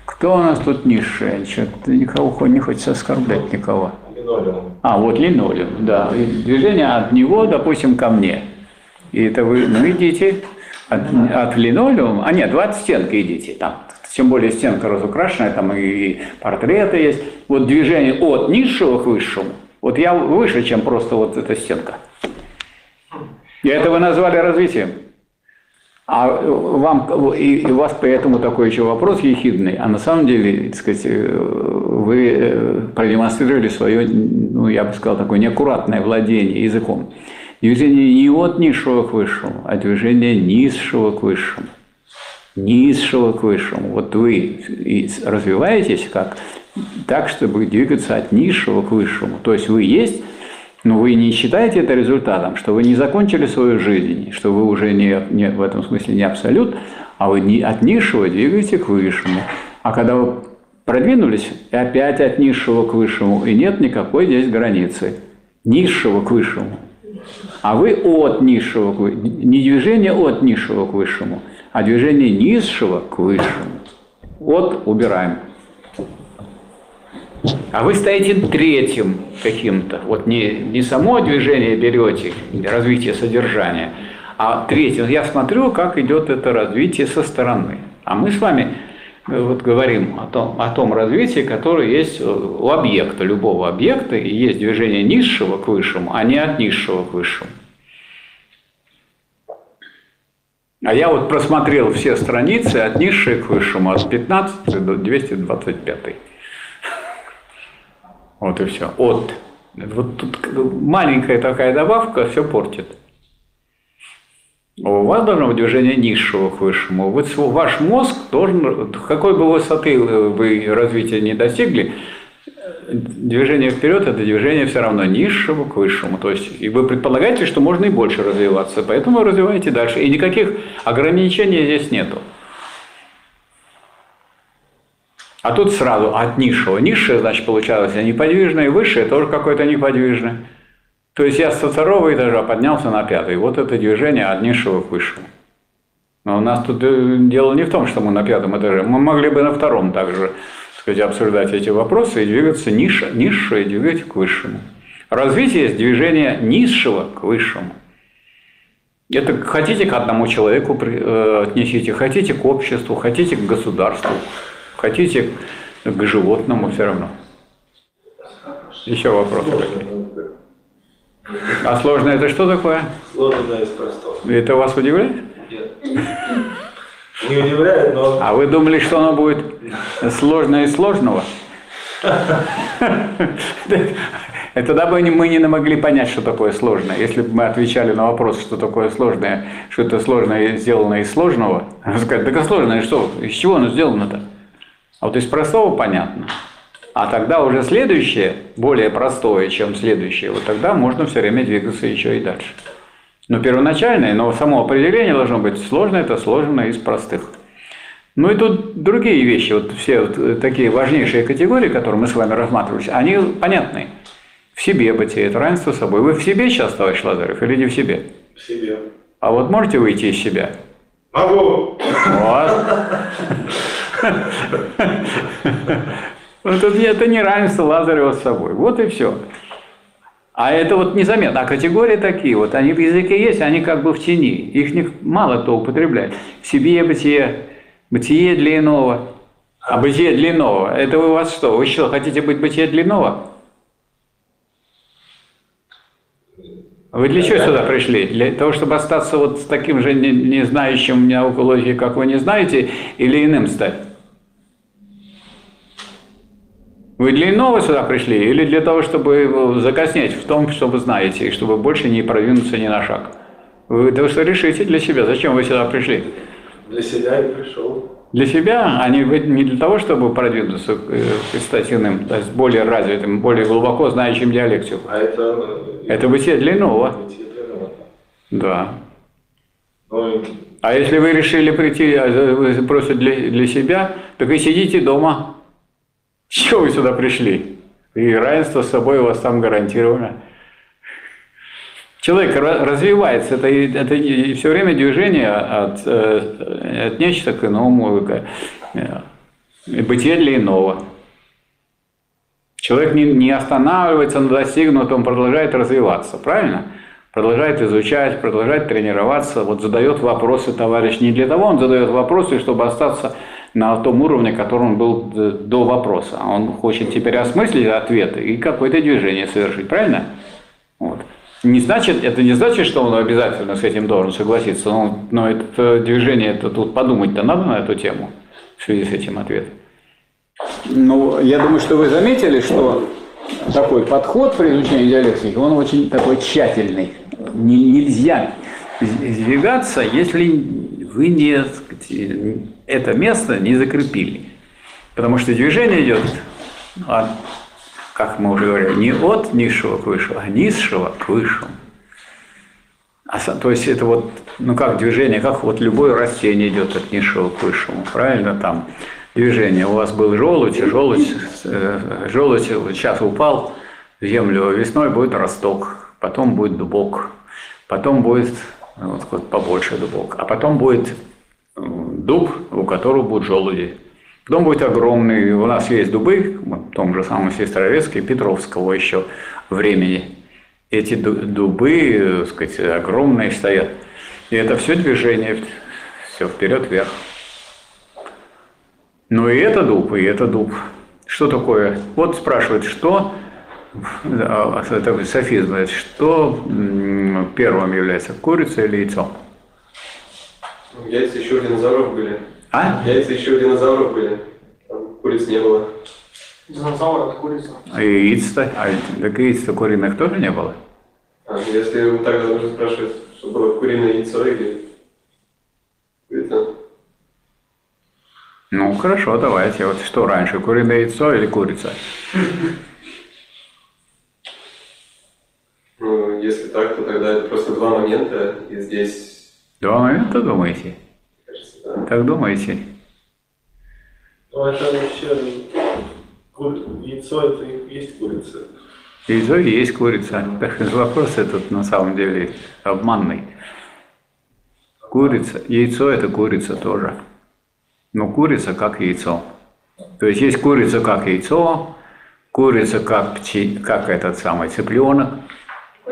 Кто у нас тут низший? Что-то никого не хочется оскорблять никого. Линолеум. А, вот линолеум, да. И движение от него, допустим, ко мне. И это вы, ну, идите от, от линолеума. А нет, вы от стенки идите там. Тем более стенка разукрашенная, там и портреты есть. Вот движение от низшего к высшему. Вот я выше, чем просто вот эта стенка. И это вы назвали развитием. А вам, и, у вас поэтому такой еще вопрос ехидный, а на самом деле, так сказать, вы продемонстрировали свое, ну, я бы сказал, такое неаккуратное владение языком. Движение не от низшего к высшему, а движение низшего к высшему. Низшего к высшему. Вот вы развиваетесь как так, чтобы двигаться от низшего к высшему. То есть вы есть Но вы не считаете это результатом, что вы не закончили свою жизнь, что вы уже не, не в этом смысле не абсолют, а вы не от низшего двигаете к высшему. А когда вы продвинулись, и опять от низшего к высшему, и нет никакой здесь границы. Низшего к высшему. А вы от низшего к высшему. Не движение от низшего к высшему, а движение низшего к высшему. От убираем. А вы стоите третьим каким-то. Вот не, не само движение берете, развитие содержания, а третьим. Я смотрю, как идет это развитие со стороны. А мы с вами э, вот говорим о том, о том развитии, которое есть у объекта, любого объекта, и есть движение низшего к высшему, а не от низшего к высшему. А я вот просмотрел все страницы от низшей к высшему, от 15 до 225. Вот и все. От. Вот тут маленькая такая добавка все портит. У вас должно быть движение низшего к высшему. Вот ваш мозг должен, какой бы высоты вы развития не достигли, движение вперед – это движение все равно низшего к высшему. То есть, и вы предполагаете, что можно и больше развиваться, поэтому развиваете дальше. И никаких ограничений здесь нету. А тут сразу от низшего. Низшее, значит, получалось неподвижное, и высшее тоже какое-то неподвижное. То есть я со второго этажа поднялся на пятый. Вот это движение от низшего к высшему. Но у нас тут э, дело не в том, что мы на пятом этаже. Мы могли бы на втором также сказать, обсуждать эти вопросы и двигаться ниже, низшее, двигать к высшему. Развитие есть движение низшего к высшему. Это хотите к одному человеку э, отнесите, хотите к обществу, хотите к государству. Хотите к животному все равно. Еще вопросы какие? А сложное это что такое? Сложное из простого. Это вас удивляет? Нет. Не удивляет, но... А вы думали, что оно будет сложное из сложного? Тогда бы мы не могли понять, что такое сложное. Если бы мы отвечали на вопрос, что такое сложное, что это сложное сделано из сложного, сказать, так а сложное что? Из чего оно сделано-то? А вот из простого понятно. А тогда уже следующее, более простое, чем следующее, вот тогда можно все время двигаться еще и дальше. Но первоначальное, но само определение должно быть сложное, это сложно из простых. Ну и тут другие вещи, вот все вот такие важнейшие категории, которые мы с вами рассматривали, они понятны. В себе бытие, это равенство с собой. Вы в себе сейчас, товарищ Лазарев, или не в себе? В себе. А вот можете выйти из себя? Могу. Вот. Вот это не равенство Лазарева с собой. Вот и все. А это вот незаметно. А категории такие, вот они в языке есть, они как бы в тени. Их мало кто употребляет. Себе бытие, бытие для иного. А бытие для иного, это вы у вас что? Вы что, хотите быть бытие для иного? Вы для чего сюда пришли? Для того, чтобы остаться вот с таким же не, не науку логики, как вы не знаете, или иным стать? Вы для иного сюда пришли или для того, чтобы закоснеть в том, что вы знаете, и чтобы больше не продвинуться ни на шаг? Вы это что решите для себя. Зачем вы сюда пришли? Для себя и пришел. Для себя, а не, не для того, чтобы продвинуться э, и стать иным, то есть более развитым, более глубоко знающим диалектику. А это... Это бытие для иного. Бытие для иного. Да. Ну, А если вы решили прийти а, вы просто для, для себя, так и сидите дома. Чего вы сюда пришли? И равенство с собой у вас там гарантировано. Человек развивается, это, это все время движение от, э, от нечто к иному, э, бытие для иного. Человек не, не останавливается на достигнутом, продолжает развиваться, правильно? Продолжает изучать, продолжает тренироваться, вот задает вопросы товарищ. Не для того он задает вопросы, чтобы остаться на том уровне, который он был до вопроса. А он хочет теперь осмыслить ответы и какое-то движение совершить, правильно? Вот. Не значит, это не значит, что он обязательно с этим должен согласиться, но, но это движение, это тут подумать-то надо на эту тему в связи с этим ответом. Ну, я думаю, что вы заметили, что такой подход при изучении диалектики, он очень такой тщательный. Нельзя сдвигаться, если не, сказать, это место не закрепили. Потому что движение идет от как мы уже говорили, не от низшего к высшему, а низшего к высшему. А, то есть это вот, ну как движение, как вот любое растение идет от низшего к высшему, правильно там движение. У вас был желудь, желудь, э, желудь сейчас упал в землю, весной будет росток, потом будет дубок, потом будет вот, вот побольше дубок, а потом будет дуб, у которого будут желуди. Потом будет огромный, у нас есть дубы, в том же самом Сестрорецке, Петровского еще времени. Эти дубы, так сказать, огромные стоят. И это все движение, все вперед-вверх. Ну и это дуб, и это дуб. Что такое? Вот спрашивают, что, это софизм, что первым является, курица или яйцо? Яйца еще у динозавров были. А? Яйца еще у динозавров были. Там куриц не было. Динозавр это курица. А яиц-то? А, так яиц-то куриных тоже не было? А, если тогда нужно спрашивать, что было куриное яйцо или курица? Ну, хорошо, давайте. Вот что раньше, куриное яйцо или курица? Ну, если так, то тогда это просто два момента, и здесь, Два момента думаете? кажется, да. Так думаете? Ну, это вообще ку- яйцо это и есть курица. Яйцо и есть курица. Так вопрос этот на самом деле обманный. Курица, яйцо это курица тоже. Но курица как яйцо. То есть есть курица как яйцо, курица как, пчи- как этот самый цыпленок.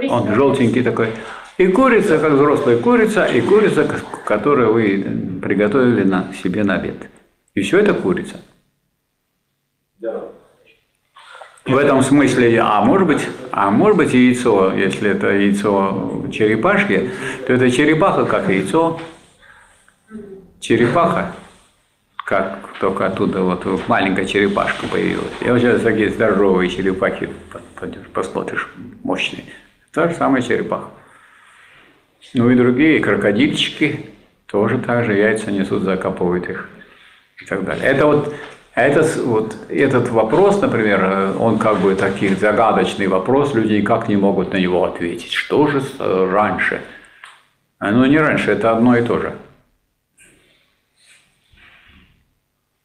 Он желтенький такой. И курица, как взрослая курица, и курица, которую вы приготовили на себе на обед. И все это курица. Да. В этом смысле, а может быть, а может быть яйцо, если это яйцо черепашки, то это черепаха как яйцо, черепаха, как только оттуда вот маленькая черепашка появилась. И вот сейчас такие здоровые черепахи, посмотришь, мощные. Та же самая черепаха. Ну и другие крокодильчики тоже так же яйца несут, закапывают их и так далее. Это вот, этот, вот этот вопрос, например, э, он как бы такой загадочный вопрос, люди никак не могут на него ответить. Что же э, раньше? А, Ну, не раньше, это одно и то же.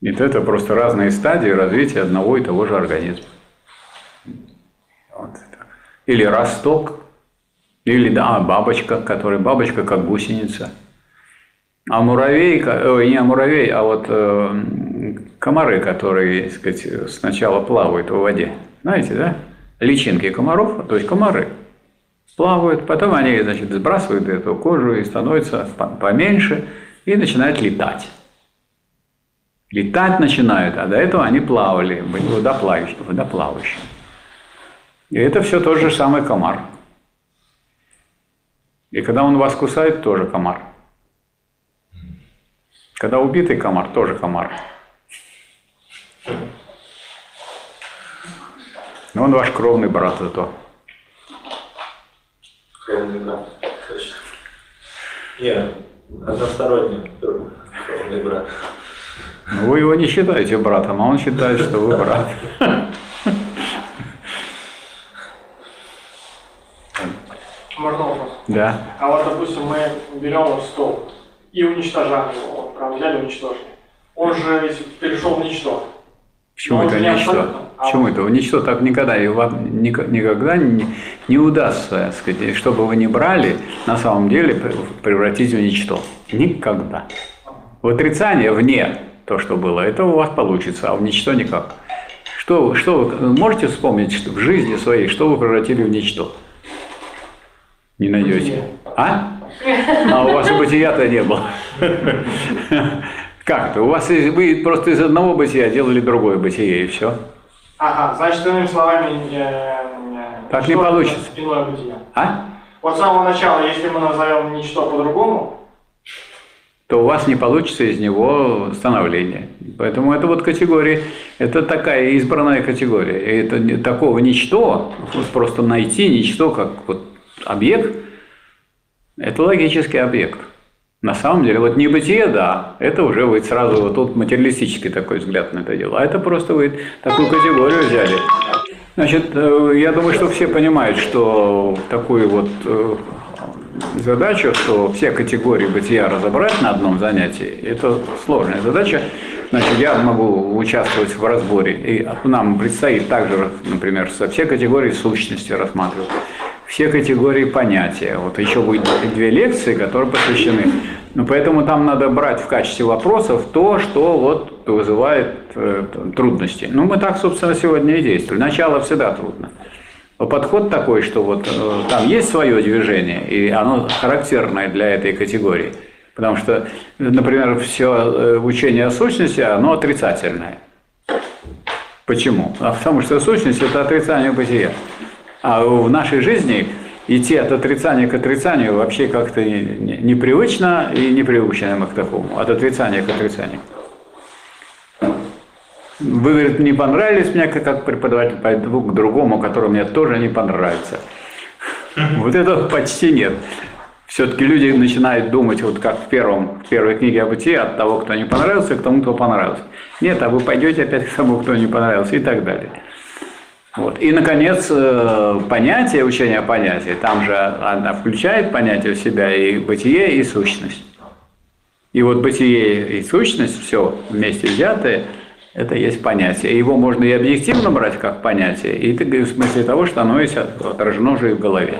Нет, это просто разные стадии развития одного и того же организма. Вот. Или росток, или да, бабочка, которая бабочка как гусеница. А муравей, ой, не муравей, а вот э, комары, которые, так сказать, сначала плавают в воде. Знаете, да? Личинки комаров, то есть комары, плавают, потом они, значит, сбрасывают эту кожу и становятся по- поменьше и начинают летать. Летать начинают, а до этого они плавали, были водоплавающими. И это все тот же самый комар. И когда он вас кусает, тоже комар. Когда убитый комар, тоже комар. Но он ваш кровный брат зато. Кровный брат. Точно. Не, односторонний кровный брат. Вы его не считаете братом, а он считает, что вы брат. Можно вопрос? Да. А вот, допустим, мы берем вот стол и уничтожаем его. Вот прям взяли уничтожили. Он же если перешел в ничто. Почему это не ничто? А Почему это? Ничто так никогда, и вам ник- никогда не, не удастся, сказать, что бы вы ни брали, на самом деле пр- превратить в ничто. Никогда. В отрицание вне то, что было, это у вас получится, а в ничто никак. Что, что вы можете вспомнить что в жизни своей, что вы превратили в ничто? Не найдете. А? А у вас и бытия-то не было. Как это? У вас вы просто из одного бытия делали другое бытие, и все. Ага, значит, иными словами, э, Так не получится. Иное бытие. А? Вот с самого начала, если мы назовем ничто по-другому, то у вас не получится из него становление. Поэтому это вот категория, это такая избранная категория. И это такого ничто, просто найти ничто как вот объект, это логический объект. На самом деле, вот небытие, да, это уже вы сразу вот тут материалистический такой взгляд на это дело. А это просто вы такую категорию взяли. Значит, э, я думаю, что все понимают, что такую вот э, задачу, что все категории бытия разобрать на одном занятии, это сложная задача. Значит, я могу участвовать в разборе, и нам предстоит также, например, со все категории сущности рассматривать, все категории понятия. Вот еще будет две лекции, которые посвящены. Ну, поэтому там надо брать в качестве вопросов то, что вот вызывает э, трудности. Ну, мы так, собственно, сегодня и действовали. Начало всегда трудно. Но подход такой, что вот э, там есть свое движение, и оно характерное для этой категории. Потому что, например, все э, учение о сущности, оно отрицательное. Почему? А потому что сущность – это отрицание бытия. А в нашей жизни идти от отрицания к отрицанию вообще как-то непривычно и не приучены мы к такому. От отрицания к отрицанию. Вы, говорит, не понравились мне как преподаватель, пойду к другому, который мне тоже не понравится. Вот этого почти нет. Все-таки люди начинают думать, вот как в, первом, в первой книге о бытии, от того, кто не понравился, к тому, кто понравился. Нет, а вы пойдете опять к тому, кто не понравился и так далее. Вот. И, наконец, э, понятие, учение о понятии, там же она включает понятие в себя и бытие, и сущность. И вот бытие и сущность, все вместе взятые, это есть понятие. Его можно и объективно брать как понятие, и в смысле того, что оно есть отражено уже и в голове.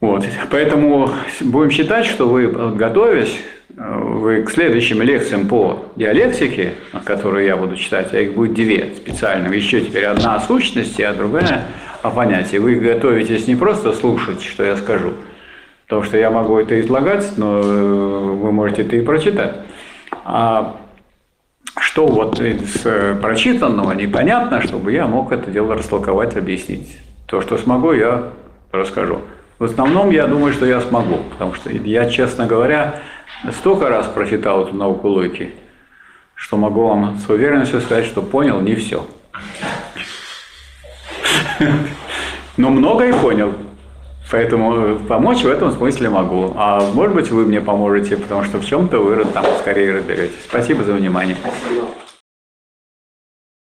Вот. Поэтому будем считать, что вы, готовясь, вы к следующим лекциям по диалектике, которые я буду читать, а их будет две специально, еще теперь одна о сущности, а другая о понятии. Вы готовитесь не просто слушать, что я скажу, потому что я могу это излагать, но вы можете это и прочитать. А что вот из прочитанного непонятно, чтобы я мог это дело растолковать, объяснить. То, что смогу, я расскажу. В основном я думаю, что я смогу, потому что я, честно говоря, столько раз прочитал эту науку логики, что могу вам с уверенностью сказать, что понял не все. Но многое понял. Поэтому помочь в этом смысле могу. А может быть, вы мне поможете, потому что в чем-то вы там скорее разберетесь. Спасибо за внимание.